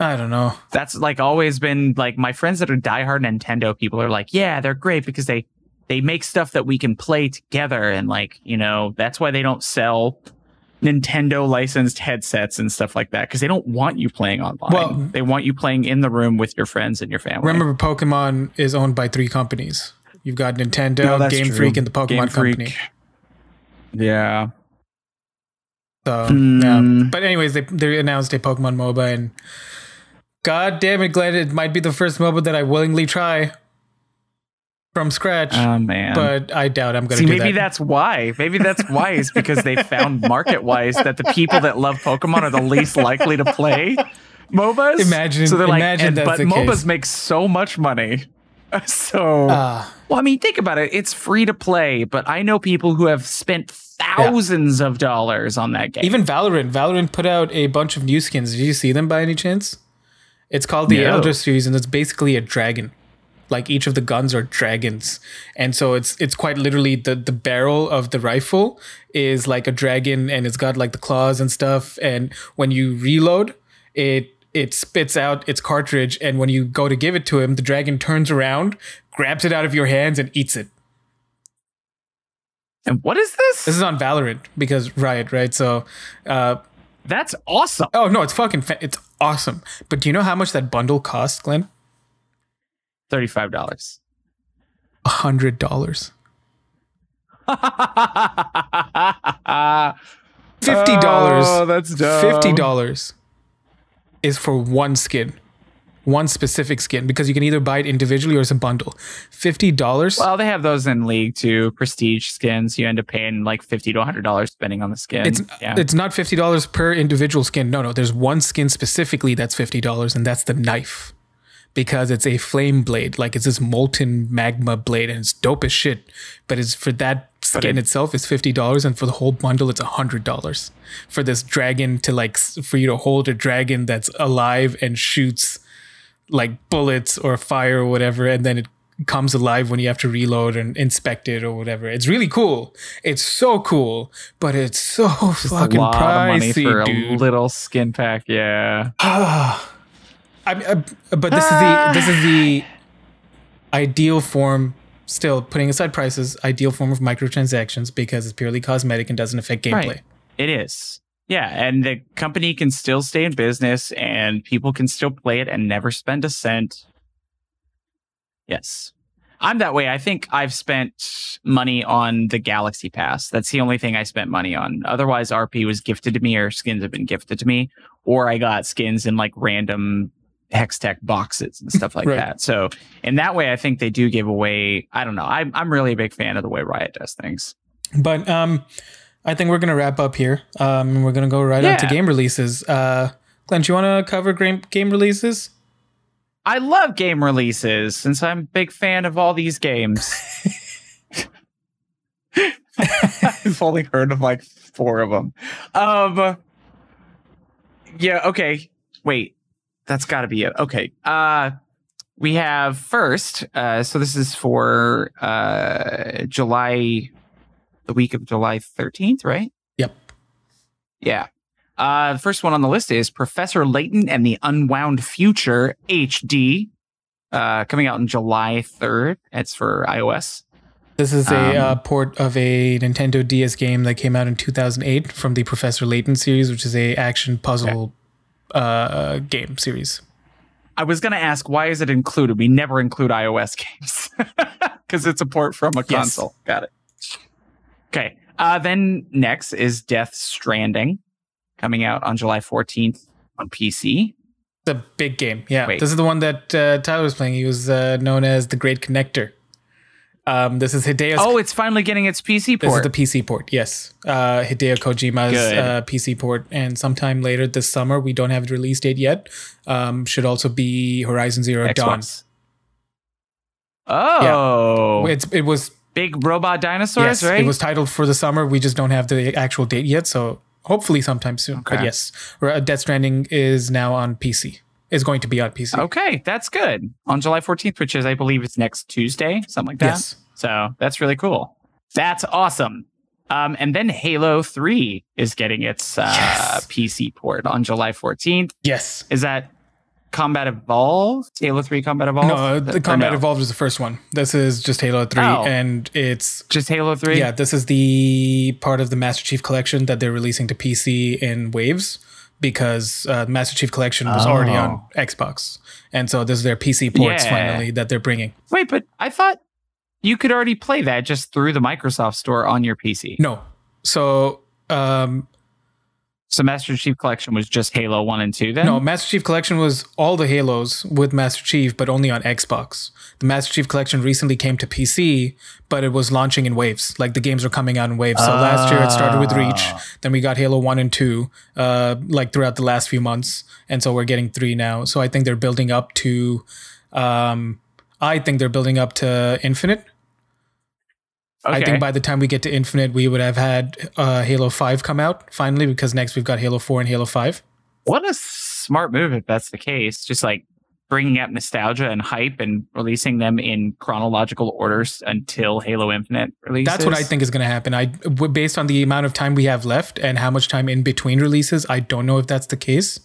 I don't know. That's like always been like my friends that are diehard Nintendo people are like, yeah, they're great because they they make stuff that we can play together, and like you know that's why they don't sell Nintendo licensed headsets and stuff like that because they don't want you playing online. Well- they want you playing in the room with your friends and your family. Remember, Pokemon is owned by three companies. You've got Nintendo, No, Game true. Freak, and the Pokemon Game Freak. Company. Yeah. So Hmm. yeah. But anyways, they they announced a Pokemon MOBA and God damn it, Glenn, it might be the first MOBA that I willingly try from scratch. Oh man. but I doubt I'm gonna See, maybe that. <laughs> that's why. Maybe that's why is because they found <laughs> market wise that the people that love Pokemon are the least likely to play MOBAs. Imagine- so they're like, imagine that's but MOBAs case. make so much money. <laughs> So, Ah, well, I mean, think about it. It's free to play, but I know people who have spent thousands of dollars on that game. even Valorant. Valorant put out a bunch of new skins. Did you see them by any chance? It's called the No. Elder series, and it's basically a dragon. Like each of the guns are dragons, and so it's it's quite literally the the barrel of the rifle is like a dragon, and it's got like the claws and stuff. And when you reload, it it spits out its cartridge, and when you go to give it to him, the dragon turns around, grabs it out of your hands, and eats it. and what is this? This is on Valorant because Riot, right? So, uh, That's awesome. Oh no, it's fucking fa- it's awesome. But do you know how much that bundle costs, Glenn? Thirty-five dollars. A hundred dollars. <laughs> Fifty dollars. Oh, that's dumb. Fifty dollars is for one skin, one specific skin, because you can either buy it individually or as a bundle. Fifty dollars. Well, they have those in League too. Prestige skins. You end up paying like fifty to hundred dollars depending on the skin. It's yeah. it's not fifty dollars per individual skin. No, no. There's one skin specifically that's fifty dollars, and that's the knife, because it's a flame blade. Like it's this molten magma blade, and it's dope as shit. But it's for that skin it- itself is fifty dollars, and for the whole bundle it's hundred dollars for this dragon to like for you to hold a dragon that's alive and shoots like bullets or fire or whatever, and then it comes alive when you have to reload and inspect it or whatever. It's really cool. It's so cool, but it's so Just fucking a lot pricey, of money for a dude. little skin pack. Yeah. <sighs> <sighs> <sighs> I, I, uh, but this is the this is the ideal form. Still putting aside prices, ideal form of microtransactions because it's purely cosmetic and doesn't affect gameplay. Right. It is. Yeah, and the company can still stay in business and people can still play it and never spend a cent. Yes. I'm that way. I think I've spent money on the Galaxy Pass. That's the only thing I spent money on. Otherwise, RP was gifted to me or skins have been gifted to me, or I got skins in like random Hextech boxes and stuff like Right. that. So, in that way, I think they do give away. I don't know. I'm, I'm really a big fan of the way Riot does things. But um, I think we're gonna wrap up here. Um, we're gonna go right on to game releases. Uh, Glenn, do you want to cover game game releases? I love game releases since I'm a big fan of all these games. <laughs> I've only heard of like four of them. Um, yeah. Okay. Wait, that's got to be it. Okay. Uh, we have first. Uh, so this is for uh July, the week of July 13th, right? Yep. Yeah. Uh, the first one on the list is Professor Layton and the Unwound Future HD, uh, coming out in July 3rd. It's for iOS. This is a Um, uh, port of a Nintendo DS game that came out in 2008 from the Professor Layton series, which is a action puzzle uh, game series. I was going to ask, why is it included? We never include iOS games <laughs> because it's a port from a Yes. console. Got it. Okay. Uh, then next is Death Stranding, coming out on July 14th on PC. The big game, yeah. Wait. This is the one that uh, Tyler was playing. He was uh, known as the Great Connector. Um, this is Hideo. Oh, it's finally getting its PC port. this is the PC port. Yes, uh, Hideo Kojima's uh, PC port, and sometime later this summer, we don't have a release date yet. Um, should also be Horizon Zero Dawn. Xbox. Oh, It's it was big robot dinosaurs, yes, right? it was titled for the summer. We just don't have the actual date yet, so hopefully sometime soon. But yes, Death Stranding is now on PC. Is going to be on PC. okay, that's good. On July 14th, which is, I believe, it's next Tuesday, something like that. Yes. So that's really cool. That's awesome. Um, and then Halo 3 is getting its uh, Yes. PC port on July 14th. Yes. Is that Combat Evolved? Halo 3 Combat Evolved? No, the Combat no? Evolved is the first one. This is just Halo 3, Oh. and it's Just Halo 3? Yeah, this is the part of the Master Chief Collection that they're releasing to PC in waves because uh, Master Chief Collection was already on Xbox, and so this is their PC ports Yeah. finally that they're bringing. Wait, but I thought you could already play that just through the Microsoft Store on your PC. No, so um, So Master Chief Collection was just Halo 1 and 2 then? no, Master Chief Collection was all the Halos with Master Chief, but only on Xbox. The Master Chief Collection recently came to PC, but it was launching in waves. Like the games were coming out in waves. So last year it started with Reach, Ah. then we got Halo 1 and 2, uh, like throughout the last few months. And so we're getting 3 now. So I think they're building up to um I think they're building up to Infinite. I think by the time we get to Infinite, we would have had uh, Halo 5 come out finally because next we've got Halo 4 and Halo 5. What a smart move if that's the case. Just like bringing up nostalgia and hype and releasing them in chronological orders until Halo Infinite releases. That's what I think is going to happen. I based on the amount of time we have left and how much time in between releases, I don't know if that's the case,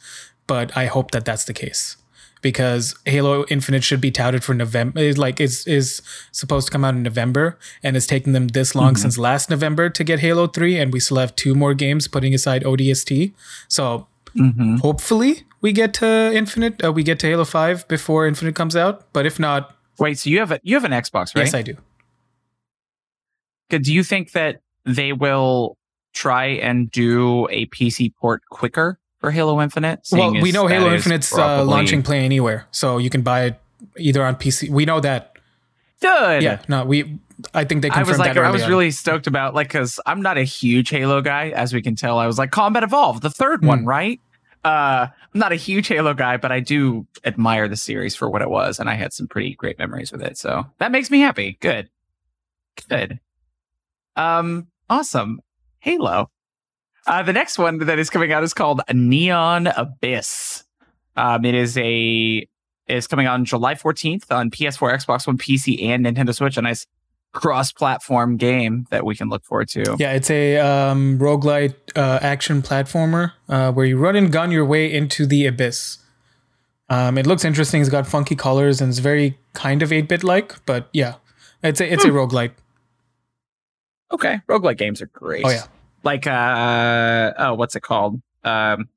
but I hope that that's the case because Halo Infinite should be touted for November. is Like is is supposed to come out in November, and it's taken them this long since last November to get Halo Three, and we still have two more games, putting aside ODST. So Mhm. hopefully we get to Infinite. Uh, we get to Halo Five before Infinite comes out, but if not, Wait, so you have a you have an Xbox, right? yes, I do. Do you think that they will try and do a PC port quicker for Halo Infinite? Well, we know Halo Infinite's uh, launching Play Anywhere, so you can buy it either on PC. We know that. Good. Yeah, no, we. I think they I was like, that I was on. really stoked about like because I'm not a huge Halo guy, as we can tell. I was like, Combat Evolved, the third one, Hmm. right? Uh, I'm not a huge Halo guy, but I do admire the series for what it was, and I had some pretty great memories with it. So that makes me happy. Good, good. Um, awesome. Halo. Uh, the next one that is coming out is called Neon Abyss. Um, it is a is coming out on July 14th on PS4, Xbox One, PC, and Nintendo Switch. A nice cross-platform game that we can look forward to. Yeah, it's a um, roguelite uh, action platformer uh, where you run and gun your way into the abyss. Um, it looks interesting. It's got funky colors and it's very kind of 8 bit like, but yeah, it's a, it's a roguelite. Okay, roguelike games are great. Oh, yeah. Like uh oh, what's it called? Um,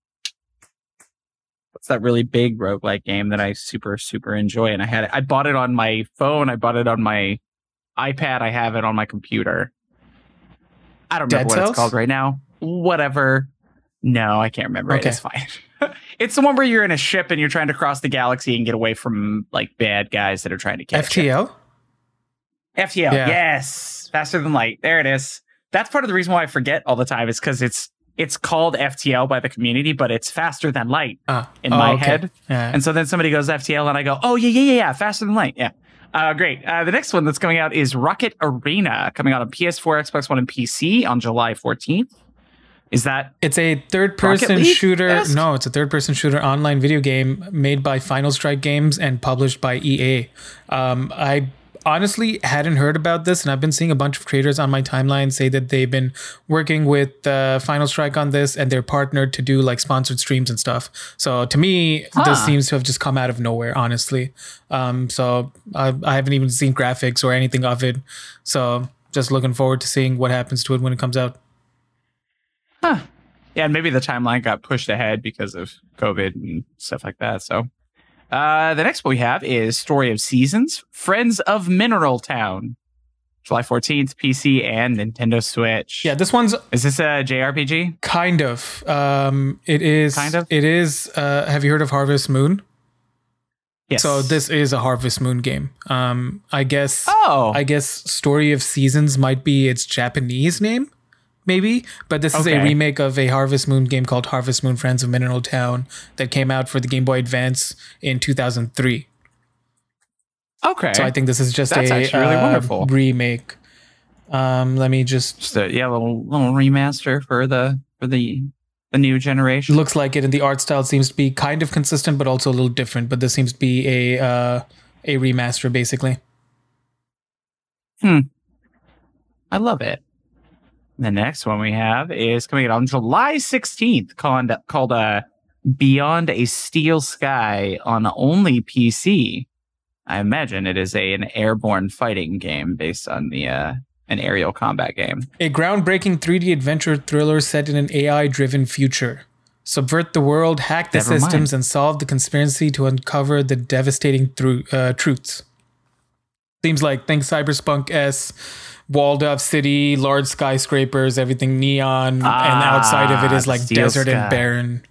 what's that really big roguelike game that I super super enjoy? And I had it. I bought it on my phone. I bought it on my iPad. I have it on my computer. I don't remember what it's called right now. Whatever. No, I can't remember. Okay. It. It's fine. <laughs> it's the one where you're in a ship and you're trying to cross the galaxy and get away from like bad guys that are trying to catch you. FTL? FTL. Yeah. Yes. Faster than light. There it is. That's part of the reason why I forget all the time is because it's it's called FTL by the community, but it's faster than light Ah, in oh, my okay. head. Yeah. And so then somebody goes FTL and I go, oh yeah, yeah, yeah, yeah, faster than light. Yeah. Uh, great. Uh, the next one that's coming out is Rocket Arena, coming out on PS4, Xbox One, and PC on July 14th. Is that It's a third person shooter. No, it's a third person shooter online video game made by Final Strike Games and published by EA. Um, I honestly hadn't heard about this, and I've been seeing a bunch of creators on my timeline say that they've been working with uh, Final Strike on this, and they're partnered to do like sponsored streams and stuff. So to me, Huh. this seems to have just come out of nowhere, honestly. Um, so I, I haven't even seen graphics or anything of it. So just looking forward to seeing what happens to it when it comes out. Huh. Yeah, and maybe the timeline got pushed ahead because of COVID and stuff like that. So, uh, the next one we have is Story of Seasons, Friends of Mineral Town, July 14th, PC and Nintendo Switch. Yeah, this one's Is this a JRPG? kind of. Um, it is Kind of? It is. Uh, have you heard of Harvest Moon? Yes. So this is a Harvest Moon game. Um, I guess. Oh. I guess Story of Seasons might be its Japanese name, maybe. But this is a remake of a Harvest Moon game called Harvest Moon Friends of Mineral Town that came out for the Game Boy Advance in 2003. okay. So I think this is just That's a actually really uh, wonderful. remake. Um, let me just. Just a yeah, little little remaster for the for the the new generation. Looks like it, and the art style seems to be kind of consistent, but also a little different. But this seems to be a uh, a remaster, basically. Hmm. I love it. The next one we have is coming out on July 16th called, called uh, Beyond a Steel Sky on only PC. I imagine it is a, an airborne fighting game based on the uh, an aerial combat game. A groundbreaking 3D adventure thriller set in an AI driven future. Subvert the world, hack the Never mind. systems, and solve the conspiracy to uncover the devastating thru- uh, truths. Seems like think Cyberpunk S, walled up city, large skyscrapers, everything neon, and outside of it Ah, like desert Sky. and barren.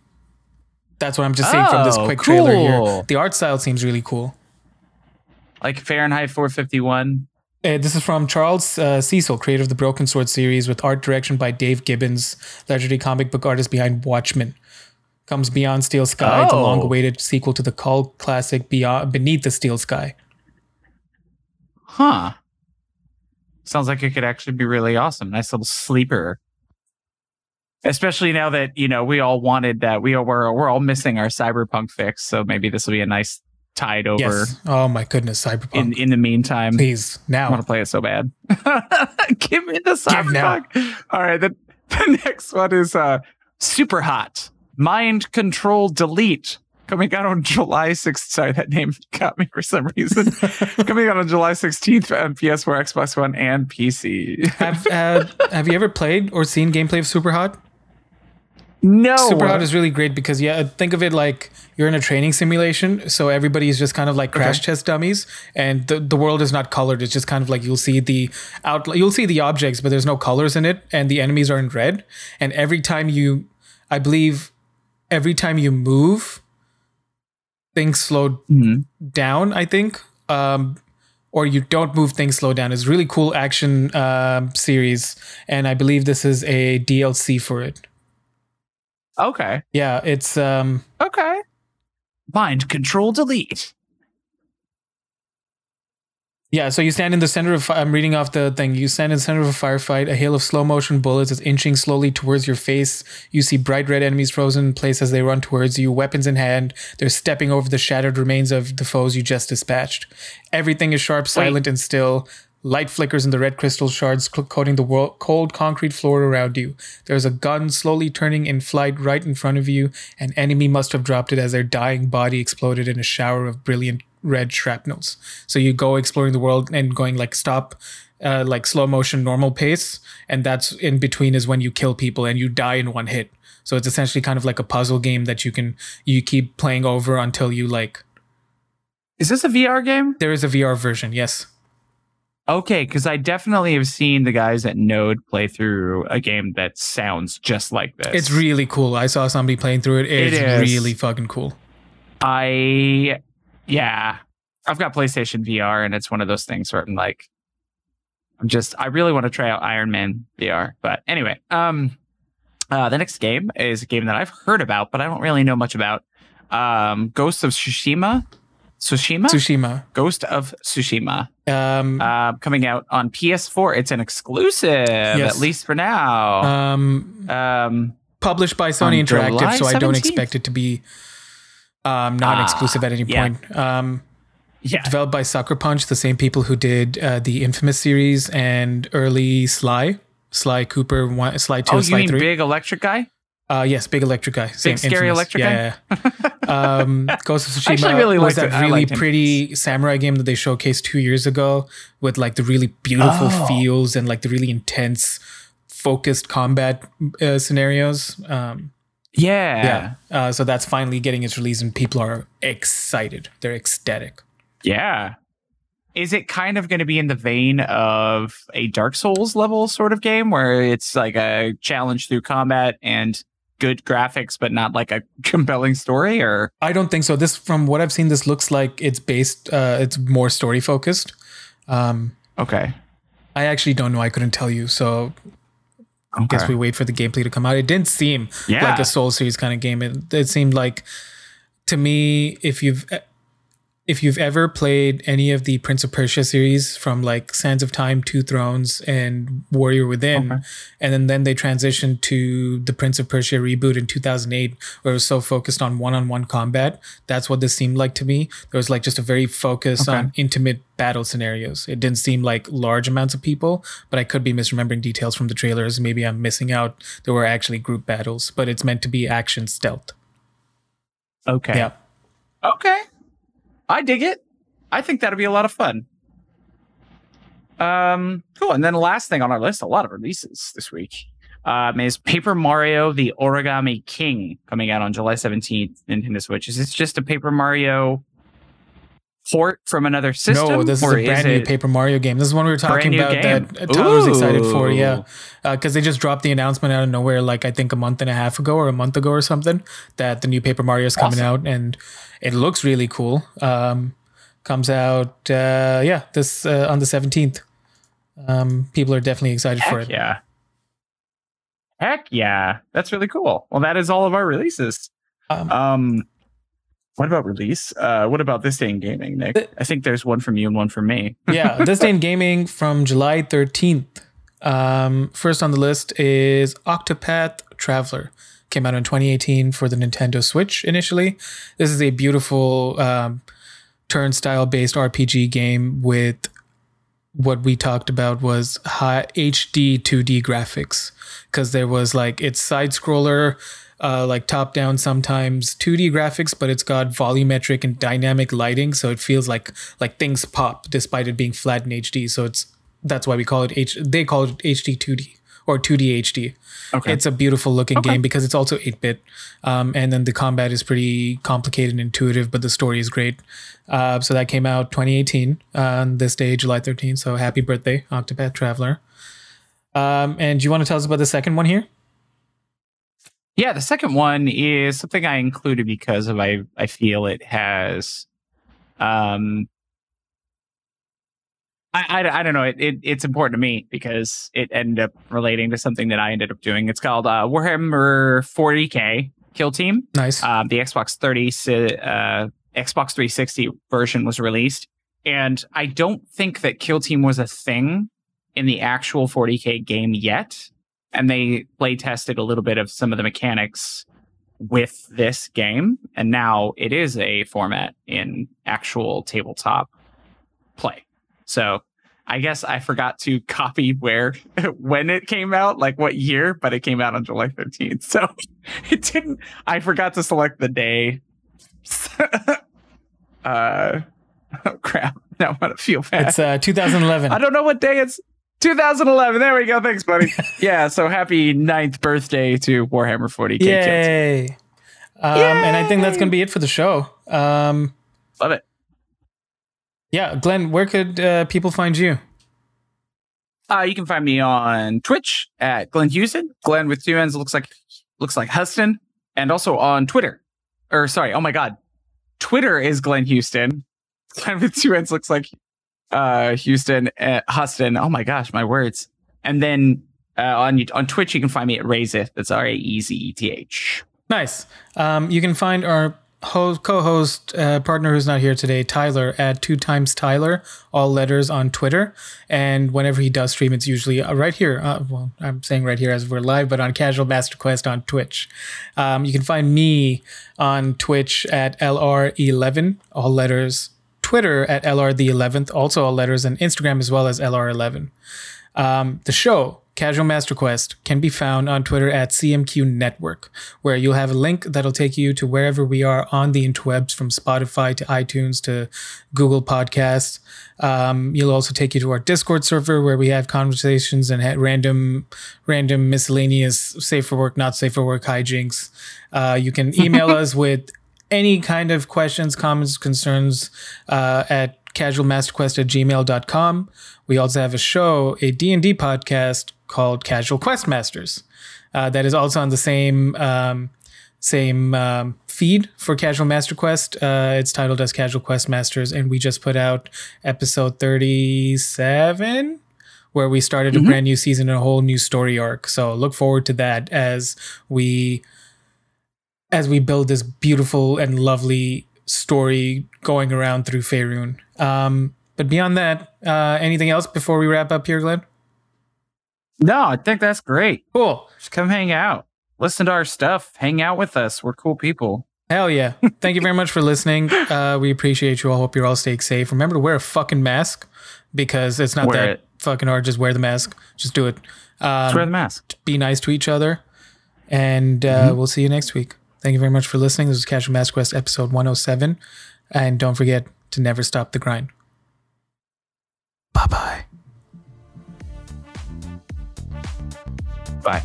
That's what I'm just seeing from this Oh, quick trailer here. The art style seems really cool. Like Fahrenheit 451. Uh, this is from Charles uh, Cecil, creator of the Broken Sword series, with art direction by Dave Gibbons, legendary comic book artist behind Watchmen. Comes Beyond Steel Sky, the Oh. long-awaited sequel to the cult classic Beyond Beneath the Steel Sky. Huh. Sounds like it could actually be really awesome. Nice little sleeper. Especially now that, you know, we all wanted that. We all were we're all missing our cyberpunk fix. So maybe this will be a nice tide over Yes. Oh my goodness, Cyberpunk. in in the meantime. Please now I want to play it so bad. <laughs> Give me the cyberpunk. All right, the, <laughs> the next one is uh super hot. Mind control delete. Coming out on July 6th. Sorry, that name <laughs> got me for some reason. Coming out on July 16th on PS4, Xbox One, and PC. have uh, Have you ever played or seen gameplay of Super Hot? no. Super Hot is really great because yeah, think of it like you're in a training simulation, so everybody's just kind of like crash Okay. test dummies, and the, the world is not colored. It's just kind of like you'll see the out, you'll see the objects, but there's no colors in it, and the enemies are in red. And every time you, I believe, every time you move, things slow Mhm. down. I think. Um, or you don't move things slow down. It's a really cool action um, series, and I believe this is a DLC for it. Okay. Yeah, it's um Okay. Mind control delete. Yeah, so you stand in the center of I'm reading off the thing. You stand in the center of a firefight. A hail of slow motion bullets is inching slowly towards your face. You see bright red enemies frozen in place as they run towards you, weapons in hand. They're stepping over the shattered remains of the foes you just dispatched. Everything is sharp, silent, and still. Light flickers in the red crystal shards coating the wo- cold concrete floor around you. There's a gun slowly turning in flight right in front of you. An enemy must have dropped it as their dying body exploded in a shower of brilliant red shrapnels. So you go exploring the world and going like stop, uh, like slow motion, normal pace, and that's in between is when you kill people and you die in one hit. So it's essentially kind of like a puzzle game that you can you keep playing over until you like. Is this a VR game? There is a VR version, yes. Okay, because I definitely have seen the guys at Node play through a game that sounds just like this. It's really cool. I saw somebody playing through it. It's It is. really fucking cool. I, yeah, I've got PlayStation VR, and it's one of those things where I'm like, I'm just, I really want to try out Iron Man VR. But anyway, um, uh, the next game is a game that I've heard about, but I don't really know much about. Um, Ghost of Tsushima. Tsushima? Tsushima. Ghost of Tsushima. Um, Uh, coming out on PS4. It's an exclusive, at least for now. um, Um, published by Sony Interactive, July so I don't expect it to be um, non-exclusive Ah, at any yeah. point. Um, Yeah. developed by Sucker Punch, the same people who did uh, the Infamous series and early Sly, Sly Cooper, one, Sly two, Oh, you Sly mean three. big electric guy? Uh, yes, big electric guy. Same scary Infamous. electric yeah, Yeah. <laughs> um, Ghost of Tsushima really was that it. Really pretty samurai game that they showcased two years ago with like the really beautiful Oh. feels and like the really intense, focused combat uh, scenarios. Um, Yeah. yeah. Uh, so that's finally getting its release, and people are excited. They're ecstatic. Yeah. Is it kind of going to be in the vein of a Dark Souls level sort of game where it's like a challenge through combat and good graphics, but not like a <laughs> compelling story? Or I don't think so. This, from what I've seen, this looks like it's based. Uh, it's more story focused. Um, okay, I actually don't know. I couldn't tell you. So okay. guess we wait for the gameplay to come out. It didn't seem Yeah. like a Soul Series kind of game. It, it seemed like, to me, if you've if you've ever played any of the Prince of Persia series from like Sands of Time, Two Thrones, and Warrior Within, Okay. and then then they transitioned to the Prince of Persia reboot in 2008, where it was so focused on one-on-one combat. That's what this seemed like to me. There was like just a very focus Okay. on intimate battle scenarios. It didn't seem like large amounts of people, but I could be misremembering details from the trailers. Maybe I'm missing out. There were actually group battles, but it's meant to be action stealth. okay. Yeah. Okay. I dig it. I think that'll be a lot of fun. Um, cool. And then the last thing on our list, a lot of releases this week, um, is Paper Mario: The Origami King coming out on July 17th Nintendo Switch. Is this just a Paper Mario port from another system? No, this is a brand new Paper Mario game. This is one we were talking about game? that uh, Tyler was excited for. Yeah, because they just dropped the announcement out of nowhere, like I think a month and a half ago or a month ago or something, that the new Paper Mario is coming out, and it looks really cool. Um, comes out, uh, yeah, this uh, on the seventeenth. Um, people are definitely excited for it. yeah. Heck yeah. That's really cool. Well, that is all of our releases. Um, Um, what about release? Uh, what about this day in gaming, Nick? I think there's one from you and one from me. <laughs> yeah, this day in gaming from July 13th. Um, first on the list is Octopath Traveler. Came out in 2018 for the Nintendo Switch initially. This is a beautiful um, turnstile based RPG game with what we talked about was high HD 2D graphics because there was like it's side scroller uh, like top down sometimes 2D graphics but it's got volumetric and dynamic lighting so it feels like like things pop despite it being flat in HD so it's that's why we call it H they call it HD 2D or 2D HD Okay. it's a beautiful looking Okay. game because it's also 8 bit. Um, and then the combat is pretty complicated and intuitive, but the story is great. Uh, so that came out 2018 on this day, July 13th. So happy birthday, Octopath Traveler. Um, and do you want to tell us about the second one here? Yeah, the second one is something I included because of I I feel it has um I, I, I don't know it, it it's important to me because it ended up relating to something that I ended up doing. It's called uh, Warhammer 40k Kill Team. Nice. Um, the Xbox 30 uh, Xbox 360 version was released, and I don't think that Kill Team was a thing in the actual 40k game yet. And they play tested a little bit of some of the mechanics with this game, and now it is a format in actual tabletop play. So I guess I forgot to <laughs> copy where when it came out, like what year, but it came out on July 13th. So <laughs> it didn't I forgot to select the day. <laughs> uh oh crap. Now gonna feel bad. it's uh, 2011. I don't know what day it's 2011. There we go. Thanks, buddy. <laughs> yeah, so happy ninth birthday to Warhammer 40k kids. Yay. Um, and I think that's going to be it for the show. Um, Love it. yeah, Glenn, where could uh, people find you? Uh, you can find me on Twitch at Glenn Houston. Glenn with two N's looks like looks like Huston, and also on Twitter. Or sorry, oh my god, Twitter is Glenn Houston. Glenn with two N's looks like uh, Houston uh, Huston. Oh my gosh, my words. And then uh, on on Twitch, you can find me at Raezeth. That's R A E Z E T H. Nice. Um, you can find our host, co-host uh, partner who's not here today, Tyler, at two times Tyler, all letters on Twitter. And whenever he does stream, it's usually uh, right here. Uh, well, I'm saying right here as we're live, but on Casual Master Quest on Twitch. Um, you can find me on Twitch at LR11, all letters Twitter at LR the 11th, also all letters, and Instagram as well as LR11. Um, the show, Casual Master Quest, can be found on Twitter at CMQ Network, where you'll have a link that'll take you to wherever we are on the interwebs, from Spotify to iTunes to Google Podcasts. Um, you'll also take you to our Discord server where we have conversations and ha- random, random miscellaneous safe for work, not safe for work hijinks. Uh, you can email <laughs> us with any kind of questions, comments, concerns uh, at casualmasterquest at gmail.com. We also have a show, a D&D podcast called Casual Quest Masters. Uh, that is also on the same um, same um, feed for Casual Master Quest. Uh, it's titled as Casual Quest Masters, and we just put out episode 37 where we started a brand new season and a whole new story arc. So look forward to that as we as we build this beautiful and lovely story going around through Faerun. Um, but beyond that, uh, anything else before we wrap up here, Glenn? No, I think that's great. Cool. Just come hang out. Listen to our stuff. Hang out with us. We're cool people. Hell yeah. Thank you very much for listening. <laughs> Uh, we appreciate you all. Hope you're all staying safe. Remember to wear a fucking mask because it's not Wear that it. fucking hard. Just wear the mask. Just do it. Um, Just wear the mask. be nice to each other. And uh, we'll see you next week. Thank you very much for listening. This is Casual Master Quest episode 107. And don't forget to never stop the grind. Bye bye. <laughs> Bye.